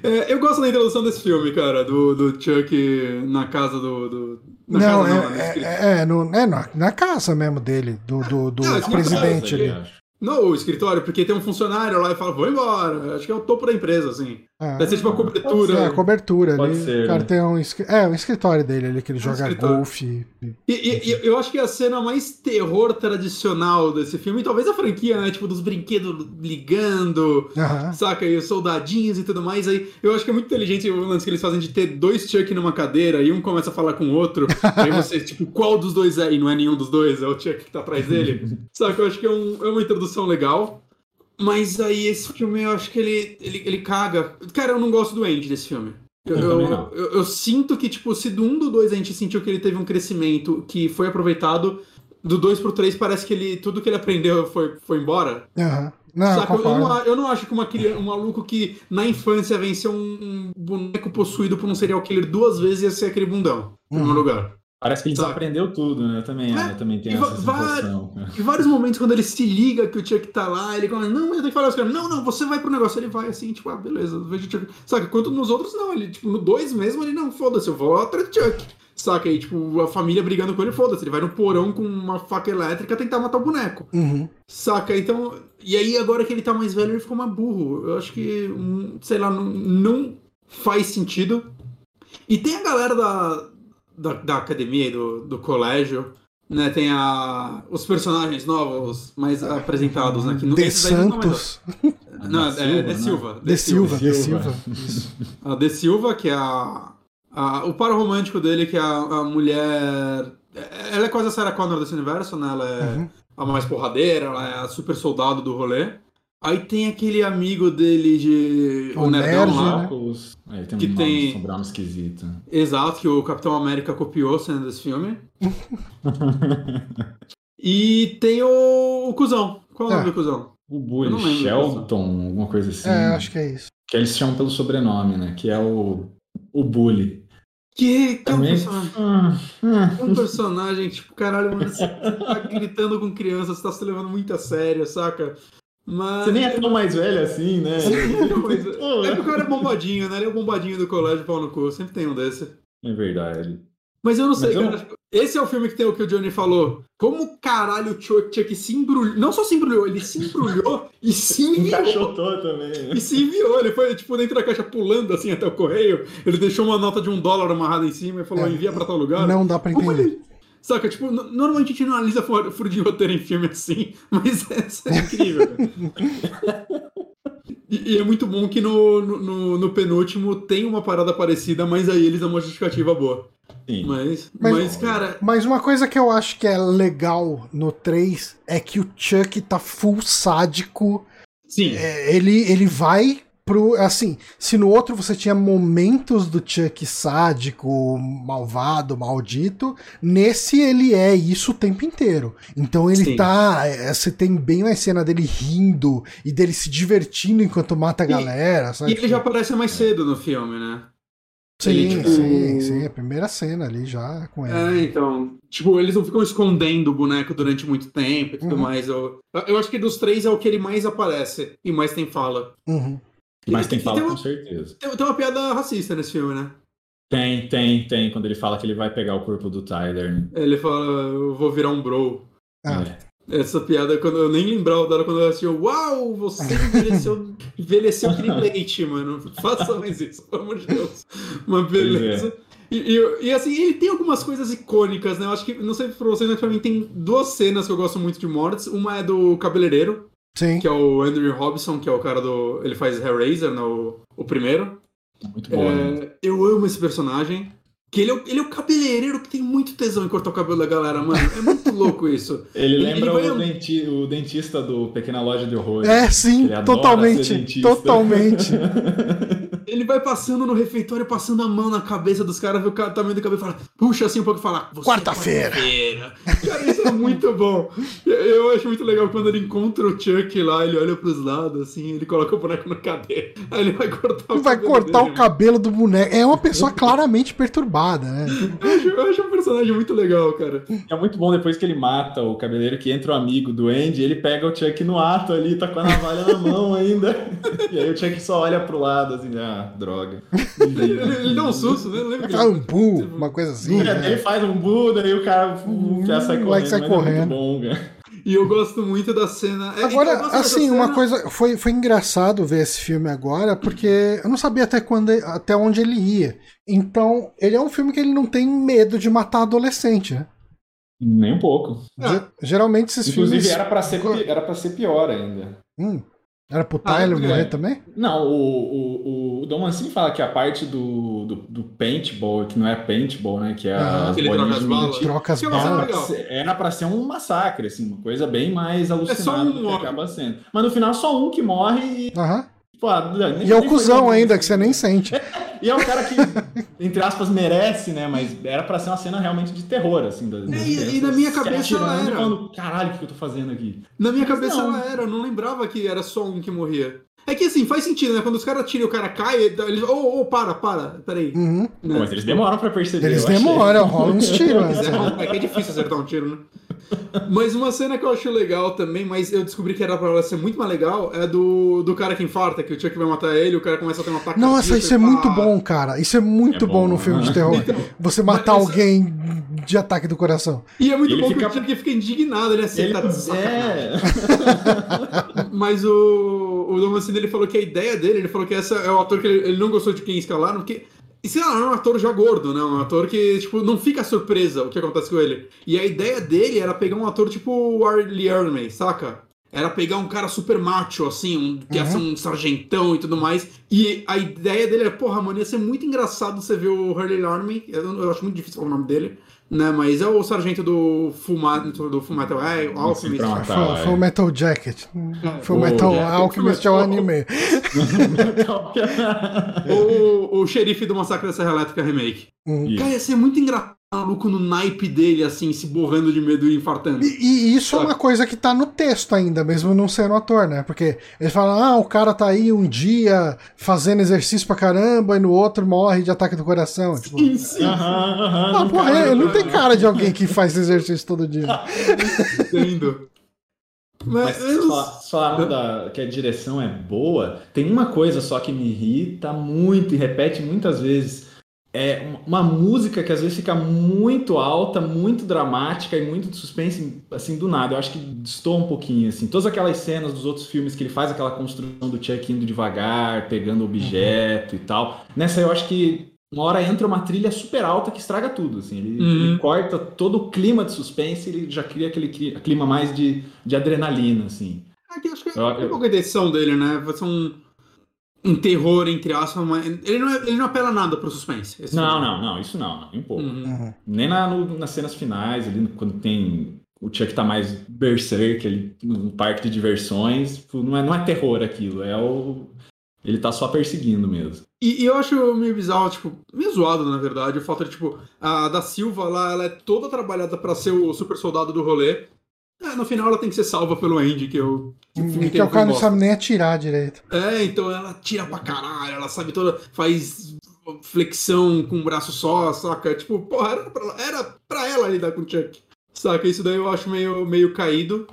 É, eu gosto da introdução desse filme, cara, do, do Chuck na casa do. do- na Não, casa, é, no é, é, no- é na, na casa mesmo dele, do, do, do Não, é presidente Casa ali. Acho. Não, o escritório, porque tem um funcionário lá e fala, vou embora. Acho que é o topo da empresa, assim. Ah, Deve ser tipo a cobertura. é, a cobertura Pode ali. ser, o cara né? um, é, um escritório dele ali que ele Um joga escritório. golfe. E, e- e eu acho que é a cena mais terror tradicional desse filme, e talvez a franquia, né? Tipo, dos brinquedos ligando, Aham. saca? E os soldadinhos e tudo mais. Aí eu acho que é muito inteligente o lance que eles fazem de ter dois Chuck numa cadeira e um começa a falar com o outro. aí você, tipo, qual dos dois é? E não é nenhum dos dois, é o Chuck que tá atrás dele. saca? Eu acho que é, um- é uma introdução legal. Mas aí esse filme eu acho que ele, ele, ele caga. Cara, eu não gosto do Andy desse filme. Eu, Eu eu, eu- sinto que, tipo, se do 1 do 2 a gente sentiu que ele teve um crescimento que foi aproveitado, do 2 pro 3 parece que ele tudo que ele aprendeu foi, foi embora. Aham. Não, Saca? Eu, não, eu não acho que uma criança, um maluco que na infância venceu um, um boneco possuído por um serial killer duas vezes ia ser aquele bundão, em primeiro Uhum. lugar. Parece que ele desaprendeu tudo, né? Eu também, É, eu também tenho e essa sensação. Em vários momentos, quando ele se liga que o Chuck tá lá, ele começa, não, eu tenho que falar os caras, não, não, você vai pro negócio, ele vai assim, tipo, ah, beleza, vejo o Chuck. Saca? Enquanto nos outros, não, ele, tipo, no 2 mesmo, ele, não, foda-se, eu vou atrás do Chuck. Saca? E, tipo, a família brigando com ele, foda-se, ele vai no porão com uma faca elétrica tentar matar o boneco. Uhum. Saca? Então, e aí agora que ele tá mais velho, ele ficou mais burro. Eu acho que, hum, sei lá, não, não faz sentido. E tem a galera da, da, da academia e do, do colégio, né? Tem a, os personagens novos mais apresentados, né? Que não- De Santos. Não, Da é, Silva, De né? Silva. De Silva, De Silva. A De Silva, que é a, a- o par romântico dele, que é a, a mulher. Ela é quase a Sarah Connor desse universo, né? Ela é Uhum. a mais porradeira, ela é a super soldado do rolê. Aí tem aquele amigo dele de. O O, Nerdão nerd, lá. né? Aí tem Que um tem- sobrenome esquisito. Exato, que o Capitão América copiou sendo desse filme. e tem o, o Cusão. Qual é o nome É. do Cusão? O Bully, Shelton, alguma coisa assim. É, acho que é isso. Que eles chamam pelo sobrenome, né? Que é o, o Bully. Que, que é um Também. personagem. Ah, ah. Um personagem, tipo, caralho, mano, você tá gritando com criança, você tá se levando muito a sério, saca? Mas. Você nem é tão mais velho assim, né? Pô, É porque o cara é bombadinho, né? Ele é o bombadinho do colégio, pau no cu. Sempre tem um desse. É verdade. Mas eu não sei, Mas eu- cara. Esse é o filme que tem o que o Johnny falou. Como caralho o Chuck se embrulhou. Não só se embrulhou, ele se embrulhou e se enviou. Encaixotou também. né? E se enviou. Ele foi, tipo, dentro da caixa pulando assim até o correio. Ele deixou uma nota de um dólar amarrada em cima e falou: É, envia pra tal lugar. Não dá pra Como entender. ele- Saca, tipo, normalmente a gente não analisa furo de roteiro em filme assim, mas essa é incrível. cara. e, e é muito bom que no, no, no- no penúltimo tem uma parada parecida, mas aí eles dão uma justificativa boa. Sim. Mas, Mas- mas, cara, Mas uma coisa que eu acho que é legal no 3 é que o Chuck tá full sádico. sim. É, ele, ele vai pro. Assim, se no outro você tinha momentos do Chuck sádico, malvado, maldito, nesse ele é isso o tempo inteiro. Então ele Sim. tá. é, Você tem bem uma cena dele rindo e dele se divertindo enquanto mata a E- galera, sabe? E ele já aparece mais cedo no filme, né? Sim, ele, tipo- sim, sim. A primeira cena ali já com ele. É, então. Tipo, eles não ficam escondendo o boneco durante muito tempo e tudo Uhum. mais. Eu, eu acho que dos três é o que ele mais aparece e mais tem fala. Uhum. Mas tem fala tem com uma- certeza. Tem, tem uma piada racista nesse filme, né? Tem, tem, tem. Quando ele fala que ele vai pegar o corpo do Tyler. Ele fala, eu vou virar um bro. Ah. É. Essa piada, quando eu nem lembrava dela quando eu assisti, eu, uau, você envelheceu, envelheceu que nem leite, mano. Faça mais isso, pelo amor de Deus. Uma beleza. E, e, e, assim, ele tem algumas coisas icônicas, né? Eu acho que, não sei pra vocês, mas pra mim tem duas cenas que eu gosto muito de mortes. Uma é do cabeleireiro, Sim. que é o Andrew Robinson, que é o cara do. Ele faz Hellraiser, né? O, o primeiro. Muito bom. né? É, eu amo esse personagem. Que ele é, o, ele é o cabeleireiro que tem muito tesão em cortar o cabelo da galera, mano. É muito louco isso. Ele ele- lembra ele vai- o, denti- o dentista do Pequena Loja de Horrores. É, sim, totalmente. Totalmente. Ele vai passando no refeitório, passando a mão na cabeça dos caras, vê o tamanho do cabelo e fala, puxa assim um pouco e fala, "Você é Quarta-feira." quarta-feira." Cara, é muito bom. Eu acho muito legal quando ele encontra o Chuck lá, ele olha pros lados, assim, ele coloca o boneco na cadeira. Aí ele vai cortar o Vai cabelo cortar dele. o cabelo do boneco. É uma pessoa claramente perturbada, né? Eu acho, eu acho um personagem muito legal, cara. É muito bom depois que ele mata o cabeleireiro que entra o amigo do Andy, ele pega o Chuck no ato ali, tá com a navalha na mão ainda. E aí o Chuck só olha pro lado assim, ah, droga. Ele, ele dá um susto, né? Lembra Ah, um bu, uma coisa assim. É, né? ele faz um Buda e o cara já sai Hum, correndo. Sai mas correndo. É. E eu gosto muito da cena. é, Agora, dessa assim, uma cena- coisa. Foi, foi engraçado ver esse filme agora, porque eu não sabia até, quando, até onde ele ia. Então, ele é um filme que ele não tem medo de matar adolescente, né? Nem um pouco. Ah. Ge- Geralmente esses Inclusive filmes. era pra, ser, era pra ser pior ainda. Hum, era pro Ah, Tyler é. morrer também? Não, o, o, o Dom Mancini fala que a parte do, do, do paintball, que não é paintball, né? Que é Ah. as Que troca bolinhas as balas. Troca as é balas. Era pra, ser, um massacre, assim, uma coisa bem mais só alucinada um do que morre. acaba sendo. Mas no final só um que morre e. Aham. Pô, nem- E é o cuzão ainda, que você nem sente. E é o cara que, entre aspas, merece, né? Mas era pra ser uma cena realmente de terror, assim. Das, das É, e- e na minha cabeça ela era. falando, caralho, o que eu tô fazendo aqui? Na minha cabeça Não. ela era, eu não lembrava que era só um que morria. É que assim, faz sentido, né? Quando os caras tiram e o cara cai, eles. Ô, ô, para, para, peraí. Uhum. Né? Mas eles demoram pra perceber. Eles demoram, rolam uns tiros. Mas é, é que é difícil acertar um tiro, né? Mas uma cena que eu acho legal também, mas eu descobri que era pra ela ser muito mais legal, é do, do cara que infarta, que o Chuck vai matar ele, o cara começa a ter um ataque Nossa, isso é ele muito bom, cara. Isso é muito É bom, bom, no filme de né? terror. Você matar Mas- alguém de ataque do coração. E é muito Ele bom fica- que o Chuck fica indignado, ele Ele, aceita de sacanagem. é, Mas o, o Dom Mancini, ele falou que a ideia dele, ele falou que essa é o ator que ele, ele não gostou de quem escalaram, porque, e sei lá, é um ator já gordo, né? Um ator que, tipo, não fica surpresa o que acontece com ele. E a ideia dele era pegar um ator tipo o Arlie Ermey, saca? Era pegar um cara super macho, assim, um, que ia ser um sargentão e tudo mais. E a ideia dele era, porra, mano, ia ser muito engraçado você ver o Hurley Army. Eu, eu acho muito difícil falar o nome dele, né? Mas é o sargento do Fullmetal, do Fullmetal, é, o Alchemist. pra matar. Foi, é. foi o Metal Jacket. Foi o Pô, Metal Alchemist é o anime. o, o xerife do Massacre da Serra Elétrica Remake. Isso. Cara, ia ser muito engraçado maluco no naipe dele, assim, se borrando de medo e infartando. E, e isso é uma coisa que tá no texto ainda, mesmo não sendo ator, né? Porque ele fala, ah, o cara tá aí um dia fazendo exercício pra caramba e no outro morre de ataque do coração. Tipo, Sim, sim, Aham, aham, ah, não porra, cara, não tem cara de alguém que faz exercício todo dia. entendo. Mas Mas, falaram da, que a direção é boa. Tem uma coisa só que me irrita muito e repete muitas vezes. É uma- música que às vezes fica muito alta, muito dramática e muito de suspense, assim, do nada. Eu acho que destoa um pouquinho, assim. Todas aquelas cenas dos outros filmes que ele faz aquela construção do Chuck indo devagar, pegando objeto e tal. Nessa eu acho que uma hora entra uma trilha super alta que estraga tudo, assim. Ele, Uhum. ele corta todo o clima de suspense, ele já cria aquele cli- clima mais de, de adrenalina, assim. Aqui, acho que é um pouco a intenção dele, né? Vai ser um, um terror, entre aspas, mas ele não, é- ele não apela nada pro suspense. esse Não, filme. não, não, isso não, não, nem um pouco. Uhum. Nem na, no- nas cenas finais, ali, quando tem o Chuck tá mais berserk ali no parque de diversões, tipo, não é, não é terror aquilo, é o. Ele tá só perseguindo mesmo. E, e eu acho meio bizarro, tipo, meio zoado, na verdade, o fato de, tipo, a da Silva lá, ela é toda trabalhada pra ser o super soldado do rolê. É, no final ela tem que ser salva pelo Andy, que eu. Que, Que é o cara não sabe nem atirar direito. É, então ela tira pra caralho, ela sabe toda. faz flexão com um braço só, saca? Tipo, porra, era pra, ela- era pra ela lidar com o Chuck. Saca? Isso daí eu acho meio, meio caído.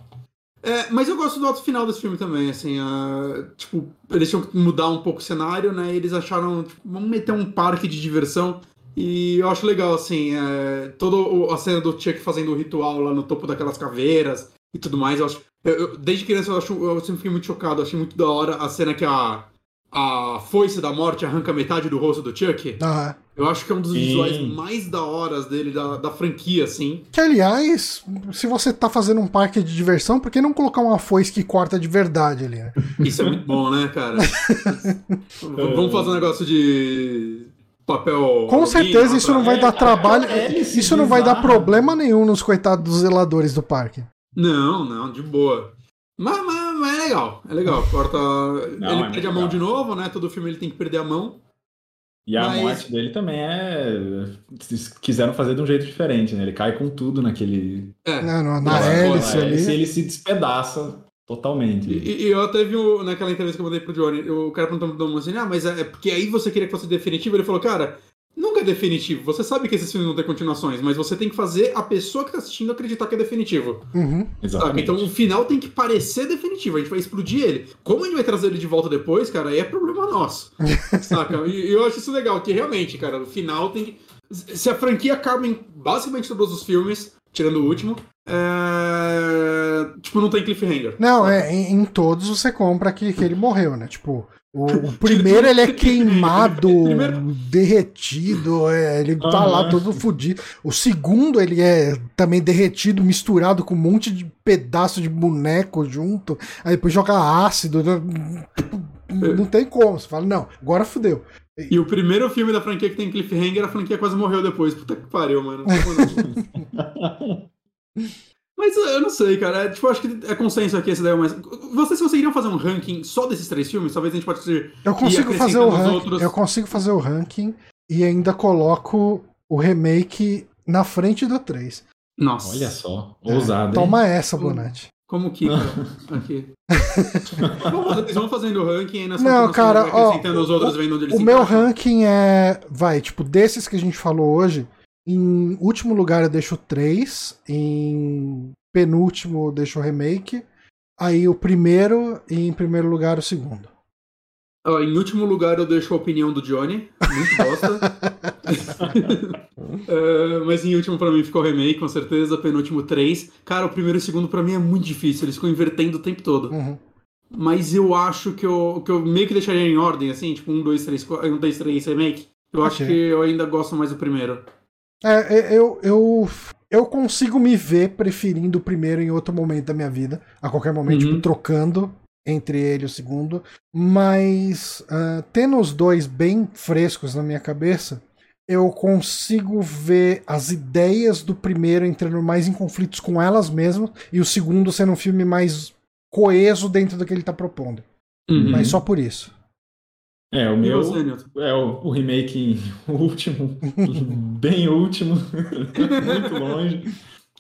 É, mas eu gosto do outro final desse filme também, assim, a- tipo, eles tinham que mudar um pouco o cenário, né? Eles acharam, tipo, vamos meter um parque de diversão. E eu acho legal, assim, é, toda a cena do Chuck fazendo o ritual lá no topo daquelas caveiras e tudo mais. Eu acho, eu, eu, desde criança eu, acho, eu sempre fiquei muito chocado. Achei muito da hora a cena que a, a foice da morte arranca metade do rosto do Chuck. Aham. Eu acho que é um dos Sim. visuais mais da horas dele, da, da franquia, assim. Que, aliás, se você tá fazendo um parque de diversão, por que não colocar uma foice que corta de verdade ali, né? Isso é muito bom, né, cara? Vamos fazer um negócio de papel. Com certeza isso não vai dar trabalho. hélice Isso não vai dar problema nenhum nos coitados dos zeladores do parque. Não, não, de boa. Mas, mas- mas é legal, é legal. Corta. ele é perde a mão legal. de novo, né? Todo filme ele tem que perder a mão. E a Mas- morte dele também é. Eles quiseram fazer de um jeito diferente, né? Ele cai com tudo naquele. É. Né, na na Na hélice, ali. ele se despedaça totalmente. E, e eu até vi o- naquela entrevista que eu mandei pro Johnny, o cara perguntou pro Dom assim, ah, mas é é porque aí você queria que fosse definitivo? Ele falou, cara, nunca é definitivo. Você sabe que esses filmes não têm continuações, mas você tem que fazer a pessoa que tá assistindo acreditar que é definitivo. Uhum. Saca? Exatamente. Então o final tem que parecer definitivo, a gente vai explodir ele. Como a gente vai trazer ele de volta depois, cara, aí é problema nosso. saca? E eu acho isso legal, que realmente, cara, o final tem que. Se a franquia acaba em basicamente todos os filmes, tirando o último, é... tipo, não tem cliffhanger. Não, é, em, em todos você compra que, que ele morreu, né? Tipo, o, o primeiro ele é queimado, derretido, é, ele tá lá Aham. todo fudido. O segundo ele é também derretido, misturado com um monte de pedaço de boneco junto. Aí depois joga ácido. né? Não tem como. Você fala, não, agora fudeu. E o primeiro filme da franquia que tem cliffhanger, a franquia quase morreu depois. Puta que pariu, mano. Mas eu não sei, cara. É, tipo, acho que é consenso aqui esse daí, mas. Vocês conseguiriam fazer um ranking só desses três filmes? Talvez a gente pode ser. Eu consigo fazer o ranking. outros. Eu consigo fazer o ranking e ainda coloco o remake na frente do 3. Nossa. Olha só, É, ousado. hein? Toma essa, Bonatti. Como que? Aqui. vamos, vocês vão fazendo o ranking aí nós Não, cara, ó, acrescentando os outros, vendo onde eles O se meu encaixam. ranking é. Vai, tipo, desses que a gente falou hoje, em último lugar eu deixo o 3, em penúltimo eu deixo o remake, aí o primeiro e em primeiro lugar o segundo. Ó, em último lugar, eu deixo a opinião do Johnny. Muito bosta. É, mas em último, pra mim, ficou o remake, com certeza. Penúltimo, 3. Cara, o primeiro e o segundo, pra mim, é muito difícil. Eles ficam invertendo o tempo todo. Uhum. Mas eu acho que eu, que eu meio que deixaria em ordem, assim, tipo, 1, 2, 3, 4, 1, 2, 3, remake. Eu acho Ok. que eu ainda gosto mais do primeiro. É, é, eu, eu, eu consigo me ver preferindo o primeiro em outro momento da minha vida, a qualquer momento, Uhum. tipo, trocando entre ele e o segundo, mas ah, tendo os dois bem frescos na minha cabeça, eu consigo ver as ideias do primeiro entrando mais em conflitos com elas mesmas e o segundo sendo um filme mais coeso dentro do que ele tá propondo. Uhum. Mas só por isso. É, o E meu você, é o, o remake último, bem último, muito longe.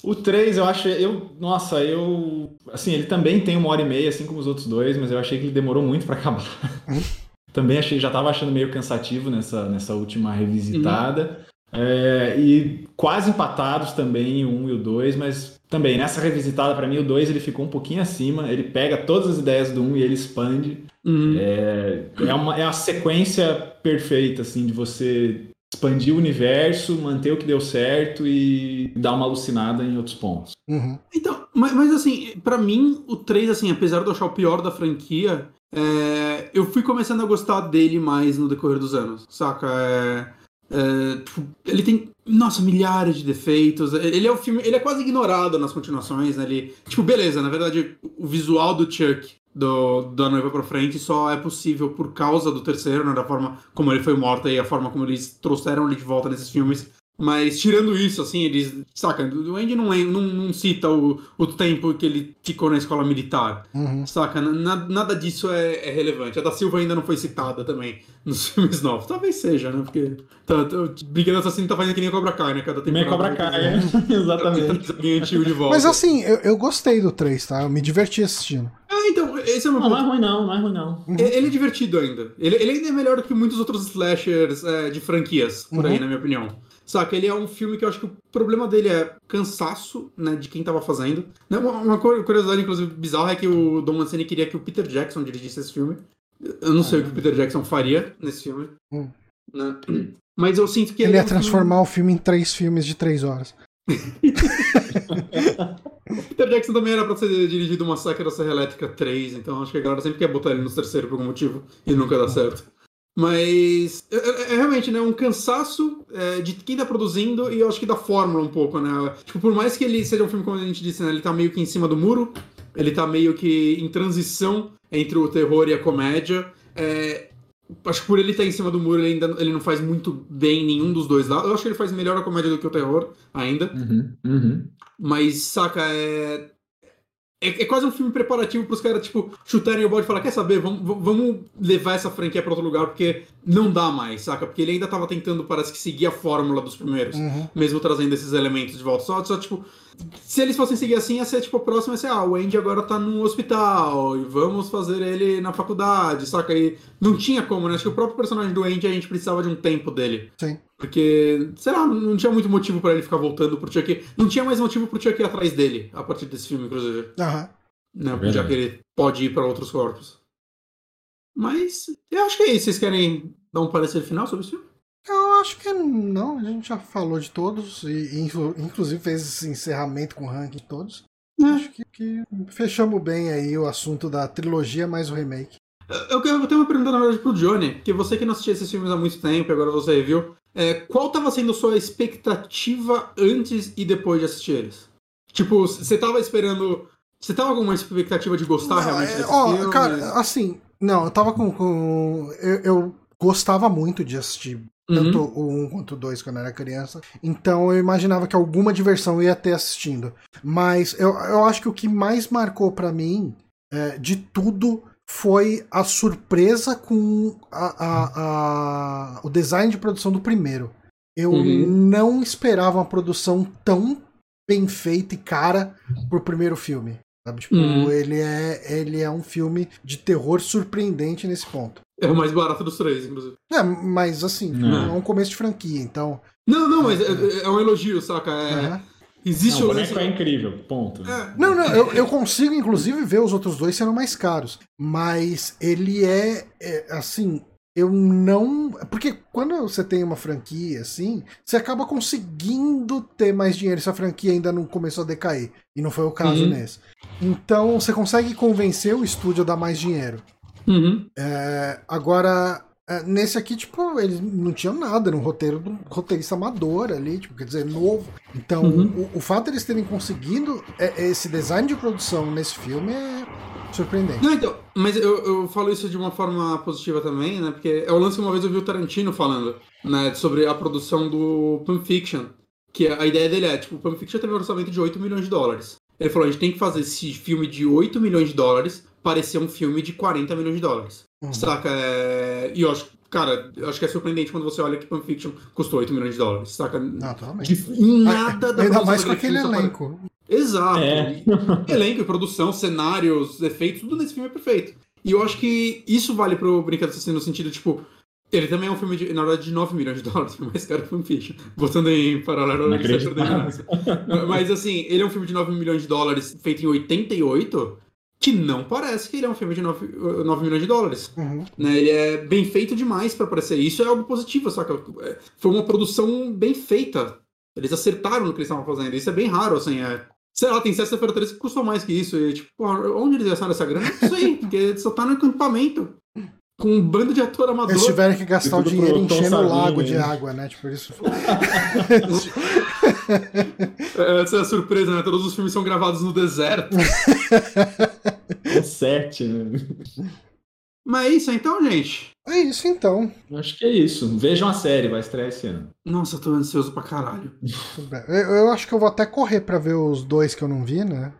O 3, eu acho, eu, nossa, eu, assim, ele também tem uma hora e meia, assim como os outros dois, mas eu achei que ele demorou muito pra acabar. também achei, já tava achando meio cansativo nessa, nessa última revisitada. É, e quase empatados também o 1 e o 2, mas também nessa revisitada, pra mim, o 2 ele ficou um pouquinho acima, ele pega todas as ideias do 1 e ele expande. Uhum. É, é, uma, é a sequência perfeita, assim, de você expandir o universo, manter o que deu certo e dar uma alucinada em outros pontos. Uhum. Então, mas, mas assim, pra mim, o 3, assim, apesar de eu achar o pior da franquia, é, eu fui começando a gostar dele mais no decorrer dos anos, saca? É, é, tipo, ele tem, nossa, milhares de defeitos. Ele é o filme, ele é quase ignorado nas continuações, né? Ele, tipo, beleza, na verdade, o visual do Chuck do, da noiva pra frente só é possível por causa do terceiro, né? Da forma como ele foi morto e a forma como eles trouxeram ele de volta nesses filmes. Mas tirando isso, assim, eles. Saca, o Andy não, lem- não, não cita o, o tempo que ele ficou na escola militar. Uhum. Saca? Na- nada disso é, é relevante. A da Silva ainda não foi citada também nos filmes novos. Talvez seja, né? Porque. Tá, tá, o Brinquedo Assassino tá fazendo que nem a Cobra Kai, né? Cada temporada. Cobra Kai, né? Exatamente. De volta. Mas assim, eu, eu gostei do 3, tá? Eu me diverti assistindo. Ah, então, esse é o meu Não, não é ponto. ruim não, não é ruim não. E- Ele é divertido ainda. Ele, ele ainda é melhor do que muitos outros slashers é, de franquias, por aí, Uhum. na minha opinião. Saca, ele é um filme que eu acho que o problema dele é cansaço, né, de quem tava fazendo. Uma, uma cu- curiosidade, inclusive, bizarra é que o Don Mancini queria que o Peter Jackson dirigisse esse filme. Eu não sei o que o Peter Jackson faria nesse filme. Hum. Né? Mas eu sinto que Ele ele, ia é um filme- transformar o filme em três filmes de três horas. Peter Jackson também era pra ser dirigido uma Massacre da Serra Elétrica 3, então acho que a galera sempre quer botar ele no terceiro por algum motivo e nunca dá certo. Mas é, é- é realmente né, um cansaço é, de quem tá produzindo e eu acho que da fórmula um pouco, né? Tipo, por mais que ele seja um filme, como a gente disse, né, ele tá meio que em cima do muro, ele tá meio que em transição entre o terror e a comédia. é, acho que por ele estar em cima do muro, ele ainda ele não faz muito bem nenhum dos dois lados. Eu acho que ele faz melhor a comédia do que o terror ainda. Uhum, uhum. Mas, saca, é. É, é quase um filme preparativo pros caras, tipo, chutarem o balde e falar: quer saber, vamos, vamos- levar essa franquia pra outro lugar, porque não dá mais, saca? Porque ele ainda tava tentando, parece que, seguir a fórmula dos primeiros, Uhum. mesmo trazendo esses elementos de volta. Só, só, tipo, se eles fossem seguir assim, ia ser, tipo, o próximo ia ser: ah, o Andy agora tá no hospital, e vamos fazer ele na faculdade, saca? E não tinha como, né? Acho que o próprio personagem do Andy a gente precisava de um tempo dele. Sim. Porque, sei lá, não tinha muito motivo pra ele ficar voltando pro Chuck. Não tinha mais motivo pro Chuck ir atrás dele, a partir desse filme, inclusive. Aham. Né? Verdade. Já que ele pode ir pra outros corpos. Mas, eu acho que é isso. Vocês querem dar um parecer final sobre esse filme? Eu acho que não, a gente já falou de todos, e inclu- inclusive fez esse encerramento com o ranking de todos. Acho que, que fechamos bem aí o assunto da trilogia mais o remake. Eu, eu tenho uma pergunta, na verdade, pro Johnny, que você que não assistia esses filmes há muito tempo, e agora você reviu. É, qual tava sendo a sua expectativa antes e depois de assistir eles? Tipo, você tava esperando. Você tava com alguma expectativa de gostar Não, realmente é, desse ó, filme? cara, assim, não, eu tava com. com- eu, eu gostava muito de assistir tanto Uhum. o 1 quanto o 2 quando eu era criança. Então eu imaginava que alguma diversão eu ia ter assistindo. Mas eu, eu acho que o que mais marcou pra mim é, de tudo foi a surpresa com a, a- a- o design de produção do primeiro. Eu Uhum. não esperava uma produção tão bem feita e cara pro primeiro filme. Sabe? Tipo, Uhum. ele, é, ele é um filme de terror surpreendente nesse ponto. É o mais barato dos três, inclusive. É, mas assim, Não. é um começo de franquia, então. Não, não, mas é, é um elogio, saca? É, aham. Existe Não, o boneco é incrível, ponto. É, Não, não, eu, eu consigo inclusive ver os outros dois sendo mais caros. Mas ele é, é, assim. Eu não. Porque quando você tem uma franquia assim, você acaba conseguindo ter mais dinheiro se a franquia ainda não começou a decair. E não foi o caso Uhum. nesse. Então você consegue convencer o estúdio a dar mais dinheiro. Uhum. É, agora, é, nesse aqui, tipo, eles não tinham nada, era um roteiro do roteirista amador ali, tipo, quer dizer, novo. Então, Uhum. o, o fato de eles terem conseguido é, esse design de produção nesse filme é surpreendente. Não, então, mas eu, eu falo isso de uma forma positiva também, né? Porque é o lance que uma vez eu vi o Tarantino falando, né? Sobre a produção do Pulp Fiction. Que a ideia dele é, tipo, o Pulp Fiction teve um orçamento de 8 milhões de dólares. Ele falou, a gente tem que fazer esse filme de 8 milhões de dólares parecer um filme de 40 milhões de dólares. Uhum. Saca? É... E eu acho, cara, eu acho que é surpreendente quando você olha que Pulp Fiction custou 8 milhões de dólares, saca? Não, totalmente. De, em nada da Ainda produção mais com aquele elenco. Exato. É. Elenco, produção, cenários, efeitos, tudo nesse filme é perfeito. E eu acho que isso vale pro Brinquedo Assassino no sentido, tipo, ele também é um filme, de, na verdade, de 9 milhões de dólares, mais caro que o Fiction. Botando em paralelo ao Mas assim, ele é um filme de 9 milhões de dólares feito em 88, que não parece que ele é um filme de 9, 9 milhões de dólares. Uhum. Né? Ele é bem feito demais pra parecer. Isso é algo positivo, saca? É, Foi uma produção bem feita. Eles acertaram no que eles estavam fazendo. Isso é bem raro, assim. É... Sei lá, tem Sexta-feira 13 que custou mais que isso. E, tipo, porra, onde eles gastaram essa grana? Não sei, porque só tá no acampamento. Com um bando de ator amador. Eles tiveram que gastar o dinheiro enchendo o lago de água, né? Tipo, isso. Essa é a surpresa, né? Todos os filmes são gravados no deserto. É sete, né? Mas é isso então, gente. É isso então. Acho que é isso. Vejam a série, vai estrear esse ano. Nossa, eu tô ansioso pra caralho. Eu, eu acho que eu vou até correr pra ver os dois que eu não vi, né?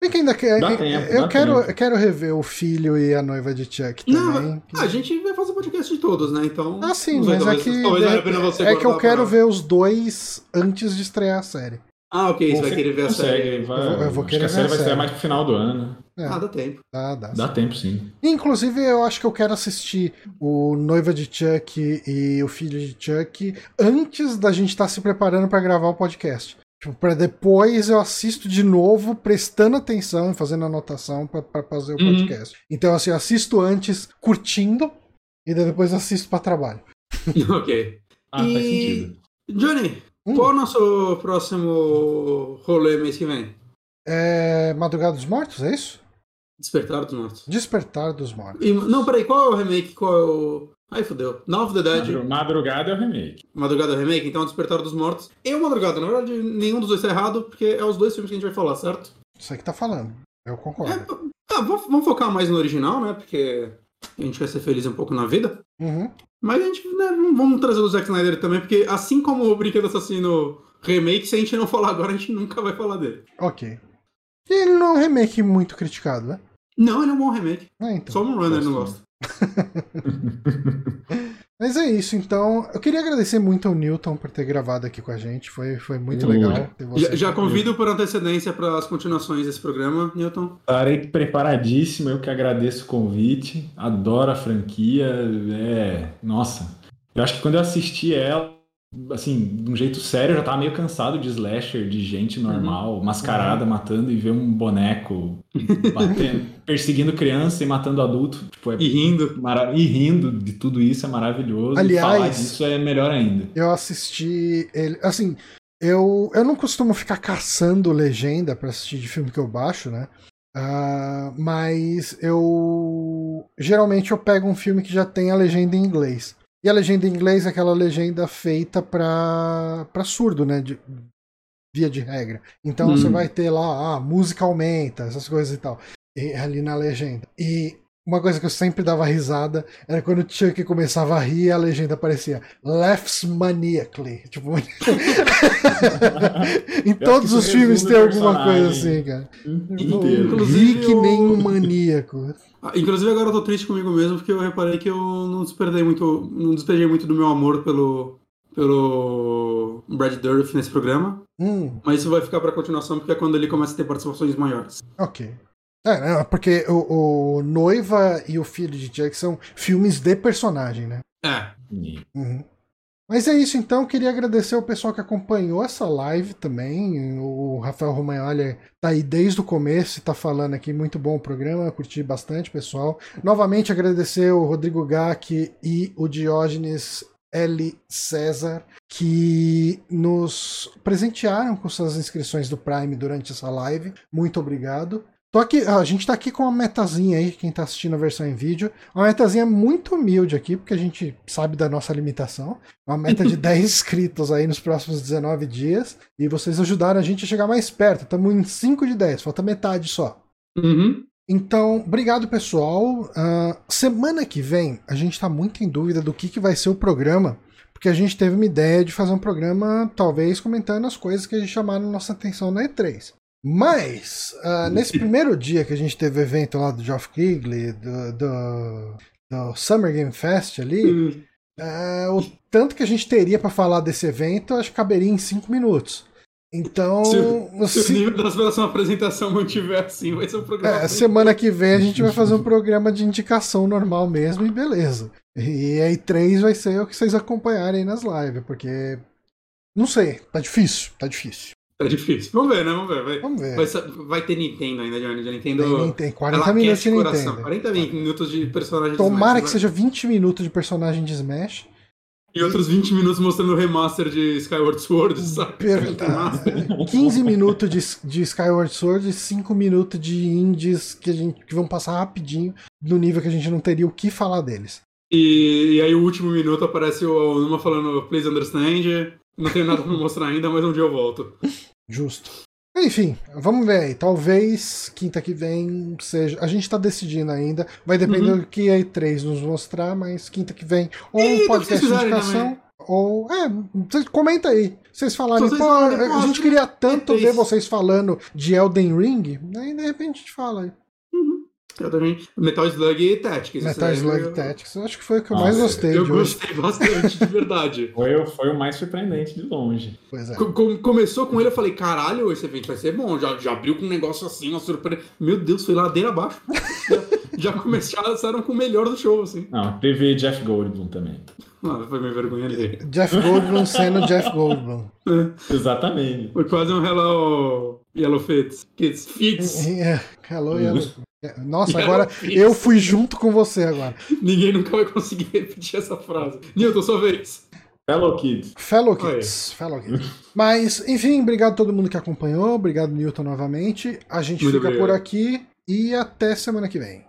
Bem que ainda quer. Dá eu tempo, eu dá quero, tempo. eu quero rever o filho e a noiva de Chuck Não, também. a gente vai fazer podcast de todos, né? Então. Ah, sim, não mas é que, é, é que eu quero pra- ver os dois antes de estrear a série. Ah, ok, você vai querer ver a série. vai- Eu vou- eu vou acho querer que a série vai série. mais pro final do ano. É, Ah, dá tempo. dá, dá. Dá tempo, sim. Inclusive, eu acho que eu quero assistir o Noiva de Chuck e o Filho de Chuck antes da gente estar se preparando pra gravar o podcast. Tipo, pra depois eu assisto de novo, prestando atenção e fazendo anotação pra pra fazer o Uhum. podcast. Então, assim, eu assisto antes curtindo e depois assisto pra trabalho. ok. Ah, faz sentido. Johnny, Hum. qual é o nosso próximo rolê mês que vem? É Madrugada dos Mortos, é isso? Despertar dos Mortos. Despertar dos Mortos. E- não, peraí, qual é o remake? Qual é o. Ai, fodeu. Dawn of the Dead. Madru- Madrugada é o remake. Madrugada é o remake, então Despertar dos Mortos. E o Madrugada, na verdade, nenhum dos dois tá errado, porque é os dois filmes que a gente vai falar, certo? Isso aí que tá falando. Eu concordo. É, tá, vamos focar mais no original, né? Porque a gente quer ser feliz um pouco na vida. Uhum. Mas a gente, né, vamos trazer o Zack Snyder também, porque assim como o Brinquedo Assassino Remake, se a gente não falar agora, a gente nunca vai falar dele. Ok. E ele não é um remake muito criticado, né? Não, ele é um bom remake. É, então. Só o Runner não gosta. Mas é isso, então. Eu queria agradecer muito ao Newton por ter gravado aqui com a gente. Foi, foi muito Ui. legal ter você Já, já convido por antecedência para as continuações desse programa, Newton. Estarei preparadíssimo, eu que agradeço o convite. Adoro a franquia. É. Nossa. Eu acho que quando eu assisti ela, assim, de um jeito sério, eu já tava meio cansado de slasher, de gente normal, mascarada, matando e ver um boneco batendo, perseguindo criança e matando adulto. Tipo, é E rindo. mara- e rindo de tudo isso é maravilhoso. E Aliás- falar disso é melhor ainda. Eu assisti ele. Assim, eu, eu não costumo ficar caçando legenda pra assistir de filme que eu baixo, né? Ah, mas eu. Geralmente eu pego um filme que já tem a legenda em inglês. E a legenda em inglês é aquela legenda feita pra, pra surdo, né? De- via de regra. Então Hum. você vai ter lá, ah, música aumenta, essas coisas e tal. E- ali na legenda. E uma coisa que eu sempre dava risada era quando o Chuck começava a rir, a legenda aparecia Laughs maniacally. Tipo, em todos os filmes tem alguma coisa assim, cara. Inteiro. Inclusive, Ri que eu- nem um maníaco. Ah, Inclusive agora eu tô triste comigo mesmo, porque eu reparei que eu não desperdei muito. Não despejei muito do meu amor pelo. pelo Brad Dourif nesse programa. Hum, Mas isso vai ficar pra continuação, porque é quando ele começa a ter participações maiores. ok. É, não, porque o, o Noiva e o Filho de Chuck são filmes de personagem, né? É. Uhum. Mas é isso então, queria agradecer ao pessoal que acompanhou essa live também. O Rafael Romagnoli tá aí desde o começo e tá falando aqui, muito bom o programa, curti bastante, pessoal. Novamente agradecer o Rodrigo Gack e o Diógenes L. César, que nos presentearam com suas inscrições do Prime durante essa live. Muito obrigado. Tô aqui, a gente tá aqui com uma metazinha aí, quem tá assistindo a versão em vídeo. Uma metazinha muito humilde aqui, porque a gente sabe da nossa limitação. Uma meta de 10 inscritos aí nos próximos 19 dias. E vocês ajudaram a gente a chegar mais perto. Estamos em 5 de 10, falta metade só. Uhum. Então, obrigado pessoal. Ah, semana que vem, a gente tá muito em dúvida do que, que vai ser o programa. Porque a gente teve uma ideia de fazer um programa, talvez comentando as coisas que chamaram nossa atenção na E3. Mas, ah, nesse primeiro dia que a gente teve o evento lá do Geoff Keighley, do, do, do Summer Game Fest ali, Hum. é, o tanto que a gente teria pra falar desse evento, acho que caberia em 5 minutos. Então, Se o- Se o se- nível da próxima apresentação mantiver assim, vai ser um programa. é, semana que vem a gente vai fazer um programa de indicação normal mesmo e beleza. E aí três vai ser o que vocês acompanharem nas lives, porque não sei, tá difícil, tá difícil. Tá difícil. Vamos ver, né? Vamos ver. Vai, Vamos ver. vai, vai ter Nintendo ainda, Johnny. Nintendo. Tem, nem tem 40 ela minutos de coração. Nintendo. 40 minutos de personagem de Tomara Smash, que seja 20 minutos de personagem de Smash. E outros 20 minutos mostrando o remaster de Skyward Sword, sabe? Per- Remaster. 15 minutos de, de Skyward Sword e 5 minutos de indies que, a gente, que vão passar rapidinho no nível que a gente não teria o que falar deles. E, e aí o último minuto aparece o Numa falando Please Understand. Não tenho nada pra mostrar ainda, mas um dia eu volto. Justo. Enfim, vamos ver aí. Talvez quinta que vem seja. A gente tá decidindo ainda. Vai depender Uhum. do que a E3 nos mostrar, mas quinta que vem. Ou E podcast de indicação. Ou. É, comenta aí. Vocês falarem, Vocês pô, falarem, a gente queria tanto E3. ver vocês falando de Elden Ring. Aí de repente a gente fala aí. Eu também. Metal Slug e Tactics. Metal Slug eu- Tactics. Eu acho que foi o que eu Nossa, mais gostei Eu de hoje. gostei bastante, de verdade. Foi, foi o mais surpreendente de longe. Pois é. Co- com- começou com ele, eu falei, caralho, esse evento vai ser bom. Já, já abriu com um negócio assim, uma surpresa. Meu Deus, foi ladeira abaixo. já, já começaram com o melhor do show, assim. Não, teve Jeff Goldblum também. Ah, foi minha vergonha dele. Jeff Goldblum sendo Jeff Goldblum. Exatamente. Foi quase um Hello Yellow Fits. Kids, Fits. É, Hello, Yellow. Nossa, agora Fits. eu fui junto com você agora. Ninguém nunca vai conseguir repetir essa frase. Newton, sua vez. Fellow Kids. Fellow Kids. Fellow Kids. Mas, enfim, obrigado a todo mundo que acompanhou. Obrigado, Newton, novamente. A gente Muito fica obrigado. por aqui e até semana que vem.